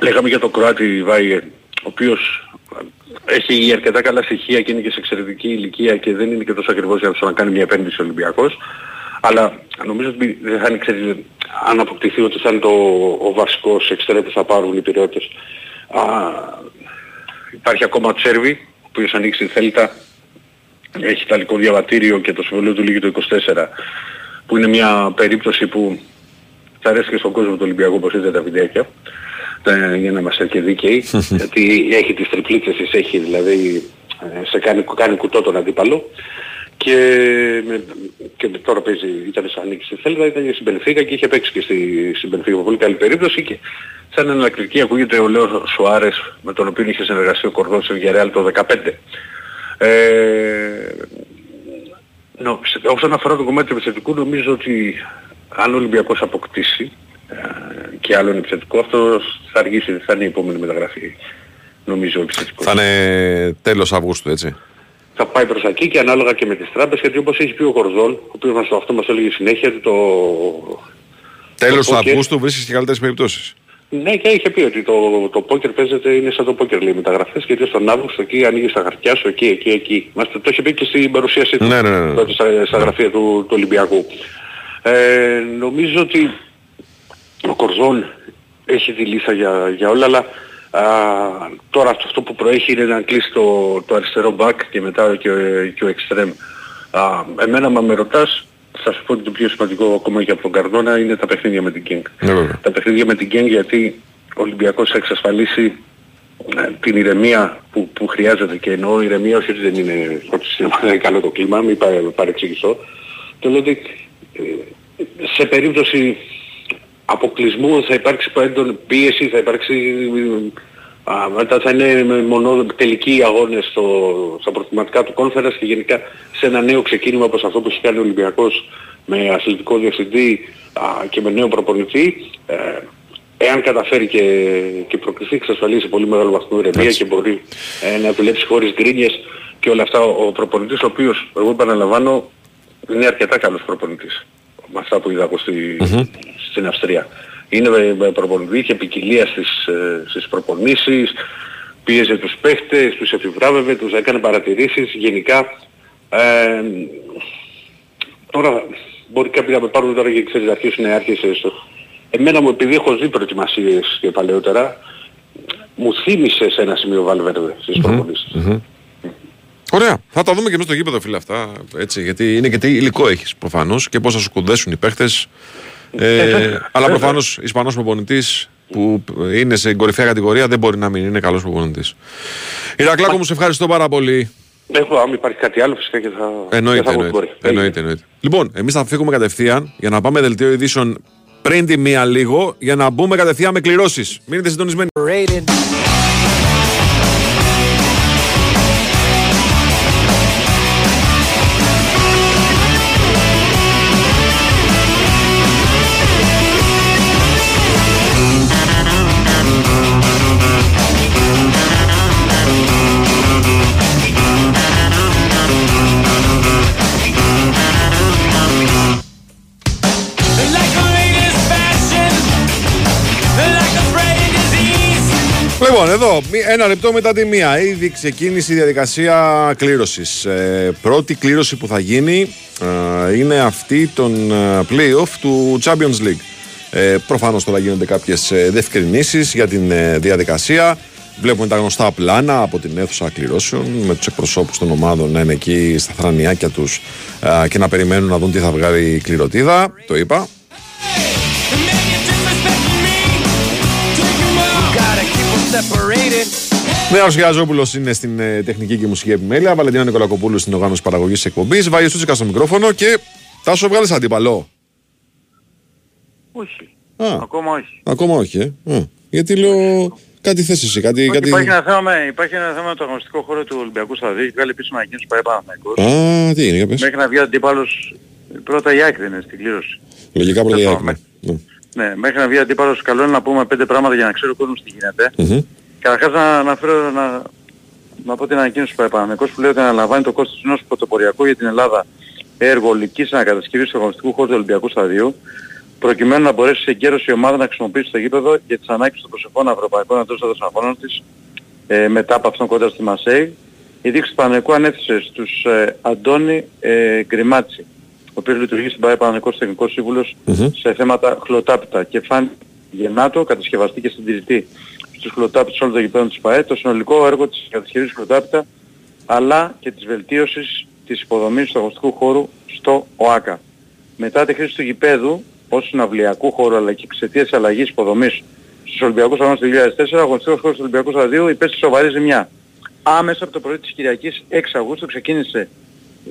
λέγαμε για τον Κροάτι Βάιε, ο οποίος έχει αρκετά καλά στοιχεία και είναι και σε εξαιρετική ηλικία και δεν είναι και τόσο ακριβώς για να κάνει μια επένδυση ο Ολυμπιακός. Αλλά νομίζω ότι δεν θα είναι ξέρεις, αν αποκτηθεί ότι θα είναι το, ο βασικός εξτρέμ που θα πάρουν οι πυραιώτες. Α, υπάρχει ακόμα ο Τσέρβι, ο οποίος ανοίξει τη Θέλτα, έχει ιταλικό διαβατήριο και το συμβολίο του λύγει το 24, που είναι μια περίπτωση που θα αρέσει και στον κόσμο του Ολυμπιακού όπως είδατε τα βιντεάκια. Ε, για να είμαστε και δίκαιοι. [laughs] Γιατί έχει τις τριπλίτσες τις έχει δηλαδή ε, σε κάνει, κάνει κουτό τον αντίπαλο και, με, και τώρα παίζει, ήταν σαν νίκη στη Θέλτα, ήταν και στην Πενφύγα και είχε παίξει και στη, στην Πενφύγα πολύ καλή περίπτωση και σαν εναλλακτική ακούγεται ο Λέος Σουάρες με τον οποίο είχε συνεργαστεί ο Κορδός σε Villarreal το 2015. Ε, νο, σε- όσον αφορά το κομμάτι του επιθετικού νομίζω ότι αν ο Ολυμπιακός αποκτήσει ε, και άλλον επιθετικό αυτό θα αργήσει, θα είναι η επόμενη μεταγραφή νομίζω ο επιθετικός. Θα είναι τέλος Αυγούστου, έτσι. Θα πάει προς εκεί και ανάλογα και με τις τράπεζες γιατί όπως έχει πει ο Κορδόν, ο οποίος μας το αυτό μας έλεγε συνέχεια ότι το... Τέλος το πόκερ- Αυγούστου βρίσκεις και καλύτερες περιπτώσεις. Ναι και είχε πει ότι το, το πόκερ παίζεται είναι σαν το πόκερ λέει μεταγραφές γιατί στον Αύγουστο εκεί ανοίγει τα χαρτιά σου εκεί, εκεί, εκεί. Μας το, το είχε πει και στην παρουσίασή του Ναι, ναι, ναι, ναι. τότε στα, στα γραφεία του, του Ολυμπιακού. Ε, νομίζω ότι ο Κορδόν έχει τη λύσα για, για όλα αλλά α, τώρα αυτό, αυτό που προέχει είναι να κλείσει το, το αριστερό back και μετά και, ο- και ο extreme. Α, εμένα μα με ρωτάς θα σου πω ότι το πιο σημαντικό ακόμα και από τον Καρδόνα είναι τα παιχνίδια με την King Ναι, βέβαια. τα παιχνίδια με την Γκέν γιατί ο Ολυμπιακός θα εξασφαλίσει ε, την ηρεμία που, που χρειάζεται και εννοώ ηρεμία όχι ότι δεν είναι ότι στην ομάδα είναι καλό το κλίμα, μην πα- παρεξηγηθώ. Το λέω ότι ε, σε περίπτωση αποκλεισμού θα υπάρξει έντονη πίεση, θα υπάρξει α, μετά θα είναι με μονό τελικοί αγώνες στο, στα προκριματικά του κόνφερας και γενικά σε ένα νέο ξεκίνημα όπως αυτό που έχει κάνει ο Ολυμπιακός με αθλητικό διευθυντή α, και με νέο προπονητή. Ε, εάν καταφέρει και, και προκριθεί εξασφαλίσει πολύ μεγάλο βαθμό ηρεμία και μπορεί ε, να δουλέψει χωρίς γκρίνιες και όλα αυτά. Ο, ο προπονητής ο οποίος εγώ επαναλαμβάνω είναι αρκετά καλός προπονητής με αυτά που είδα εγώ στη, στην Αυστρία. Είναι με, με προπονητή, είχε ποικιλία στις, ε, στις προπονήσεις, πίεζε τους παίχτες, τους επιβράβευε, τους έκανε παρατηρήσεις. Γενικά, ε, τώρα μπορεί κάποιοι να με πάρουν τώρα και ξέρεις να αρχίσουν να άρχισε στο... Εμένα μου επειδή έχω δει προετοιμασίες και παλαιότερα, μου θύμισε σε ένα σημείο Βαλβέρδε στις προπονήσεις. Ωραία. Θα τα δούμε και εμείς στο γήπεδο, φίλε, αυτά. Έτσι, γιατί είναι και τι υλικό έχεις προφανώς και πώς θα σου κουδέσουν οι παίχτες. Ε, αλλά προφανώς Ισπανός προπονητής που είναι σε κορυφαία κατηγορία δεν μπορεί να μην είναι καλός προπονητής. Ηρακλάκο μου, σε ευχαριστώ πάρα πολύ. Έχω, αν υπάρχει κάτι άλλο φυσικά και θα... Εννοείται, και θα πω εννοείται. μπορεί. εννοείται, εννοείται. Λοιπόν, εμείς θα φύγουμε κατευθείαν για να πάμε δελτίο ειδήσεων πριν τη μία λίγο για να μπούμε κατευθείαν με κληρώσεις. Μείνετε συντονισμένοι. Λοιπόν, εδώ, μη- ένα λεπτό μετά τη μία. Ήδη ξεκίνησε η διαδικασία κλήρωσης. Ε, πρώτη κλήρωση που θα γίνει ε, είναι αυτή των ε, playoff του Champions League. Ε, Προφανώς τώρα γίνονται κάποιες διευκρινήσεις για την ε, διαδικασία. Βλέπουμε τα γνωστά πλάνα από την αίθουσα κληρώσεων με τους εκπροσώπους των ομάδων να είναι εκεί στα θρανιάκια τους και να περιμένουν να δουν τι θα βγάλει η κληρωτίδα. Το είπα. Νέος Γιαζόπουλο είναι στην ε, τεχνική και μουσική επιμέλεια. Βαλεντίνα Νικολακοπούλου στην οργάνωση παραγωγής τη εκπομπής. Βάγιο Τσούτσικας στο μικρόφωνο και Τάσο βγάλει αντίπαλο; Όχι. Α, Ακόμα όχι. ακόμα όχι, ε. Α, γιατί λέω κάτι θέσει εσύ, κάτι. Όχι, κάτι... υπάρχει, ένα θέμα με, υπάρχει ένα θέμα με το αγωνιστικό χώρο του Ολυμπιακού Σταδίου. Έχει βγάλει επίσημα εκείνος που πάει Παναθηναϊκός. Α, τι είναι, για πες. Μέχρι να βγει ο αντίπαλος, πρώτα η Άκη δεν είναι στην κλήρωση. Λογικά πρώτα η Δεν Άκη. Πάμε. Ναι, μέχρι να βγει ο αντίπαλος καλό είναι να πούμε πέντε πράγματα για να ξέρει ο κόσμος τι γίνεται. Μμμ. Καταρχάς να αναφέρω να, να πω την ανακοίνωση του Παναθηναϊκός που λέει ότι αναλαμβάνει το κόστος ενός πρωτοποριακού για την Ελλάδα έργο ολικής ανακατασκευής του αγωνιστικού χώρου του Ολυμπιακού Σταδίου προκειμένου να μπορέσει εγκαίρως η ομάδα να χρησιμοποιήσει το γήπεδο για τις ανάγκες των προσεχών ευρωπαϊκών αντίστοιχων αγώνων της ε, μετά από αυτόν κοντά στη Μαρσέιγ. Η διοίκηση του Παναθηναϊκού ανέθεσε στους ε, Αντώνη ε, Γκριμάτσι, ο οποίος λειτουργεί στην ΠΑΕ Παναθηναϊκός Τεχνικός Σύμβουλος σε θέματα χλοοτάπητα και Φάνη Γεννάτο, κατασκευαστή και συντηρητή στους χλωτάπητες όλων των γηπέδων της ΠΑΕ, το συνολικό έργο της κατασκευής χλωτάπητα αλλά και της βελτίωσης της υποδομής του αγωνιστικού χώρου στο ΟΑΚΑ. Μετά τη χρήση του γηπέδου ως συναυλιακού χώρου αλλά και εξαιτίας αλλαγής υποδομής στους Ολυμπιακούς Αγώνες του 2004, ο αγωνιστικός χώρος του Ολυμπιακού Σταδίου υπέστη σοβαρή ζημιά. Άμεσα από το πρωί της Κυριακής 6 Αυγούστου ξεκίνησε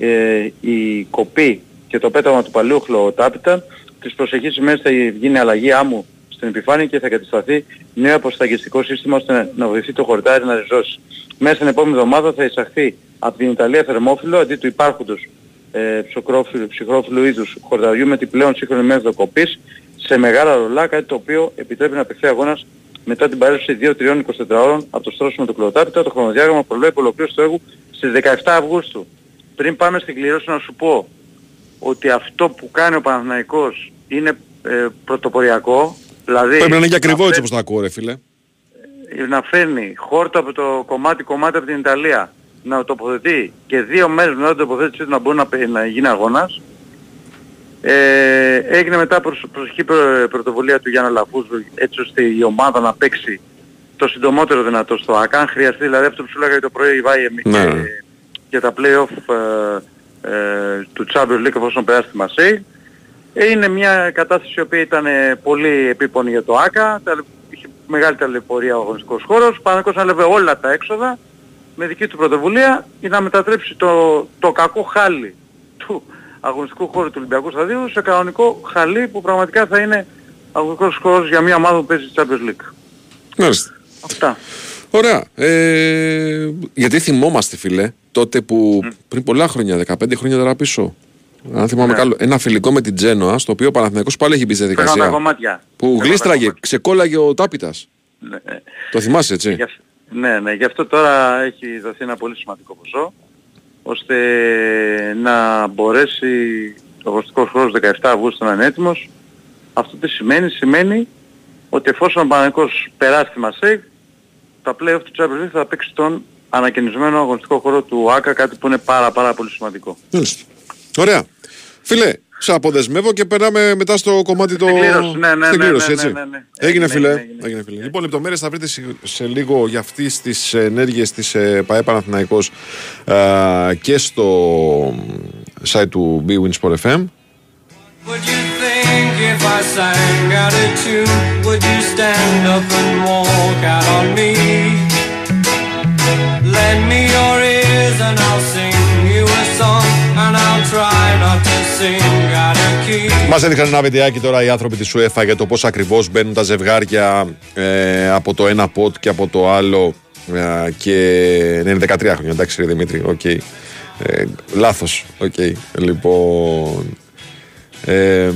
ε, η κοπή και το πέταγμα του παλιού χλωτάπητα. Τις προσεχείς ημέρες θα γίνει αλλαγή άμμου στην επιφάνεια και θα κατασταθεί νέο αποσταγιστικό σύστημα ώστε να- να βοηθεί το χορτάρι να ριζώσει. Μέσα στην επόμενη εβδομάδα θα εισαχθεί από την Ιταλία θερμόφυλλο αντί του υπάρχοντος ε, ψυχρόφυλλου, ψυχρόφυλλου είδους χορταριού με την πλέον σύγχρονη μέθοδο κοπής σε μεγάλα ρολά, κάτι το οποίο επιτρέπει να παιχθεί αγώνας μετά την παρέλευση 2-3-24 ώρων από το στρώσιμο του κλωτάπητα. Το χρονοδιάγραμμα προβλέπει ολοκλήρωση του έργου στις 17 Αυγούστου. Πριν πάμε στην κληρώση να σου πω ότι αυτό που κάνει ο Παναθηναϊκός είναι ε, πρωτοποριακό. Δηλαδή Πρέπει να είναι και ακριβό να έτσι όπως το ακούω, ρε φίλε. φέρνει- να φέρνει χόρτο από το κομμάτι κομμάτι από την Ιταλία να το τοποθετεί και δύο μέρες μετά την τοποθέτησή του να μπορεί να, πε- να γίνει αγώνας. Ε, έγινε μετά προς, προσοχή προ- πρωτοβουλία του Γιάννα Λαφούζου έτσι ώστε η ομάδα να παίξει το συντομότερο δυνατό στο ΑΚΑ. Αν χρειαστεί δηλαδή αυτό που σου λέγα το πρωί η Βάιεμ Ναι. και, και τα play-off ε, ε, του Champions League εφόσον περάσει τη Μασέη. Ε, είναι μια κατάσταση η οποία ήταν ε, πολύ επίπονη για το ΆΚΑ, τα- είχε μεγάλη ταλαιπωρία ο αγωνιστικός χώρος, ο Παναγικός ανέλαβε όλα τα έξοδα με δική του πρωτοβουλία για να μετατρέψει το, το κακό χάλι του αγωνιστικού χώρου του Ολυμπιακού Σταδίου σε κανονικό χαλί που πραγματικά θα είναι αγωνιστικός χώρος για μια ομάδα που παίζει στη Champions League. Μάλιστα. Αυτά. Ωραία. Ε, γιατί θυμόμαστε, φίλε, τότε που πριν πολλά χρόνια, 15 χρόνια τώρα πίσω, αν θυμάμαι Ναι. καλό, ένα φιλικό με την Τζένοα, στο οποίο ο Παναθηναϊκός πάλι έχει μπει στη Φέρνω τα διαδικασία. κομμάτια. Που Φέρνω τα γλίστραγε, ξεκόλαγε ο Τάπητας. Ναι, ε, Το θυμάσαι, έτσι; Γι' αυ- Ναι, ναι, γι' αυτό τώρα έχει δοθεί ένα πολύ σημαντικό ποσό ώστε να μπορέσει το αγωστικός χώρος 17 Αυγούστου να είναι έτοιμος. Αυτό τι σημαίνει, σημαίνει ότι εφόσον ο Παναγικός περάσει τη Μασέγ, τα play-off του Champions League θα παίξει τον ανακαινισμένο αγωνιστικό χώρο του ΆΚΑ, κάτι που είναι πάρα πάρα πολύ σημαντικό. Μάλιστα. Ωραία. Φίλε, Σε αποδεσμεύω και περνάμε μετά στο κομμάτι το. Στην κλήρωση, ναι, ναι, στην ναι, κλήρωση, ναι, έτσι. ναι, ναι, ναι. Έγινε, Έγινε, φίλε. έγινε, έγινε. Έγινε, φίλε. Λοιπόν, λεπτομέρειες θα βρείτε σε, σε λίγο για αυτέ τις ενέργειες της ε, ΠαΕ Παναθηναϊκός ε, και στο site του Big Win Sport FM. Would you think if I sang out a tune, would you stand up and walk out on me? Lend me your ears and I'll sing you a song, and I'll try not to sing out of key. Μας έδειχναν ένα βιντεάκι τώρα οι άνθρωποι της UEFA για το πώς ακριβώς μπαίνουν τα ζευγάρια ε, από το ένα ποτ και από το άλλο. Ε, και ναι, είναι 13 χρόνια, εντάξει, ρε Δημήτρη, οκ. Ε, Λάθος, οκ. Λοιπόν. Ε,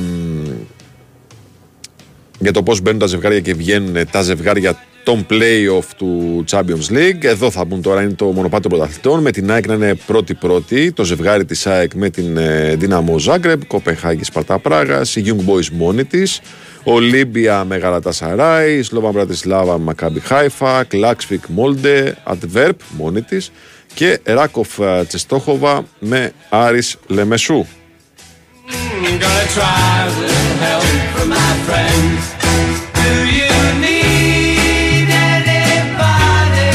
για το πώς μπαίνουν τα ζευγάρια και βγαίνουν τα ζευγάρια των play-off του Champions League. Εδώ θα μπουν τώρα, είναι το μονοπάτι των πρωταθλητών. Με την ΑΕΚ να είναι πρώτη-πρώτη. Το ζευγάρι της ΑΕΚ με την ε, Dinamo Zagreb, Κοπεγχάγης Σπαρτά Πράγας, η Young Boys μόνη της, Ολύμπια με Γαλατασαράι, Σλόβαν Μπρατισλάβα με Μακάμπι Χάιφα, Κλάκσβικ Μόλντε, Αντβέρπ μόνη της και Ράκοφ ε, Τσεστόχοβα με Άρης Λεμεσού. Mm, Gonna try a little help from my friends. Do you need anybody?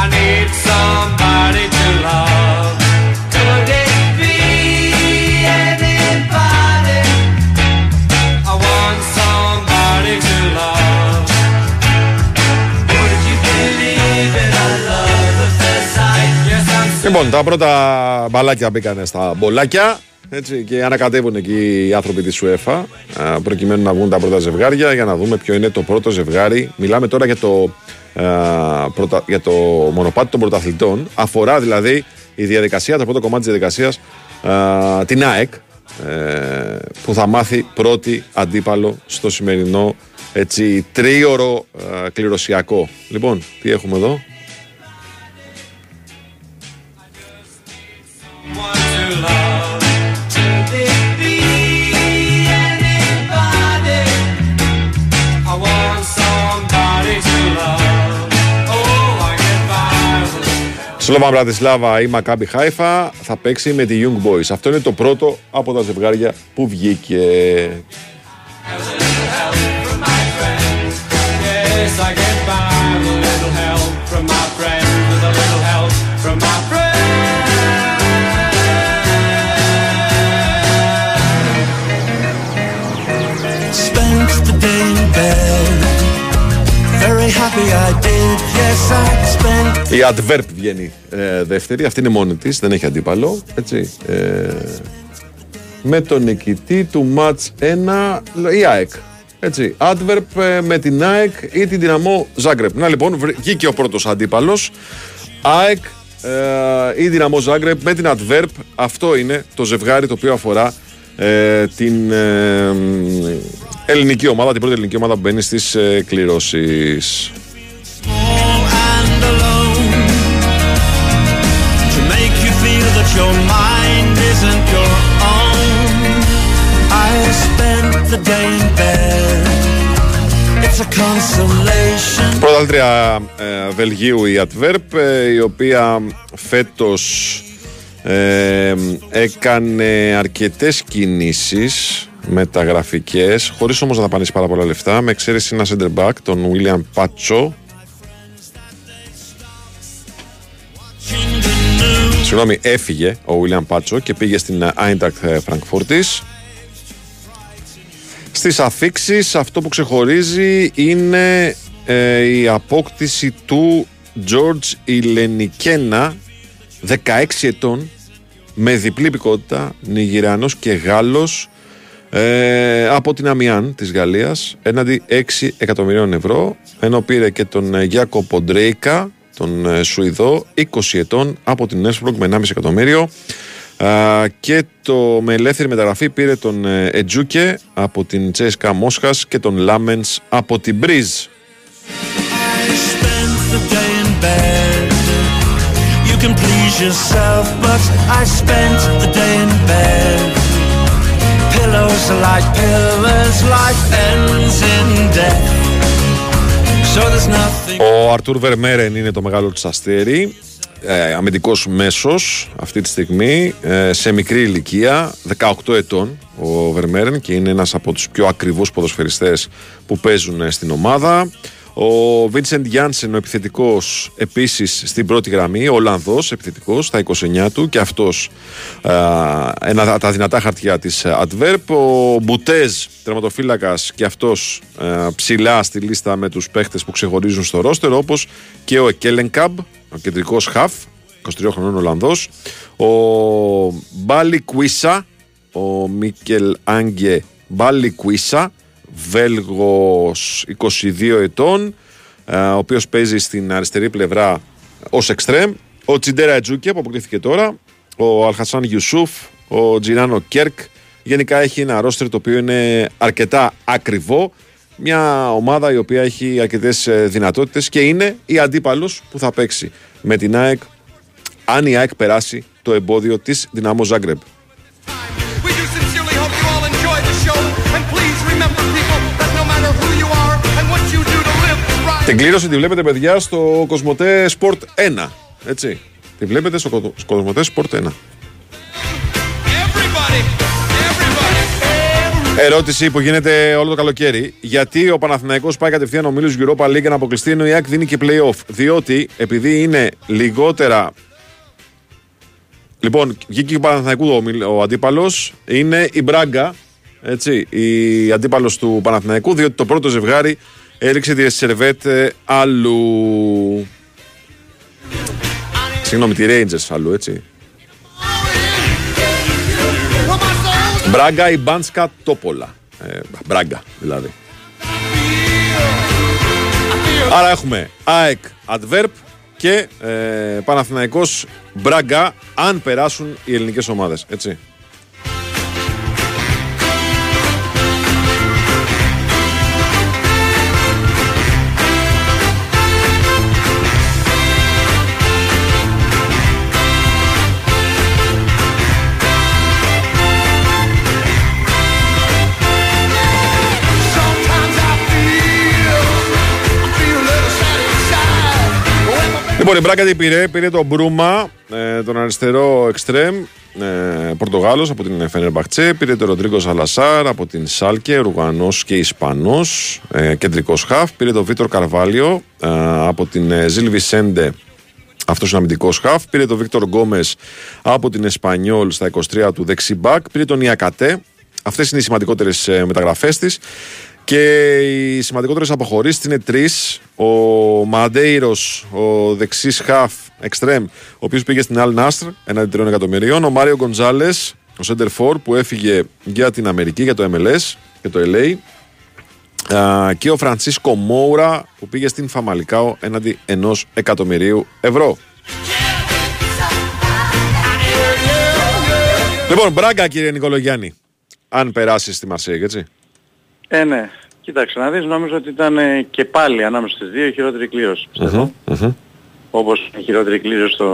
I need somebody to love. Could it be anybody? I want somebody to love. Would you believe in a love at first sight? Yes, I'm Λοιπόν, τα πρώτα μπαλάκια μπήκαν στα μπολάκια. Έτσι, και ανακατεύουν εκεί οι άνθρωποι της UEFA α, προκειμένου να βγουν τα πρώτα ζευγάρια για να δούμε ποιο είναι το πρώτο ζευγάρι. Μιλάμε τώρα για το, α, πρωτα- για το μονοπάτι των πρωταθλητών. Αφορά δηλαδή η διαδικασία, το πρώτο κομμάτι της διαδικασίας α, την ΑΕΚ ε, που θα μάθει πρώτη αντίπαλο στο σημερινό έτσι, τρίωρο α, κληρωσιακό. Λοιπόν, τι έχουμε εδώ; to love. Σ' όλο μα Βρατισλάβα, η Χάιφα θα παίξει με τη Young Boys. Αυτό είναι το πρώτο από τα ζευγάρια που βγήκε. Η Adverb βγαίνει ε, δεύτερη. Αυτή είναι μόνη της, δεν έχει αντίπαλο. Έτσι. Ε, με τον νικητή του μάτς 1 η ΑΕΚ. Έτσι. Adverb ε, με την ΑΕΚ ή την Δυναμό Ζάγκρεπ. Να λοιπόν, βρ- βγήκε ο πρώτος αντίπαλος. ΑΕΚ ε, ή Δυναμό Ζάγκρεπ με την Adverb. Αυτό είναι το ζευγάρι το οποίο αφορά ε, την ε, μ, ελληνική ομάδα, την πρώτη ελληνική ομάδα που μπαίνει στις ε, κληρώσεις. And alone to make you feel that your mind isn't your own. I spent the day in bed. It's a consolation. Πρωταθλήτρια ε, Βελγίου η Adverb, ε, η οποία φέτος ε, έκανε αρκετές κινήσεις μεταγραφικές, χωρίς όμως να δαπανίσει πάρα πολλά λεφτά, με εξαίρεση ένα center back, τον William Πάτσο. Συγγνώμη, έφυγε ο William Πάτσο και πήγε στην Eintracht Frankfurtis. Στις αφήξεις αυτό που ξεχωρίζει είναι ε, η απόκτηση του George Ηλενικένα 16 ετών με διπλή υπηκότητα Νιγηριανός και Γάλλος ε, από την Αμιάν της Γαλλίας έναντι 6 εκατομμυρίων ευρώ ενώ πήρε και τον ε, Γιάκο Ποντρέικα τον ε, Σουηδό 20 ετών από την Έσπρογκ με 1,5 εκατομμύριο Α, και το με ελεύθερη μεταγραφή πήρε τον ε, Ετζούκε από την Τσέσκα Μόσχας και τον Λάμενς από την Μπρίζ. I spent the day in bed. You can please yourself, but I spent the day in bed. Pillows are like pillars, life ends in death. So there's nothing. Ο Αρτούρ Βερμέρεν είναι το μεγάλο της αστέρι. ε, αμυντικός μέσος αυτή τη στιγμή ε, σε μικρή ηλικία 18 ετών ο Βερμέρεν και είναι ένας από τους πιο ακριβούς ποδοσφαιριστές που παίζουν ε, στην ομάδα ο Βίνσεντ Γιάνσεν ο επιθετικός επίσης στην πρώτη γραμμή ο Ολλανδός επιθετικός στα 29 του και αυτός ε, ένα από τα δυνατά χαρτιά της Adverb ο Μπουτέζ τερματοφύλακας και αυτός ε, ψηλά στη λίστα με τους παίχτες που ξεχωρίζουν στο ρόστερ όπως και ο Εκέλενκαμπ ο κεντρικός χαφ, 23 χρονών Ολλανδός. Ο Μπάλι Κουίσα, ο Μίκελ Άγκε Μπάλι Κουίσα, Βέλγος 22 ετών, ε, ο οποίος παίζει στην αριστερή πλευρά ως εξτρέμ. Ο Τσιντέρα Ετζούκια που αποκτήθηκε τώρα, ο Αλχασάν Γιουσούφ, ο Τζιράνο Κέρκ. Γενικά έχει ένα ρόστερ το οποίο είναι αρκετά ακριβό. Μια ομάδα η οποία έχει αρκετές δυνατότητες και είναι η αντίπαλος που θα παίξει με την ΑΕΚ αν η ΑΕΚ περάσει το εμπόδιο της Δυναμό Ζάγκρεπ. Την κλήρωση τη βλέπετε, παιδιά, στο Κοσμοτέ Sport 1. Έτσι. Τη βλέπετε στο Κο- στο Κοσμοτέ Sport 1. Ερώτηση που γίνεται όλο το καλοκαίρι. Γιατί ο Παναθηναϊκός πάει κατευθείαν ο Μίλους Europa League να αποκλειστεί ενώ η ΑΕΚ δίνει και playoff. Διότι επειδή είναι λιγότερα. Λοιπόν, βγήκε ο Παναθηναϊκού ο, Μιλ- ο αντίπαλος. Είναι η Μπράγκα. Έτσι, η αντίπαλος του Παναθηναϊκού. Διότι το πρώτο ζευγάρι έριξε τη Σερβέτ ε, άλλου. Συγγνώμη, τη Rangers αλλού, έτσι. Μπράγκα ή Μπάνσκα Τόπολα. Ε, Μπράγκα δηλαδή. Άρα έχουμε ΑΕΚ Adverb και ε, Παναθηναϊκός Μπράγκα αν περάσουν οι ελληνικές ομάδες. Έτσι. Λοιπόν, η Μπράγκα τι πήρε, πήρε τον Μπρούμα, ε, τον αριστερό εξτρέμ, ε, Πορτογάλος από την Φενερμπαχτσέ, πήρε τον Ροντρίγκο Σαλασάρ από την Σάλκε, Ρουγανός και Ισπανός, ε, κεντρικός χαφ, πήρε τον Βίτορ Καρβάλιο ε, από την ε, Ζιλ Βισέντε, αυτός είναι αμυντικός χαφ, πήρε τον Βίκτορ Γκόμες από την Εσπανιόλ στα 23 του δεξιμπάκ, πήρε τον Ιακατέ, αυτές είναι οι σημαντικότερες ε, μεταγραφές της. Και οι σημαντικότερες αποχωρήσεις είναι τρεις. Ο Μαντέιρος, ο δεξί χαφ, εξτρέμ, ο οποίος πήγε στην Al Nasr έναντι τριών εκατομμυρίων. Ο Μάριο Γκοντζάλε, ο Center For, που έφυγε για την Αμερική, για το MLS και το LA. Α, και ο Φρανσίσκο Μόουρα, που πήγε στην Φαμαλικάο έναντι ενός εκατομμυρίου ευρώ. Λοιπόν, μπράγκα κύριε Νικολογιάννη. Αν περάσεις στη Μαρσέγ, έτσι. Ε, ναι. Κοίταξε να δεις, νομίζω ότι ήταν ε, και πάλι ανάμεσα στις δύο η χειρότερη κλήρωση. πιστεύω. Όπως η χειρότερη κλήρωση στο...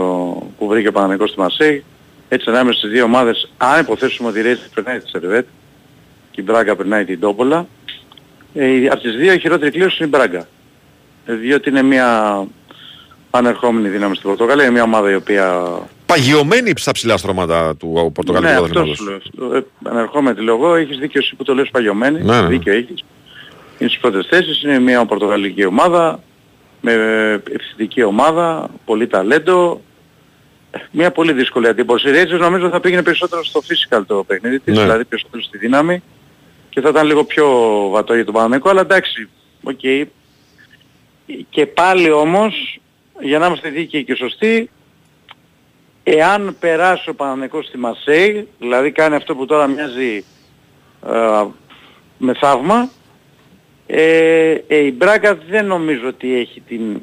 που βρήκε ο Παναγικός στη Μασέη. Έτσι ανάμεσα στις δύο ομάδες, αν υποθέσουμε ότι η Ρέζη περνάει τη Σερβέτ και η Μπράγκα περνάει την Τόπολα, ε, από τις δύο η χειρότερη κλήρωση είναι η Μπράγκα. Ε, διότι είναι μια ανερχόμενη δύναμη στην Πορτογαλία, είναι μια ομάδα η οποία Παγιωμένη στα ψηλά στρώματα του Πορτογαλικού ναι, πρωταθλήματος. αυτός σου λέω. Ε, Ανερχόμενη τη λέω εγώ, έχεις δίκιο εσύ που το λες παγιωμένη, Ναι, ναι. δίκιο έχεις. Είναι στις πρώτες θέσεις, είναι μια πορτογαλική ομάδα, με επιθετική ομάδα, πολύ ταλέντο. Ε, Μια πολύ δύσκολη αντίπωση. Η Rangers νομίζω θα πήγαινε περισσότερο στο physical το παιχνίδι της, Ναι. δηλαδή περισσότερο στη δύναμη και θα ήταν λίγο πιο βατό για τον Παναθηναϊκό, αλλά εντάξει, οκ. Και πάλι όμως, για να είμαστε δίκαιοι και σωστοί, εάν περάσει ο Παναμαϊκός στη Μασέη, δηλαδή κάνει αυτό που τώρα μοιάζει ε, με θαύμα, ε, ε, η Μπράγκα δεν νομίζω ότι έχει την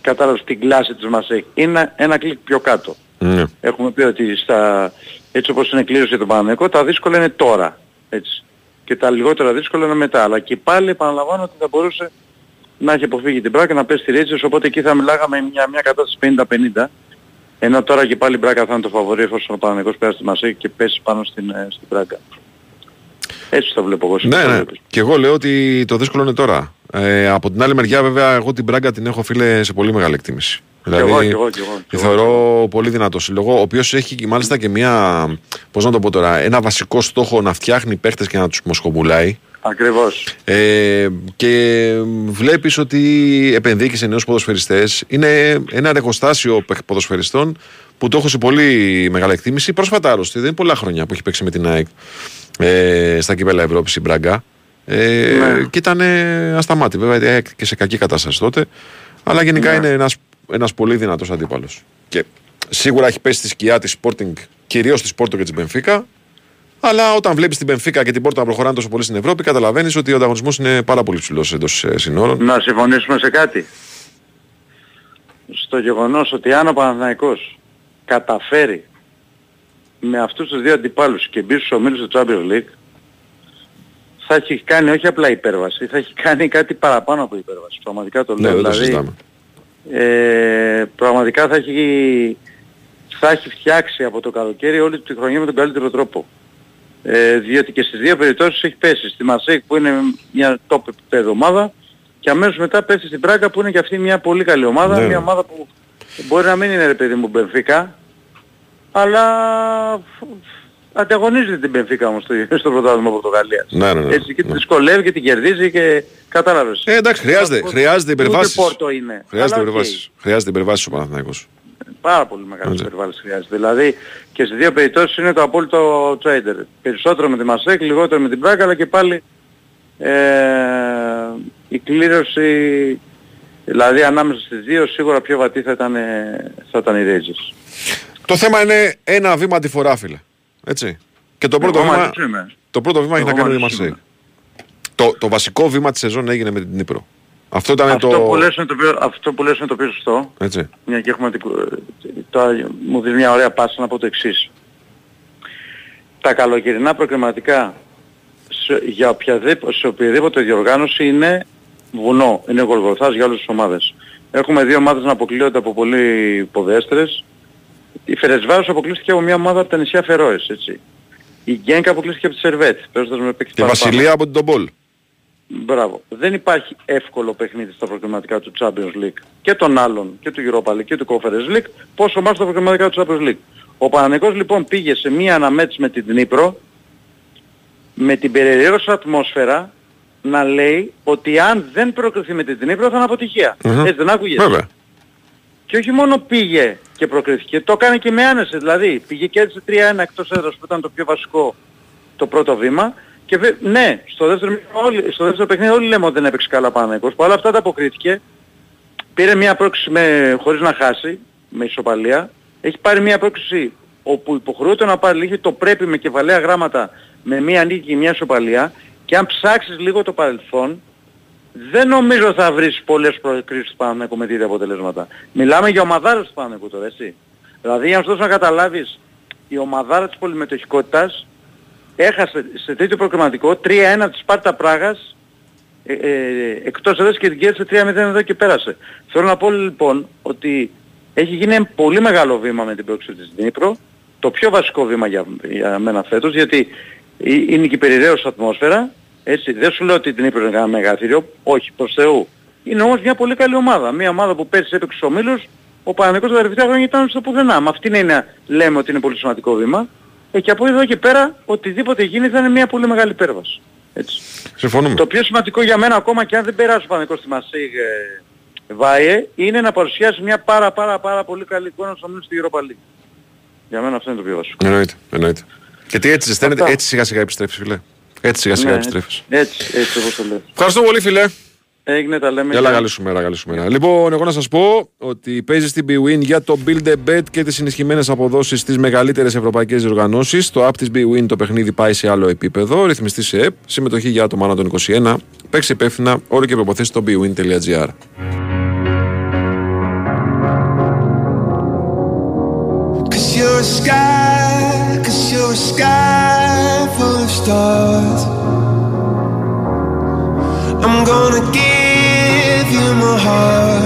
κατάλαβε την κλάση της Μασέη. Είναι ένα, ένα κλικ πιο κάτω. Ναι. Έχουμε πει ότι στα, έτσι όπως είναι κλήρωση για τον Παναμαϊκό, τα δύσκολα είναι τώρα. Έτσι. Και τα λιγότερα δύσκολα είναι μετά. Αλλά και πάλι επαναλαμβάνω ότι θα μπορούσε να έχει αποφύγει την Μπράκα, να πέσει στη Ρέιτζες, οπότε εκεί θα μιλάγαμε για μια κατάσταση 50-50. Ενώ τώρα και πάλι η Μπράκα θα είναι το φαβορή εφόσον ο Παναγικός πέρασε τη Μασέη και πέσει πάνω στην, ε, στην Μπράκα. Έτσι το βλέπω εγώ. Ναι, το ναι. βλέπεις. Και εγώ λέω ότι το δύσκολο είναι τώρα. Ε, από την άλλη μεριά, βέβαια, εγώ την Μπράγκα την έχω φίλε σε πολύ μεγάλη εκτίμηση. Δηλαδή, εγώ, κι εγώ, κι εγώ, κι τη εγώ. θεωρώ πολύ δυνατό σύλλογο, ο οποίος έχει και μάλιστα και μια. Πώς να το πω τώρα, ένα βασικό στόχο να φτιάχνει παίχτε και να τους μοσχοπουλάει. Ακριβώς. Ε, και βλέπεις ότι επενδύει και σε νέου ποδοσφαιριστές. Είναι ένα εργοστάσιο παιχ- ποδοσφαιριστών που το έχω σε πολύ μεγάλη εκτίμηση. Πρόσφατα άλλωστε, δεν είναι πολλά χρόνια που έχει παίξει με την ΑΕΚ ε, στα κύπελα Ευρώπης η Μπραγκά. Ε, Ναι. Και ήταν ασταμάτη. Βέβαια, η ΑΕΚ και σε κακή κατάσταση τότε. Αλλά γενικά Ναι. είναι ένας ένας πολύ δυνατός αντίπαλος. Και σίγουρα έχει πέσει στη σκιά της Sporting, κυρίως της Πόρτο και της Μπενφίκα. Αλλά όταν βλέπεις την Μπενφίκα και την Πόρτο να προχωράνε τόσο πολύ στην Ευρώπη, καταλαβαίνεις ότι ο ανταγωνισμός είναι πάρα πολύ ψηλός εντός συνόρων. Να συμφωνήσουμε σε κάτι; Στο γεγονός ότι αν ο Παναθηναϊκός καταφέρει με αυτούς τους δύο αντιπάλους και μπει στους ομίλους του Champions League θα έχει κάνει όχι απλά υπέρβαση, θα έχει κάνει κάτι παραπάνω από υπέρβαση. Πραγματικά το Ναι, λέω. δεν το δηλαδή, συζητάμε. ε, πραγματικά θα έχει, θα έχει φτιάξει από το καλοκαίρι όλη τη χρονιά με τον καλύτερο τρόπο. Ε, διότι και στις δύο περιπτώσεις έχει πέσει. Στη Μασέικ που είναι μια top επίπεδο ομάδα και αμέσως μετά πέσει στην Πράγκα που είναι και αυτή μια πολύ καλή ομάδα. Ναι. Μια ομάδα που μπορεί να μην είναι ρε παιδί μου Μπενφίκα αλλά ανταγωνίζεται την Μπενφίκα όμως στο, στο πρωτάθλημα Πορτογαλίας. Ναι, ναι, ναι. Έτσι και τη δυσκολεύει και την κερδίζει και κατάλαβες. Ε, εντάξει, χρειάζεται, χρειάζεται υπερβάσεις. Ούτε Πόρτο είναι. Χρειάζεται Αλλά οκ. υπερβάσεις. Χρειάζεται υπερβάσεις ο Παναθηναϊκός. Πάρα πολύ μεγάλες Έτσι. υπερβάσεις χρειάζεται. Δηλαδή και στις δύο περιπτώσεις είναι το απόλυτο αουτσάιντερ. Περισσότερο με τη Μαρσέιγ, λιγότερο με την Μπράγκα, αλλά και πάλι ε, η κλήρωση, δηλαδή ανάμεσα στις δύο σίγουρα πιο βατή θα ήταν, ε, θα ήταν οι Rangers. Το θέμα είναι ένα βήμα τη φορά, φίλε. Έτσι. Και το πρώτο Εγώ βήμα, μαζί σου είμαι. το πρώτο βήμα έχει Εγώ να κάνει με τη μαζί σου Μαρσέιγ. Το, το βασικό βήμα της σεζόν έγινε με την Νύπρο. Αυτό ήταν Αυτό, το. που λες είναι το πιο, αυτό που λες είναι το πιο σωστό. Έτσι. Μια και έχουμε την, κου- τώρα μου δίνει μια ωραία πάσα να πω το εξής. Τα καλοκαιρινά προκριματικά σε, για οποιαδήποτε, σε οποιαδήποτε διοργάνωση είναι βουνό, είναι γολγοθάς για όλες τις ομάδες. Έχουμε δύο ομάδες να αποκλείονται από πολύ ποδέστερες. Η Φερεσβάρος αποκλείστηκε από μια ομάδα από τα νησιά Φερόες, έτσι. Η Γκένκα αποκλείστηκε από τη Σερβέτ, παίζοντας με παίκτη Και παραπάνω. Βασιλεία από την Τομπόλ. Μπράβο. Δεν υπάρχει εύκολο παιχνίδι στα προκριματικά του Champions League και των άλλων και του Europa League και του Conference League πόσο μάλλον στα προκριματικά του Champions League. Ο Παναγικός λοιπόν πήγε σε μία αναμέτρηση με την Δνήπρο με την περιεργώσα ατμόσφαιρα να λέει ότι αν δεν προκριθεί με την Δνήπρο θα είναι αποτυχία. Μμμ. Έτσι δεν άκουγες; Βέβαια. Και όχι μόνο πήγε και προκρίθηκε, το έκανε και με άνεση. Δηλαδή πήγε και έτσι 3-1 εκτός έδρας που ήταν το πιο βασικό το πρώτο βήμα. Και βε- ναι, στο δεύτερο, μήνα όλοι, στο δεύτερο παιχνίδι όλοι λέμε ότι δεν έπαιξε καλά Παναγικός. Παρ' όλα αυτά τα αποκρίθηκε. Πήρε μια πρόκληση με, χωρίς να χάσει, με ισοπαλία. Έχει πάρει μια πρόκληση όπου υποχρεούται να πάρει είχε το πρέπει με κεφαλαία γράμματα με μια νίκη και μια ισοπαλία. Και αν ψάξεις λίγο το παρελθόν, δεν νομίζω θα βρεις πολλές προκρίσεις του Παναθηναϊκού με τέτοια αποτελέσματα. Μιλάμε για ομαδάρες του Παναθηναϊκού τώρα, έτσι. Δηλαδή για να σου δώσω να καταλάβεις, η ομαδάρα της πολυμετοχικότητας έχασε σε τέτοιο προκριματικό 3-1 της Σπάρτα Πράγας ε, ε, εκτός έδρας και την κέρδισε 3-0 εδώ και πέρασε. Θέλω να πω λοιπόν ότι έχει γίνει ένα πολύ μεγάλο βήμα με την πρόκληση της Δνήπρο, το πιο βασικό βήμα για, για μένα φέτος, γιατί ε, είναι και η περιραίωση ατμόσφαιρα, έτσι, δεν σου λέω ότι την Δνήπρο είναι κανένα μεγάθυριο, όχι, προς Θεού. Είναι όμως μια πολύ καλή ομάδα, μια ομάδα που πέρσι έπαιξε στους ομίλους, ο Παναγικός τα τελευταία χρόνια ήταν στο πουθενά. Με αυτήν είναι να λέμε ότι είναι πολύ σημαντικό βήμα. Ε, και από εδώ και πέρα, οτιδήποτε γίνει θα είναι μια πολύ μεγάλη υπέρβαση. Έτσι. Συμφωνούμε. Το πιο σημαντικό για μένα ακόμα και αν δεν περάσει ο Παναγικός στη Μασίγ ε, Βάιε είναι να παρουσιάσει μια πάρα πάρα πάρα πολύ καλή εικόνα στο μήνυμα στη Europa League. Για μένα αυτό είναι το πιο βασικό. Εννοείται. εννοείται. Και τι έτσι ζεσταίνεται, Αυτά. έτσι σιγά σιγά επιστρέφεις, φίλε. Έτσι σιγά σιγά Ναι, επιστρέφεις. έτσι, έτσι όπως το λέω. Ευχαριστώ πολύ, φίλε. Έγινε τα λέμε. Έλα, και- καλή σου μέρα, καλή σου μέρα. Λοιπόν, εγώ να σας πω ότι παίζει στην BWIN για το Build a Bet και τις ενισχυμένες αποδόσεις στις μεγαλύτερες ευρωπαϊκές διοργανώσεις. Στο app της BWIN το παιχνίδι πάει σε άλλο επίπεδο. Ρυθμιστή σε ΕΠ. Συμμετοχή για άτομα άνω των 21. Παίξει υπεύθυνα. Όρο και προποθέσει στο bwin.gr. Cause you're a sky, cause you're a sky full of stars. I'm gonna give you my heart.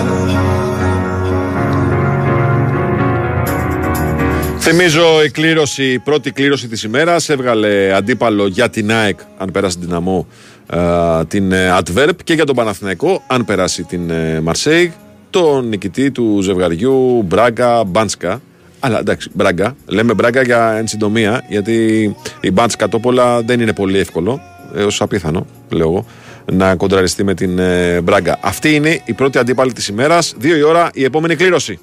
Θυμίζω η κλήρωση, η πρώτη κλήρωση της ημέρας έβγαλε αντίπαλο για την ΑΕΚ αν πέρασε την Δυναμό α, την ε, Adverb και για τον Παναθηναϊκό αν περάσει την ε, Marseille τον νικητή του ζευγαριού Μπράγκα Μπάντσκα. Αλλά εντάξει, Μπράγκα. Λέμε Μπράγκα για εν συντομία, γιατί η Μπάντσκα τόπολα δεν είναι πολύ εύκολο, έω απίθανο, λέω εγώ, να κοντραριστεί με την ε, Μπράγκα. Αυτή είναι η πρώτη αντίπαλη της ημέρας. Δύο η ώρα η επόμενη κλήρωση.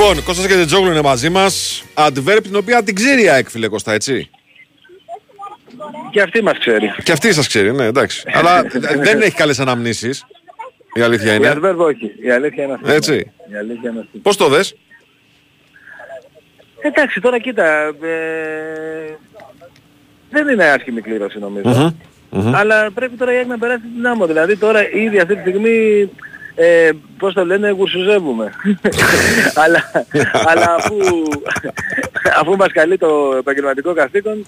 Λοιπόν, Κώστας και Τζόγλου είναι μαζί μας. Adverb την οποία την ξέρει η ΑΕΚ, φίλε Κώστα, έτσι; Και αυτή μας ξέρει. Και αυτή σας ξέρει, ναι, εντάξει. Αλλά [laughs] δεν έχει καλές αναμνήσεις. Η αλήθεια Η είναι. Adverb όχι. Η αλήθεια είναι αυτή. Έτσι. Η αλήθεια είναι αυτή. Πώς το δες; Εντάξει, τώρα κοίτα. Ε, δεν είναι άσχημη κλήρωση νομίζω. Μμμ, μμμ. Αλλά πρέπει τώρα η ΑΕΚ να περάσει την άμμο. Δηλαδή τώρα ήδη αυτή τη στιγμή ε, πώς το λένε, γουρσουζεύουμε. [laughs] αλλά, αλλά αφού, αφού μας καλεί το επαγγελματικό καθήκον,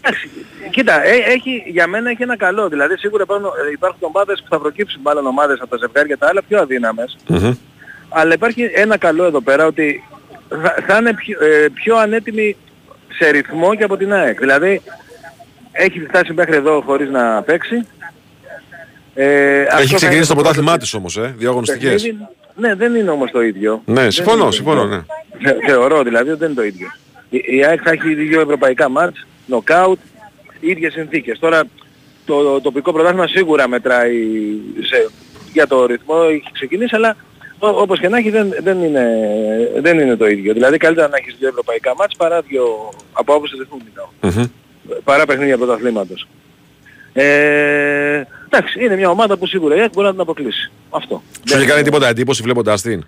εντάξει, κοίτα, ε, έχει, για μένα έχει ένα καλό. Δηλαδή σίγουρα υπάρχουν, ε, υπάρχουν ομάδες που θα προκύψουν μάλλον ομάδες από τα ζευγάρια τα άλλα πιο αδύναμες. Μμμ. Αλλά υπάρχει ένα καλό εδώ πέρα ότι θα, θα είναι πιο, ε, πιο ανέτοιμη σε ρυθμό και από την ΑΕΚ. Δηλαδή έχει φτάσει μέχρι εδώ χωρίς να παίξει. Ε, αυτό θα Έχει είναι ξεκινήσει το πρώτο πρωτάθλημά της όμως, ε. Δύο αγωνιστικέ. παιχνίδι. Ναι, δεν είναι όμως το ίδιο. Ναι, Δεν συμφωνώ, είναι το συμφωνώ, ίδιο. ναι. Θε- Θεωρώ δηλαδή ότι δεν είναι το ίδιο. Η, η ΑΕΚ θα έχει δύο ευρωπαϊκά μάτς, νοκάουτ, ίδιες συνθήκες. Τώρα το τοπικό πρωτάθλημα σίγουρα μετράει σε, για το ρυθμό, έχει ξεκινήσει, αλλά ό- όπως και να έχει δεν, δεν, είναι, δεν είναι το ίδιο. Δηλαδή καλύτερα να έχεις δύο ευρωπαϊκά μάτς παρά δύο από άποψη ρυθμού μιλάω. Μμμ. Παρά παιχνίδια πρωταθλήματος. Ε, εντάξει, είναι μια ομάδα που σίγουρα η ΑΕΚ μπορεί να την αποκλείσει. Αυτό. Σου είχε κάνει τίποτα εντύπωση βλέποντά την.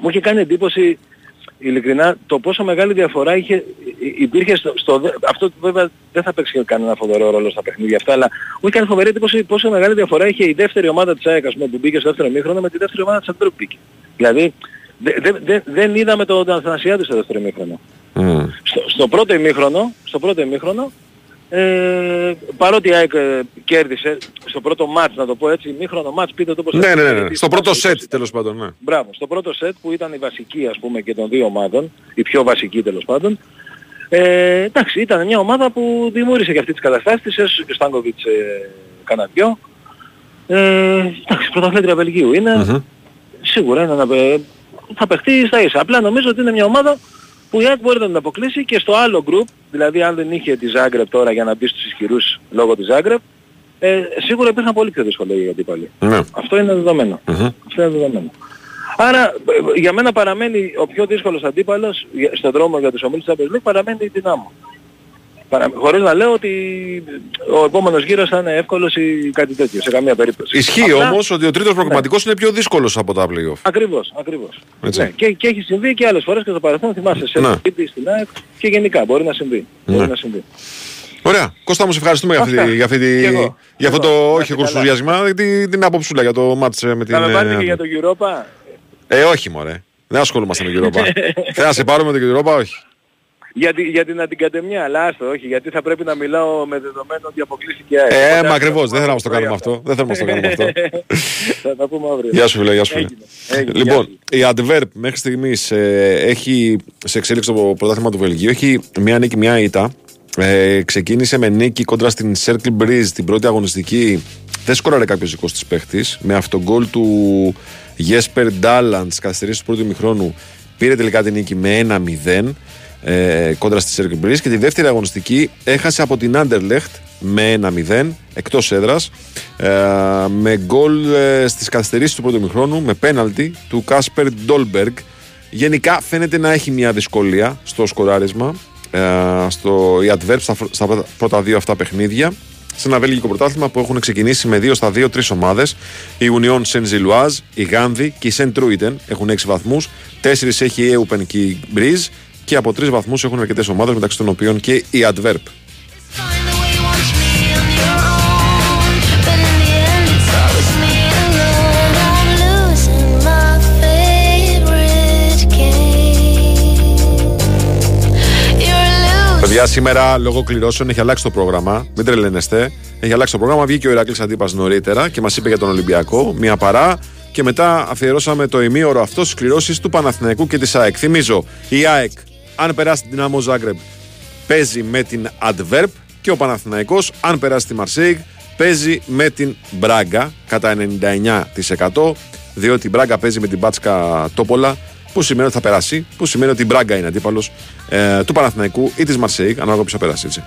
Μου είχε κάνει εντύπωση ειλικρινά το πόσο μεγάλη διαφορά είχε, υ- υπήρχε στο, στο δε- αυτό βέβαια δεν θα παίξει κανένα φοβερό ρόλο στα παιχνίδια αυτά, αλλά μου είχε κάνει φοβερή εντύπωση πόσο μεγάλη διαφορά είχε η δεύτερη ομάδα της ΑΕΚ ας πούμε, που μπήκε στο δεύτερο μήχρονο με τη δεύτερη ομάδα της Αντρού που μπήκε. Δηλαδή δε- δε- δε- δεν είδαμε τον Αθανασιάδη στο δεύτερο μήχρονο. Μμ. Στο, στο πρώτο ημίχρονο, στο πρώτο ημίχρονο ε, παρότι η ΑΕΚ ε, κέρδισε στο πρώτο μάτς, να το πω έτσι, ημίχρονο μάτς, πείτε το πώς Ναι, θέλετε, ναι, ναι, ναι. γιατί Στο πρώτο θυμάστε, σετ τέλος πάντων, ναι. Μπράβο. Στο πρώτο σετ που ήταν η βασική ας πούμε και των δύο ομάδων, η πιο βασική τέλος πάντων, ε, εντάξει, ήταν μια ομάδα που δημιούργησε και αυτή τις καταστάσεις της, έσωσε και ο Στάνκοβιτς ε, κανένα δυο. Ε, εντάξει, πρωταθλήτρια Βελγίου είναι, Μμμ. σίγουρα είναι ένα, ε, θα παιχτεί στα ίσα. Απλά νομίζω ότι είναι μια ομάδα που η ΑΕΚ μπορεί να την αποκλείσει και στο άλλο group, δηλαδή αν δεν είχε τη Ζάγκρεπ τώρα για να μπει στους ισχυρούς λόγω της Ζάγκρεπ, ε, σίγουρα υπήρχαν πολύ πιο δύσκολα οι αντίπαλοι. Ναι. Αυτό είναι δεδομένο. Μμμ. Αυτό είναι δεδομένο. Άρα ε, για μένα παραμένει ο πιο δύσκολος αντίπαλος για- στον δρόμο για τους ομίλους της Champions League παραμένει η Δυνάμω. Παρα... Χωρίς να λέω ότι ο επόμενος γύρος θα είναι εύκολος ή κάτι τέτοιο, σε καμία περίπτωση. Ισχύει Απλά- όμως ότι ο τρίτος προγραμματικός είναι πιο δύσκολος από τα playoff. Ακριβώς, ακριβώς. Έτσι. Ναι, και, και έχει συμβεί και άλλες φορές και στο παρελθόν θυμάσαι σε Ναι. σπίτι, στην ΑΕΚ και γενικά μπορεί να συμβεί. Ναι. Μπορεί να συμβεί. Ωραία. Κώστα μου, σε ευχαριστούμε για, αυτή, Αυτά. για, αυτή τη- Κι εγώ. για αυτό Κι εγώ. το Να όχι είστε καλά. κουρσουριασμά, την, την άποψούλα για το μάτς ε, με την... Θα με πάρετε ε, και για το Europa. Ε, όχι μωρέ. Δεν ασχολούμαστε με την Europa. [laughs] Θέλω να σε πάρουμε με την Europa, όχι. Για, τη- για την αντικατεμιά, αλλά άστο, όχι, γιατί θα πρέπει να μιλάω με δεδομένο ότι αποκλείστηκε η ΑΕΚ. Ε, Οπότε μα ας ακριβώς. τα Δεν θέλω να μας το πούμε κάνουμε αύριο. αυτό. Δεν θέλω να μας το κάνουμε αυτό. [laughs] θα τα πούμε αύριο. Γεια σου φίλε, γεια σου φίλε. Έγινε, έγινε, Λοιπόν, η Adverb μέχρι στιγμής ε, έχει σε εξέλιξη το πρωτάθλημα του Βελγίου. Έχει μία νίκη, μία ήττα. Ε, ξεκίνησε με νίκη κόντρα στην Circle Breeze την πρώτη αγωνιστική. Δεν σκόραρε κάποιος δικός της παίχτης. Με αυτογκολ του Jesper Ντάλαντ στι καθυστερήσεις του πρώτου ημιχρόνου πήρε τελικά την νίκη με 1-0 ε, κόντρα στη Circle Breeze. Και τη δεύτερη αγωνιστική έχασε από την Anderlecht με 1-0 εκτός έδρας. Ε, με γκολ ε, στις καθυστερήσεις του πρώτου ημιχρόνου με πέναλτι του Κάσπερ Ντόλμπεργκ. Γενικά φαίνεται να έχει μια δυσκολία στο σκοράρισμα ε, στο η Adverb στα, φ- στα πρώτα- πρώτα δύο αυτά παιχνίδια σε ένα βέλγικο πρωτάθλημα που έχουν ξεκινήσει με 2 στα 2 τρεις ομάδες. Η Union Saint Gilloise, η Γάνδη και η Saint Truiden έχουν 6 βαθμούς. 4 έχει η Eupen και η Breeze και από τρεις βαθμούς έχουν αρκετές ομάδες μεταξύ των οποίων και η Adverb. Παιδιά, σήμερα λόγω κληρώσεων έχει αλλάξει το πρόγραμμα. Μην τρελαίνεστε. Έχει αλλάξει το πρόγραμμα. Βγήκε ο Ηράκλειο Αντίπας νωρίτερα και μας είπε για τον Ολυμπιακό. Μια παρά. Και μετά αφιερώσαμε το ημίωρο αυτό στις κληρώσεις του Παναθηναϊκού και της ΑΕΚ. Θυμίζω, η ΑΕΚ αν περάσει την Δυναμό Ζάγκρεπ, παίζει με την Adverb και ο Παναθηναϊκός, αν περάσει τη Μαρσέιγ, παίζει με την Μπράγκα κατά 99% διότι η Μπράγκα παίζει με την Μπάτσκα Τόπολα που σημαίνει ότι θα περάσει, που σημαίνει ότι η Μπράγκα είναι αντίπαλος ε, του Παναθηναϊκού ή της Μαρσέικ, ανάλογα ποιος θα περάσει. Έτσι.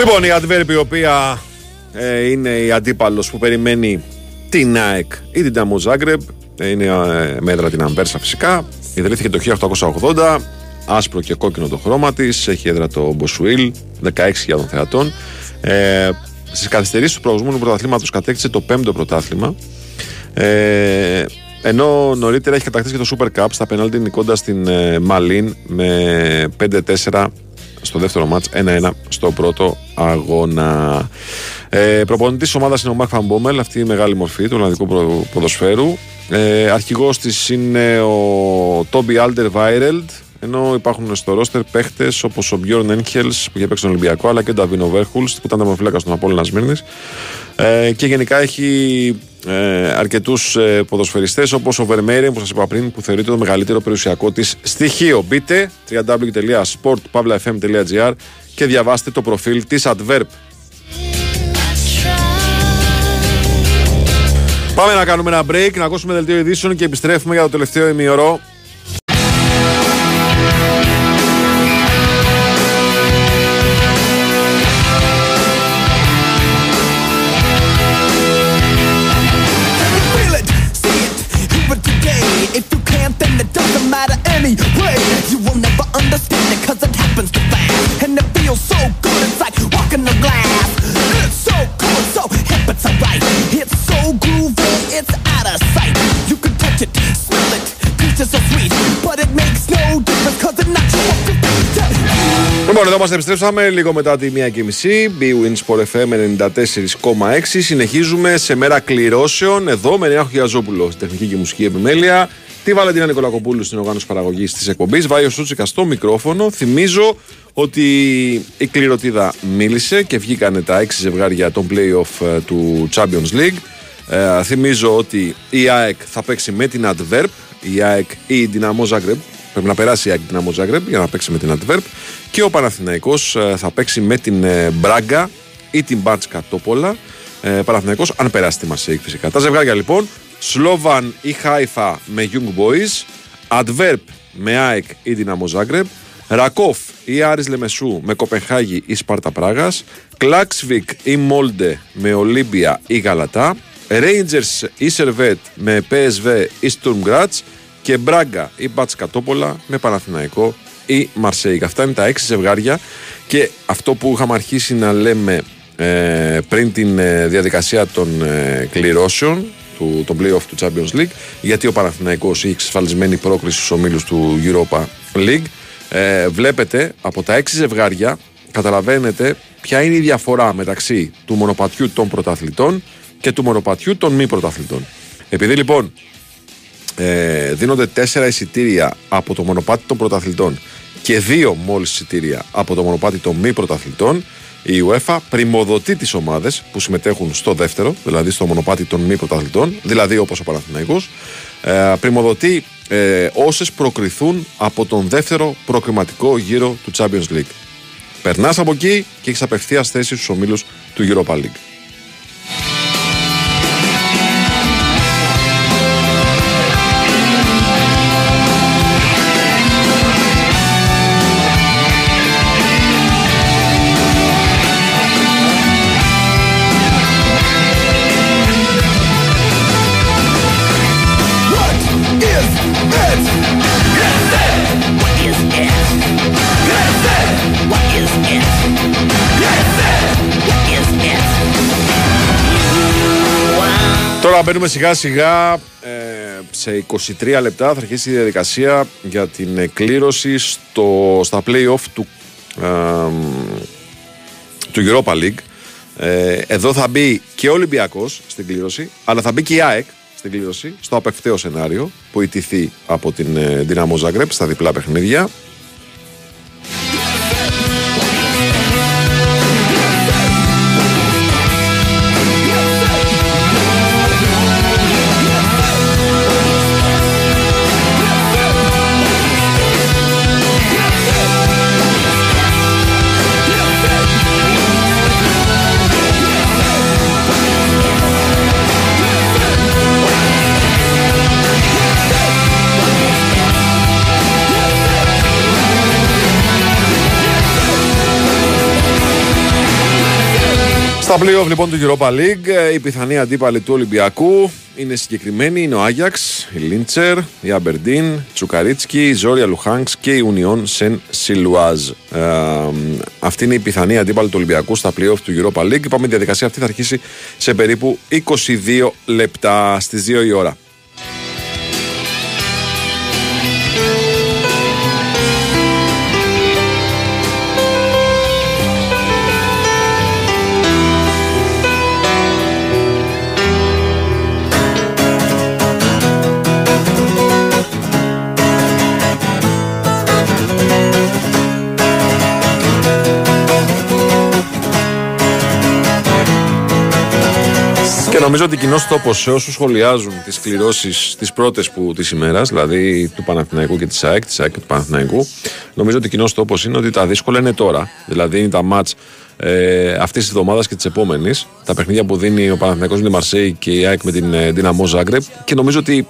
Λοιπόν, η Adverb η οποία ε, είναι η αντίπαλος που περιμένει την ΑΕΚ ή την Ταμο Ζάγκρεπ. Ε, είναι ε, μέτρα την Αμπέρσα φυσικά. Ιδρύθηκε το 1880. Άσπρο και κόκκινο το χρώμα της. Έχει έδρα το Μποσουίλ. 16.000 θεατών. Ε, Στις καθυστερήσεις του προηγούμενου πρωταθλήματος κατέκτησε το 5ο πρωτάθλημα. Ε, ενώ νωρίτερα έχει κατακτήσει και το Super Cup στα πενάλτη νικώντας την ε, Μαλίν με 5-4 στο δεύτερο μάτς 1-1 στο πρώτο αγώνα. Ε, Προπονητής της ομάδας είναι ο Μαρκ Φαν Μπόμελ, αυτή η μεγάλη μορφή του Ολλανδικού προ- ποδοσφαίρου. Ε, Αρχηγός της είναι ο Τόμπι Άλντερβαϊρελντ, ενώ υπάρχουν στο ρόστερ παίχτες όπως ο Μπιόρν Ένγκελς που είχε παίξει στον Ολυμπιακό, αλλά και ο Νταβίνο Φερχούλστ που ήταν τερματοφύλακας στον Απόλλωνα Σμύρνης. Ε, και γενικά έχει ε, αρκετούς ε, ποδοσφαιριστές όπως ο Βερμέριεν που σας είπα πριν, που θεωρείται το μεγαλύτερο περιουσιακό της στοιχείο. Μπείτε www.sportpavlafm.gr και διαβάστε το προφίλ της Adverb. Πάμε να κάνουμε ένα break, να ακούσουμε δελτίο ειδήσεων και επιστρέφουμε για το τελευταίο ημιωρό. Λοιπόν, εδώ μας επιστρέψαμε λίγο μετά τη μία και μισή. B-Win Sport FM 94,6. Συνεχίζουμε σε μέρα κληρώσεων εδώ με Νέα Χιαζόπουλο στην τεχνική και μουσική επιμέλεια. Τη Βαλαντίνα Νικολακοπούλου στην οργάνωση παραγωγής της εκπομπής. Βάιο Σούτσικα στο μικρόφωνο. Θυμίζω ότι η κληρωτίδα μίλησε και βγήκανε τα έξι ζευγάρια των playoff ε, του Champions League. Ε, θυμίζω ότι η ΑΕΚ θα παίξει με την Adverb, η ΑΕΚ ή η Dinamo Zagreb. Πρέπει να περάσει η ΑΕΚ Dinamo Zagreb για να παίξει με την Αντβέρπ. Και ο Παναθηναϊκός ε, θα παίξει με την ε, Μπράγκα ή την Μπάτσκα Τόπολα. Ε, Παναθηναϊκός αν περάσει τη Μαρσέιγ φυσικά. Τα ζευγάρια λοιπόν, Σλόβαν ή Χάιφα με Young Boys, Αντβέρπ με ΑΕΚ ή Dinamo Zagreb, Ρακόφ ή Άρης Λεμεσού με Κοπενχάγη ή Σπάρτα Πράγας, Κλάξβικ ή Μόλντε με Ολύμπια ή Γαλατά, Rangers ή Σερβέτ με PSV ή Sturm Graz και Μπράγκα ή Μπάτς Κατόπολα με Παναθηναϊκό ή Μαρσέικ. Αυτά είναι τα έξι ζευγάρια και αυτό που είχαμε αρχίσει να λέμε ε, πριν την ε, διαδικασία των ε, κληρώσεων του, των play-off του Champions League γιατί ο Παναθηναϊκός έχει εξασφαλισμένη πρόκριση στους ομίλους του Europa League ε, βλέπετε από τα έξι ζευγάρια καταλαβαίνετε ποια είναι η διαφορά μεταξύ του μονοπατιού των πρωταθλητών και του μονοπατιού των μη πρωταθλητών. Επειδή λοιπόν ε, δίνονται τέσσερα εισιτήρια από το μονοπάτι των πρωταθλητών και δύο μόλις εισιτήρια από το μονοπάτι των μη πρωταθλητών, η UEFA πρημοδοτεί τις ομάδες που συμμετέχουν στο δεύτερο, δηλαδή στο μονοπάτι των μη πρωταθλητών, δηλαδή όπως ο Παναθηναϊκός, ε, πρημοδοτεί ε, όσες προκριθούν από τον δεύτερο προκριματικό γύρο του Champions League. Περνάς από εκεί και έχεις απευθείας θέση στους ομίλους του Europa League. Μπαίνουμε σιγά σιγά ε, σε 23 λεπτά θα αρχίσει η διαδικασία για την ε, κλήρωση στο, στα play-off του, ε, του Europa League. Ε, εδώ θα μπει και ο Ολυμπιακός στην κλήρωση, αλλά θα μπει και η ΑΕΚ στην κλήρωση, στο απευκταίο σενάριο που ιτηθεί από την ε, Dinamo Zagreb στα διπλά παιχνίδια. Play-off λοιπόν του Europa League, ε, η πιθανή αντίπαλη του Ολυμπιακού είναι συγκεκριμένη. Είναι ο Άγιαξ, η Λίντσερ, η Αμπερντίν, Τσουκαρίτσκι, η Ζόρια Λουχάνξ και η Ουνιόν Σεν Σιλουάζ. Ε, αυτή είναι η πιθανή αντίπαλη του Ολυμπιακού στα play-off του Europa League. Είπαμε η διαδικασία αυτή θα αρχίσει σε περίπου 22 λεπτά στις 2 η ώρα. Και νομίζω ότι κοινός τόπος σε όσους σχολιάζουν τις κληρώσεις τις πρώτες που της ημέρας, δηλαδή του Παναθηναϊκού και της ΑΕΚ, της ΑΕΚ και του Παναθηναϊκού, νομίζω ότι κοινός τόπος είναι ότι τα δύσκολα είναι τώρα. Δηλαδή είναι τα μάτς ε, αυτής της εβδομάδας και της επόμενης, τα παιχνίδια που δίνει ο Παναθηναϊκός με τη Μαρσέη και η ΑΕΚ με την ε, Dinamo Zagreb. Και νομίζω ότι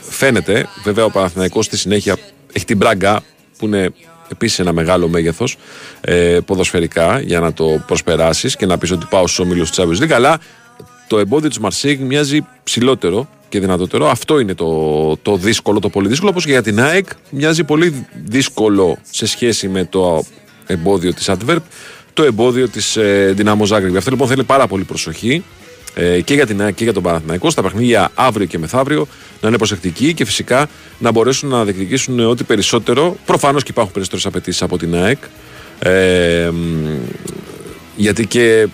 φαίνεται, βέβαια ο Παναθηναϊκός στη συνέχεια έχει την Μπράγκα που είναι επίσης ένα μεγάλο μέγεθος ε, ποδοσφαιρικά για να το προσπεράσεις και να πεις ότι πάω στους ομίλους της Champions League. Αλλά το εμπόδιο της Μαρσέη μοιάζει ψηλότερο και δυνατότερο. Αυτό είναι το, το δύσκολο, το πολύ δύσκολο. Όπως και για την ΑΕΚ μοιάζει πολύ δύσκολο σε σχέση με το εμπόδιο της Adverb, το εμπόδιο της ε, Dinamo Zagreb. Αυτό λοιπόν θέλει πάρα πολύ προσοχή ε, και για την ΑΕΚ και για τον Παναθηναϊκό στα παιχνίδια αύριο και μεθαύριο να είναι προσεκτικοί και φυσικά να μπορέσουν να διεκδικήσουν ό,τι περισσότερο. Προφανώς και υπάρχουν περισσότερες απαιτήσεις από την ΑΕΚ. Ε, μ, γιατί και ε,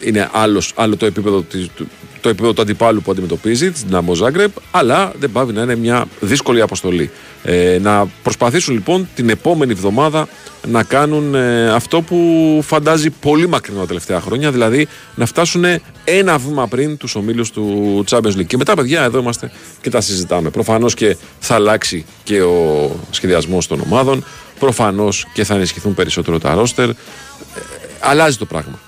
είναι άλλος, άλλο το επίπεδο, της, του- το επίπεδο του αντιπάλου που αντιμετωπίζει, την Dinamo Zagreb, αλλά δεν πάβει να είναι μια δύσκολη αποστολή. Ε, να προσπαθήσουν λοιπόν την επόμενη εβδομάδα να κάνουν ε, αυτό που φαντάζει πολύ μακρινό τα τελευταία χρόνια, δηλαδή να φτάσουν ένα βήμα πριν τους ομίλους του Champions League. Και μετά, παιδιά, εδώ είμαστε και τα συζητάμε. Προφανώς και θα αλλάξει και ο σχεδιασμός των ομάδων, προφανώς και θα ενισχυθούν περισσότερο τα ρόστερ. Ε, αλλάζει το πράγμα.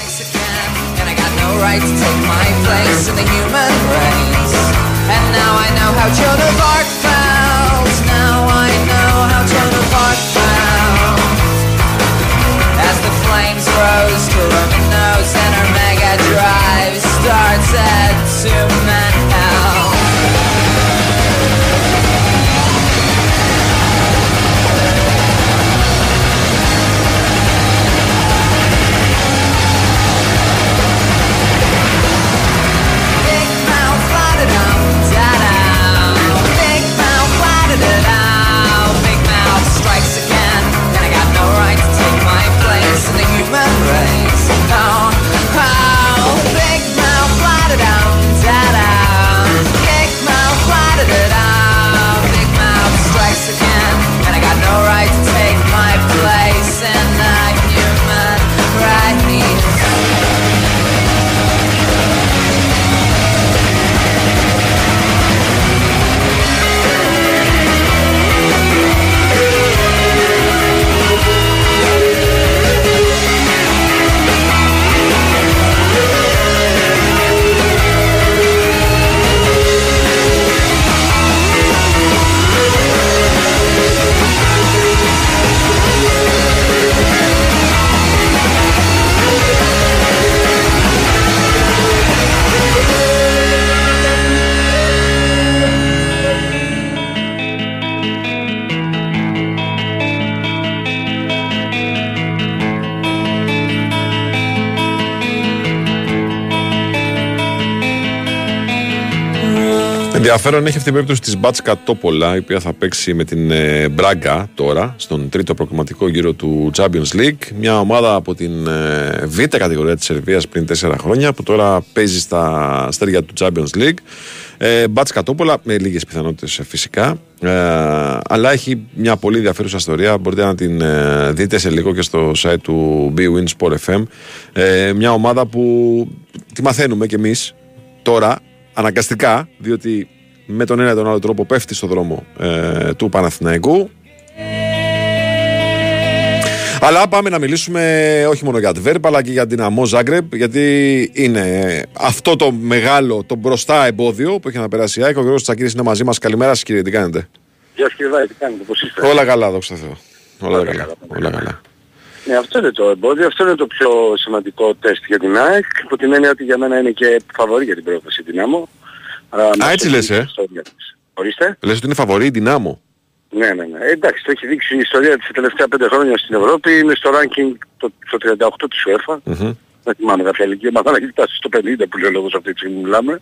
And I got no right to take my place in the human race. And now I know how Joan of Arc felt. Now I know how Joan of Arc felt. As the flames rose to Roman nose and her mega drive starts at 2 Ενδιαφέρον έχει αυτή η περίπτωση της Μπάτσκα Τόπολα, η οποία θα παίξει με την ε, Μπράγκα τώρα, στον τρίτο προκριματικό γύρο του Champions League. Μια ομάδα από την ε, β' κατηγορία της Σερβίας πριν τέσσερα χρόνια, που τώρα παίζει στα στέρια του Champions League. Ε, Μπάτσκα Τόπολα, με λίγες πιθανότητες φυσικά. Ε, αλλά έχει μια πολύ ενδιαφέρουσα ιστορία. Μπορείτε να την ε, δείτε σε λίγο και στο site του BWIN Sport FM. Ε, μια ομάδα που τη μαθαίνουμε κι εμείς τώρα αναγκαστικά, διότι με τον ένα ή τον άλλο τρόπο πέφτει στο δρόμο ε, του Παναθηναϊκού. Αλλά πάμε να μιλήσουμε όχι μόνο για Adverb αλλά και για την Αμό Ζάγκρεπ γιατί είναι αυτό το μεγάλο, το μπροστά εμπόδιο που έχει να περάσει η ΑΕΚ. Ο Γιώργος Τσακύρης είναι μαζί μας. Καλημέρα σας κύριε, τι κάνετε; Γεια σας κύριε Βάη, τι κάνετε, πώς είστε; Όλα καλά, δόξα τω Θεώ. Όλα καλά. Όλα καλά. Ναι, αυτό είναι το εμπόδιο, αυτό είναι το πιο σημαντικό τεστ για την ΑΕΚ, υπό την έννοια ότι για μένα είναι και φαβορή για την πρόκληση δυνάμω. Α, έτσι λες, ε. Ορίστε. Λες ότι είναι φαβορή η δυνάμω. Ναι, ναι, ναι. Ε, εντάξει, το έχει δείξει η ιστορία της τα τελευταία πέντε χρόνια στην Ευρώπη. Είναι στο ranking το, το 38 της UEFA. Δεν θυμάμαι κάποια ηλικία, μα θα έχει φτάσει στο 50 που λέει ο λόγος αυτή τη στιγμή μιλάμε.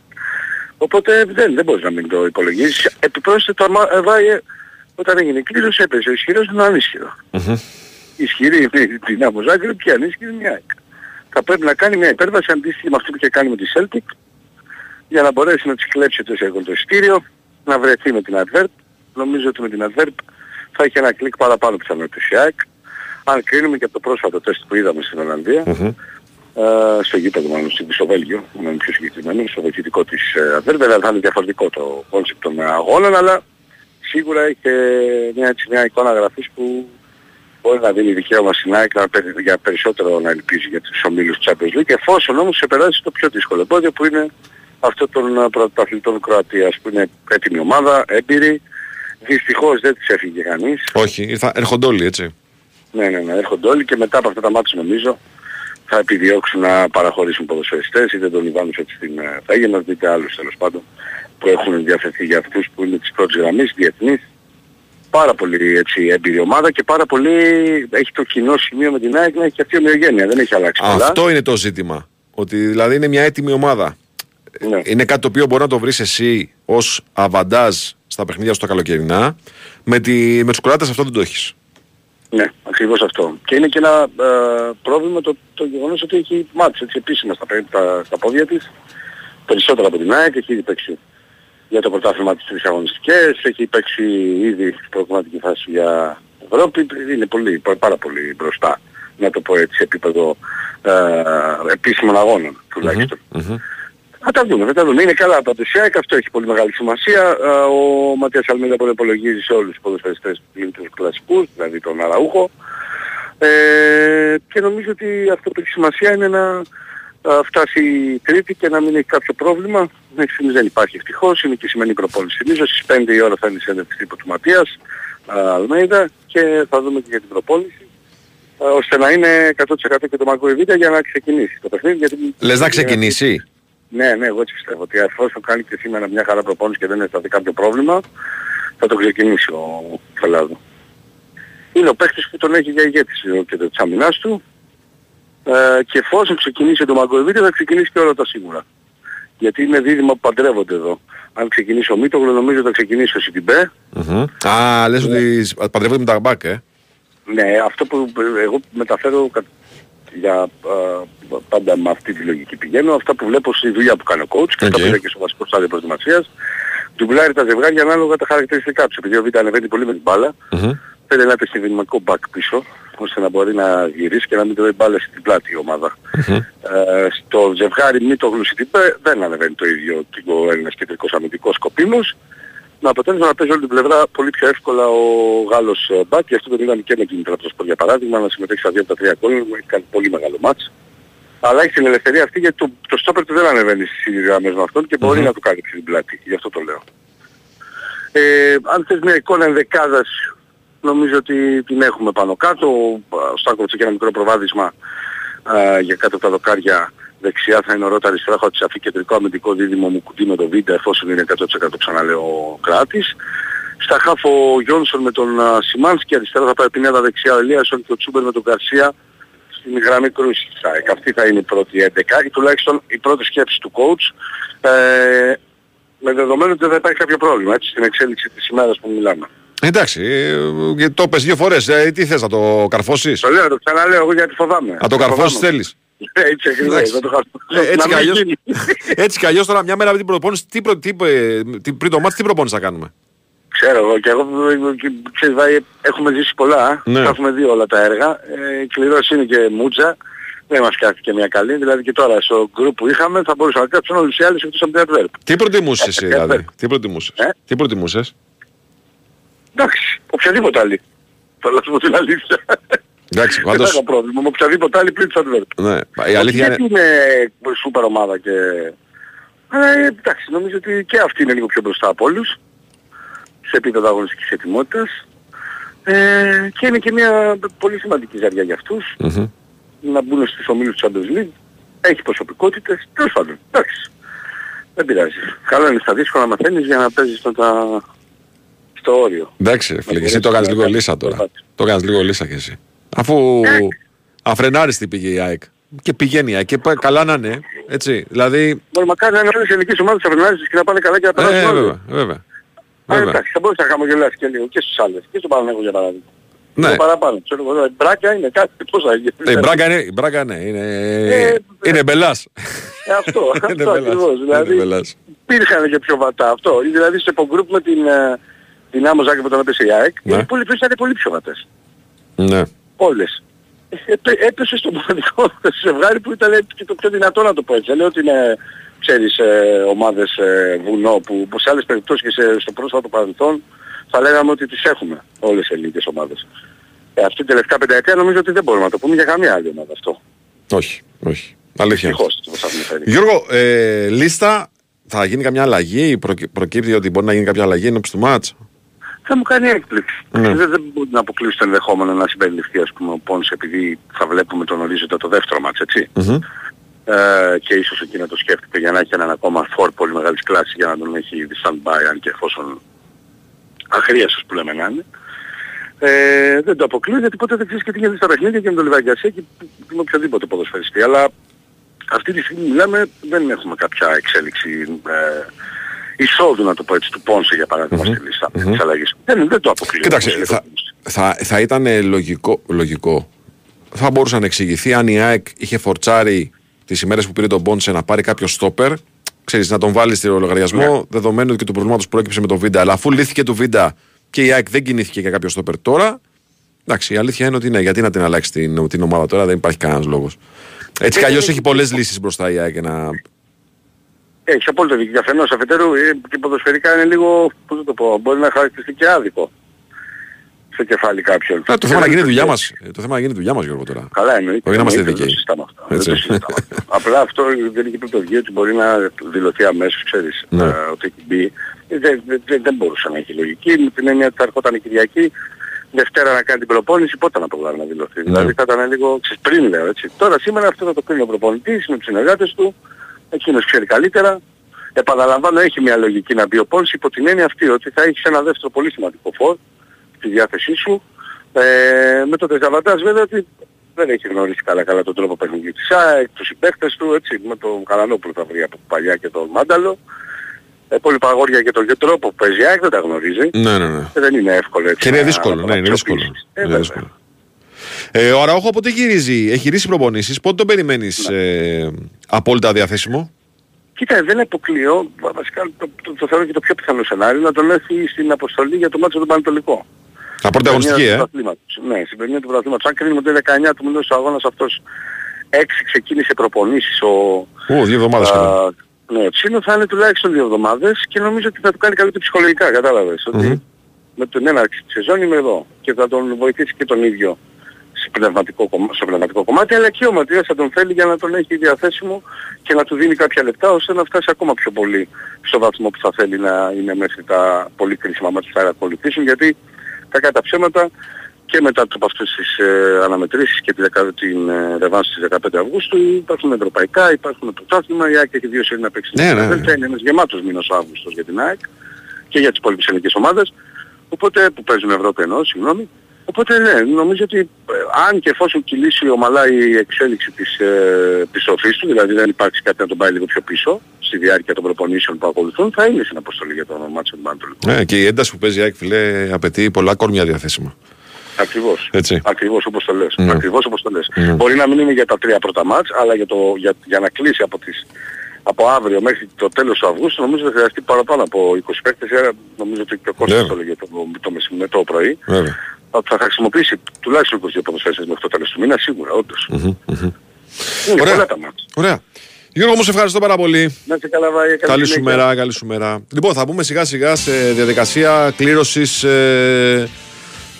Οπότε δεν, δεν μπορείς να μην το υπολογίσεις. Επιπρόσθετα το Αμα- ε, Βάιε, όταν έγινε η κλήρωση έπαιζε ο ισχυρός με τον ανίσχυρο. Ισχυρή είναι η Ντιναμό Ζάγκρεμπ και ανίσχυρη είναι η ΑΕΚ. Θα πρέπει να κάνει μια υπέρβαση αντίστοιχη με αυτό που είχε κάνει με τη Celtic για να μπορέσει να της κλέψει το εισαγωγικό το εισιτήριο, να βρεθεί με την Αντβέρπ. Νομίζω ότι με την Αντβέρπ θα έχει ένα κλικ παραπάνω πιθανότητες η ΑΕΚ. Αν κρίνουμε και από το πρόσφατο τεστ που είδαμε στην Ολλανδία, ε, στο γήπεδο μάλλον στην- στο Βέλγιο, να είναι πιο συγκεκριμένο, στο βοηθητικό της ε, Αντβέρπ. Βέβαια θα είναι διαφορετικό το κόνσεπτ των αγώνων, αλλά σίγουρα έχει και μια, έτσι, μια εικόνα γραφής που μπορεί να δίνει δικαίωμα στην ΑΕΚ να περι- για περισσότερο να ελπίζει για τους ομίλους του Champions League, εφόσον όμως σε περάσει το πιο δύσκολο εμπόδιο που είναι αυτό των ε, πρωταθλητών Κροατίας, που είναι έτοιμη ομάδα, έμπειρη. Δυστυχώς δεν της έφυγε κανείς. Όχι, ήρθα, έρχονται όλοι έτσι. Ναι, ναι, ναι, έρχονται όλοι και μετά από αυτά τα μάτια νομίζω θα επιδιώξουν να παραχωρήσουν ποδοσφαιριστές, είτε τον Ιβάνοβιτ στην ε, Φέγενορντ, είτε άλλους τέλος πάντων που έχουν ενδιαφερθεί για αυτούς που είναι της πρώτης γραμμής, διεθνείς. Πάρα πολύ έτσι έμπειρη ομάδα και πάρα πολύ έχει το κοινό σημείο με την ΑΕΚ να έχει και αυτή η ομοιογένεια, δεν έχει αλλάξει πολλά. Αυτό είναι το ζήτημα. Ότι δηλαδή είναι μια έτοιμη ομάδα. Ναι. Είναι κάτι το οποίο μπορεί να το βρεις εσύ ως αβαντάζ στα παιχνίδια σου τα καλοκαιρινά. Με, τη, με τους Κροάτες αυτό δεν το έχεις. Ναι, ακριβώς αυτό. Και είναι και ένα ε, πρόβλημα το, το γεγονός ότι έχει μάτς έτσι επίσημα στα, πέ- τα, στα πόδια της. Περισσότερο από την ΑΕΚ, έχει ήδη παίξει για το πρωτάθλημα της τρεις αγωνιστικές, έχει παίξει ήδη στην προγραμματική φάση για Ευρώπη, είναι πολύ, πα- πάρα πολύ μπροστά, να το πω έτσι, σε επίπεδο ε, επίσημων αγώνων τουλάχιστον. Θα τα δούμε, θα τα δούμε. Είναι καλά πάντως η ΑΕΚ, αυτό έχει πολύ μεγάλη σημασία. Ε, Ο Ματίας Αλμίδα μπορεί να υπολογίζει σε όλους τους ποδοσφαιριστές πλην τους κλασικούς, δηλαδή τον Αραούχο. Ε, και νομίζω ότι αυτό που έχει σημασία είναι να α, φτάσει η Τρίτη και να μην έχει κάποιο πρόβλημα. Μέχρι στιγμής δεν υπάρχει ευτυχώς, είναι και η σημερινή προπόνηση. Θυμίζω στις 5 η ώρα θα είναι η συνέντευξη τύπου του Ματίας α, Αλμέιδα και θα δούμε και για την προπόνηση α, ώστε να είναι 100% και το Μαγκό Β' για να ξεκινήσει το παιχνίδι. Γιατί... Λες να ξεκινήσει; Ναι, ναι, εγώ έτσι πιστεύω. Ότι εφόσον κάνει και σήμερα μια χαρά προπόνηση και δεν αισθανθεί κάποιο πρόβλημα, θα το ξεκινήσει ο Φελάδο. Είναι ο παίκτης που τον έχει για ηγέτης ε, και της άμυνάς του ε, και εφόσον ξεκινήσει το Μαγκοεβίτε θα ξεκινήσει και όλα τα σίγουρα. Γιατί είναι δίδυμα που παντρεύονται εδώ. Αν ξεκινήσει ο Μίτογλου νομίζω θα ξεκινήσει ο Σιντιμπέ. Α, λες ότι παντρεύονται με τα μπακ, ε. Ναι, αυτό που ε, εγώ μεταφέρω κα- για α, πάντα με αυτή τη λογική πηγαίνω, αυτά που βλέπω στη δουλειά που κάνει ο coach και αυτά που είδα και στο βασικό στάδιο προετοιμασίας, ντουμπλάρει τα ζευγάρια ανάλογα τα χαρακτηριστικά τους. Επειδή ο Β' ανεβαίνει πολύ με την μπάλα, θέλει ένα επιστημονικό back πίσω, ώστε να μπορεί να γυρίσει και να μην τρώει μπάλες στην πλάτη η ομάδα. Ε, στο ζευγάρι μη το γλουσιτιπέ δεν ανεβαίνει το ίδιο ο Έλληνας κεντρικός αμυντικός σκοπίμος με αποτέλεσμα να παίζει όλη την πλευρά πολύ πιο εύκολα ο Γάλλος ε, Μπακ και αυτό το είδαμε και με την Τραπεζοσπορ για παράδειγμα να συμμετέχει στα 2 από τα 3 κόλλη μου, έχει κάνει πολύ μεγάλο μάτς. Αλλά έχει την ελευθερία αυτή γιατί το, το στόπερ του δεν ανεβαίνει στις γραμμές με αυτόν και μπορεί mm-hmm. να του κάνει την πλάτη, γι' αυτό το λέω. Ε, αν θες μια εικόνα ενδεκάδας νομίζω ότι την έχουμε πάνω κάτω, ο Στάκοβιτς έχει ένα μικρό προβάδισμα α, για κάτω από τα δοκάρια δεξιά θα είναι ο Ρότα αριστερά, έχω αφή κεντρικό αμυντικό δίδυμο μου κουτί με το βίντεο εφόσον είναι 100% ξαναλέω ο Κράτης. Στα χάφ ο Γιόνσον με τον α, Σιμάνσκι, αριστερά θα πάει Πινέδα δεξιά ο Ελίασον και ο Τσούμπερ με τον Γκαρσία στην γραμμή κρούση της ΑΕΚ. Αυτή θα είναι η πρώτη 11 ή τουλάχιστον η πρώτη σκέψη του coach. Ε, Με δεδομένο ότι δεν θα υπάρχει κάποιο πρόβλημα έτσι, στην εξέλιξη της ημέρας που μιλάμε. Εντάξει, ε, το πες δύο φορές. Ε, τι θες να το καρφώσεις; Το λέω, το ξαναλέω εγώ γιατί φοβάμαι. Να το καρφώσεις Φοβάμαι. θέλεις; Έτσι ακριβώς, Εντάξει. να το καρφώσω. Ε, έτσι Να κι μην αλλιώς, γίνει. [laughs] έτσι κι αλλιώς τώρα μια μέρα πριν την προπόνηση, τι, προ, τι, ε, τι- πριν το μάτς τι προπόνηση θα κάνουμε; Ξέρω εγώ και εγώ ε, και, ξέρεις Βάη, έχουμε ζήσει πολλά, Ναι. τα έχουμε δει όλα τα έργα. Ε, η κληρώσεις είναι και μούτζα, δεν μας κάθηκε μια καλή, δηλαδή και τώρα στο γκρουπ που είχαμε θα μπορούσαν να κάτσουν όλους οι άλλοι εκτός από την Adverb. Τι προτιμούσες εσύ Ε, δηλαδή; ε, Τι προτιμούσες; Τι προτιμούσες; Εντάξει, οποιαδήποτε άλλη. Θα να σου πω την αλήθεια. Εντάξει, Δεν θα πάντως, είχα πρόβλημα με οποιαδήποτε άλλη πριν της Adverb. ναι, η αλήθεια Όχι είναι... γιατί είναι σούπερ ομάδα και... Αλλά ε, εντάξει, νομίζω ότι και αυτή είναι λίγο πιο μπροστά από όλους σε επίπεδο αγωνιστικής ετοιμότητας ε, και είναι και μια πολύ σημαντική ζαριά για αυτούς Μμμ. να μπουν στους ομίλους του Champions League. Έχει προσωπικότητες, τέλος πάντων, εντάξει. Δεν πειράζει. Καλό είναι στα δύσκολα να μαθαίνεις για να παίζεις στο, τα... στο όριο. Εντάξει, ρε φίλε, και εσύ το έκανες λίγο λύσα τώρα. Το έκανες λίγο λύσα και εσύ. Αφού αφρενάριστη πήγε η ΑΕΚ. Και πηγαίνει η ΑΕΚ και πάει- καλά να είναι, έτσι. Δηλαδή, Μπορεί μακάρι να είναι όλες οι ελληνικές ομάδες αφρενάριστες και να πάνε καλά και να περάσουν ε, όλοι. βέβαια, βέβαια. Α, βέβαια. εντάξει, θα μπορούσα να χαμογελάσει και λίγο και στους άλλους. Και στον Παναθηναϊκό για παράδειγμα. Ναι. Λίγο παραπάνω. Ξέρω εγώ, η Μπράγκα είναι κάτι, πώς θα γίνει. Ε, η Μπράγκα είναι, η Μπράγκα ναι, είναι, Ε, είναι μπελάς. Ε, αυτό, [laughs] Είναι αυτό μπελάς. ακριβώς. Είναι Δηλαδή, μπελάς. υπήρχαν και πιο βατά αυτό. Δηλαδή στο υπογκρούπ με την, ε, τη Ντιναμό Ζάγκρεμπ που τον έπεσε η ΑΕΚ, Ναι. οι υπόλοιπες ήταν πολύ πιο βατές. Ναι. Όλες. Ε, έπε- έπεσε στο μοναδικό ζευγάρι που ήταν και το πιο δυνατό να το πω έτσι. Δεν λέω ότι είναι, ξέρεις, ε, ομάδες ε, βουνό που, που σε άλλες περιπτώσεις και σε, στο πρόσφατο παρελθόν θα λέγαμε ότι τις έχουμε όλες οι ελληνικές ομάδες. Ε, αυτή την τελευταία πενταετία νομίζω ότι δεν μπορούμε να το πούμε για καμία άλλη ομάδα αυτό. Όχι, όχι. Αλήθεια. Δυστυχώς, όπως έχουμε φέρει. Γιώργο, ε, λίστα, θα γίνει καμιά αλλαγή, προκυ- προκύπτει ότι μπορεί να γίνει κάποια αλλαγή ενώπιση του μάτς; Θα μου κάνει έκπληξη. Ναι. Δεν, δεν μπορεί να αποκλείσει το ενδεχόμενο να συμπεριληφθεί ας πούμε ο Πόνς επειδή θα βλέπουμε τον ορίζοντα το δεύτερο μάτς, έτσι. Μμμ. Ε, και ίσως εκεί να το σκέφτεται για να έχει έναν ακόμα φόρ πολύ μεγάλης κλάσης για να τον έχει ήδη stand-by αν και εφόσον αχρίαστος που λέμε να είναι. Ε, δεν το αποκλείω γιατί ποτέ δεν ξέρεις και τι γίνεται στα παιχνίδια και με τον Λιβαγκιασέ και με οποιοδήποτε ποδοσφαιριστή. Αλλά αυτή τη στιγμή μιλάμε δεν έχουμε κάποια εξέλιξη ε, εισόδου να το πω έτσι του Πόνσε για παράδειγμα στη λίστα της αλλαγής. Δεν, δεν το αποκλείω. Κοίταξε, θα, θα, θα ήταν ε, λογικό, λογικό. Θα μπορούσε να εξηγηθεί αν η ΑΕΚ είχε φορτσάρει τις ημέρες που πήρε τον Πόντσε να πάρει κάποιο στόπερ, ξέρεις, να τον βάλει στο λογαριασμό, Ναι. δεδομένου και του προβλήματος που προέκυψε με το Βίντα. Αλλά αφού λύθηκε το Βίντα και η ΑΕΚ δεν κινήθηκε για κάποιο στόπερ τώρα, εντάξει, η αλήθεια είναι ότι ναι, γιατί να την αλλάξει την, την ομάδα τώρα, δεν υπάρχει κανένας λόγος. Έτσι κι Δεν αλλιώς είναι- έχει πολλές λύσεις μπροστά η ΑΕΚ για να... Έχεις απόλυτο δίκιο. Για αφενός αφετέρου ε, και ποδοσφαιρικά είναι λίγο, πώς να το πω, μπορεί να χαρακτηριστεί και άδικο στο κεφάλι κάποιον. Ε, το θέμα να γίνει η δουλειά μας. Ε, Το θέμα να γίνει η δουλειά μας, Γιώργο, τώρα. Καλά εννοείται. Όχι να είμαστε εννοείται, δικαίοι. Δεν το συζητάμε αυτά. Δεν Έτσι. το συζητάμε αυτά. Απλά αυτό δεν είναι και πρωτοβουλία ότι μπορεί να δηλωθεί αμέσως, ξέρεις, Ναι. ε, ότι έχει μπει. Ε, Δεν, δεν, δεν, δεν μπορούσε να έχει λογική. Με την έννοια ότι θα ερχόταν η Κυριακή, Δευτέρα να κάνει την προπόνηση, πότε να προλάβει να δηλωθεί. Δηλαδή θα ήταν λίγο ξέρεις, πριν λέω έτσι. Τώρα σήμερα αυτό θα το κρίνει ο προπονητής με τους συνεργάτες του, εκείνος ξέρει καλύτερα. Επαναλαμβάνω έχει μια λογική να μπει ο Πόλης υπό την έννοια αυτή ότι θα έχεις ένα δεύτερο πολύ σημαντικό φόρ στη διάθεσή σου. Ε, με το δεζαβαντάζ βέβαια ότι δεν έχει γνωρίσει καλά καλά τον τρόπο παιχνιδιού της ΑΕΚ, τους συμπαίκτες του, έτσι, με τον Καλανόπουλο θα βρει από παλιά και τον Μάνταλο. Ε, πολύ παγόρια και τον τρόπο που παίζει η ΑΕΚ δεν τα γνωρίζει. Ναι, ναι, ναι. Και δεν είναι εύκολο έτσι. Και είναι να- δύσκολο, να ναι, είναι δύσκολο. Ε, Είναι βέβαια. δύσκολο. Ε, ο Αραούχο πότε γυρίζει, έχει γυρίσει προπονήσεις, πότε τον περιμένεις ε, απόλυτα διαθέσιμο; Κοίτα, δεν αποκλείω, βα- βασικά το, το, το θεωρώ και το πιο πιθανό σενάριο, να τον έρθει στην αποστολή για το μάτσο του Πανετολικό. Απόλυτα αγωνιστική, ε; Ναι, στην περνία του πρωταθλήματος. Αν κρίνουμε ότι είναι 19 του μηνός ο αγώνας αυτός 6 ξεκίνησε προπονήσεις ο... Ού, δύο εβδομάδες α, σχεδόν. Ναι, ο Τσίνο θα είναι τουλάχιστον δύο εβδομάδες και νομίζω ότι θα του κάνει καλύτερα ψυχολογικά, κατάλαβες. Ότι Μμμ. με την έναρξη της σεζόν είμαι εδώ και θα τον βοηθήσει και τον ίδιο σε πνευματικό, κομμά- στο πνευματικό κομμάτι, αλλά και ο Ματίας θα τον θέλει για να τον έχει διαθέσιμο και να του δίνει κάποια λεπτά ώστε να φτάσει ακόμα πιο πολύ στο βαθμό που θα θέλει να είναι μέχρι τα πολύ κρίσιμα μάτια που θα ακολουθήσουν, γιατί κακά τα ψέματα και μετά από αυτές τις ε, αναμετρήσεις και τη δεκα- την ε, ρεβάνση της 15 Αυγούστου υπάρχουν ευρωπαϊκά, υπάρχουν πρωτάθλημα, η ΑΕΚ έχει δύο σερί να παίξει. Ναι, ναι, ναι. Δεν είναι ένας γεμάτος μήνος ο Αύγουστος για την ΑΕΚ και για τις υπόλοιπες ελληνικές ομάδες, οπότε που παίζουν Ευρώπη εννοώ, συγγνώμη. Οπότε ναι, νομίζω ότι ε, αν και εφόσον κυλήσει ομαλά η εξέλιξη της ε, επιστροφής του, δηλαδή δεν υπάρξει κάτι να τον πάει λίγο πιο πίσω στη διάρκεια των προπονήσεων που ακολουθούν, θα είναι στην αποστολή για το μάτσο του Πανατολικού. Ναι, και η ένταση που παίζει η ΑΕΚ φιλέ απαιτεί πολλά κόρμια διαθέσιμα. Ακριβώς. Έτσι. Ακριβώς όπως το λες. Ναι. Ακριβώς όπως το λες. Ναι. Μπορεί να μην είναι για τα τρία πρώτα μάτς, αλλά για, το, για, για να κλείσει από, τις, από αύριο μέχρι το τέλος του Αυγούστου νομίζω θα χρειαστεί παραπάνω από 20 παίκτες, άρα νομίζω ότι και ο Κώστας Βέβαια. το έλεγε το, το, μεσημέρι, το πρωί. Βέβαια. Ότι θα χρησιμοποιήσει τουλάχιστον 22 ποδοσφαίρες μέχρι το τέλος του μήνα, σίγουρα, όντως. Μμμ, μμμ. Είναι Ωραία. πολλά τα μάτς. Ωραία. Γιώργο μου, σε ευχαριστώ πάρα πολύ. Να είσαι καλά, Βάη, καλή Καλή σου συνέχεια. μέρα, καλή σου μέρα. Λοιπόν, θα μπούμε σιγά σιγά σε διαδικασία κλήρωσης ε,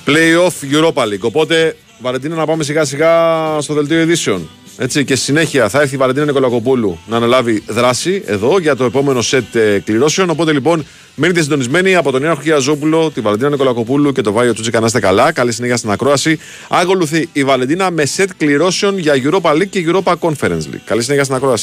Playoff Europa League. Οπότε, Βαλεντίνα, να πάμε σιγά σιγά στο δελτίο ειδήσεων. Έτσι, και στη συνέχεια θα έρθει η Βαλεντίνα Νικολακοπούλου να αναλάβει δράση εδώ για το επόμενο σετ ε, κληρώσεων. Οπότε λοιπόν μείνετε συντονισμένοι από τον Ιωάννη Χιαζόπουλο, τη Βαλεντίνα Νικολακοπούλου και τον Βάιο Τσούτσικα να είστε καλά. Καλή συνέχεια στην ακρόαση. Ακολουθεί η Βαλεντίνα με σετ κληρώσεων για Europa League και Europa Conference League. Καλή συνέχεια στην ακρόαση.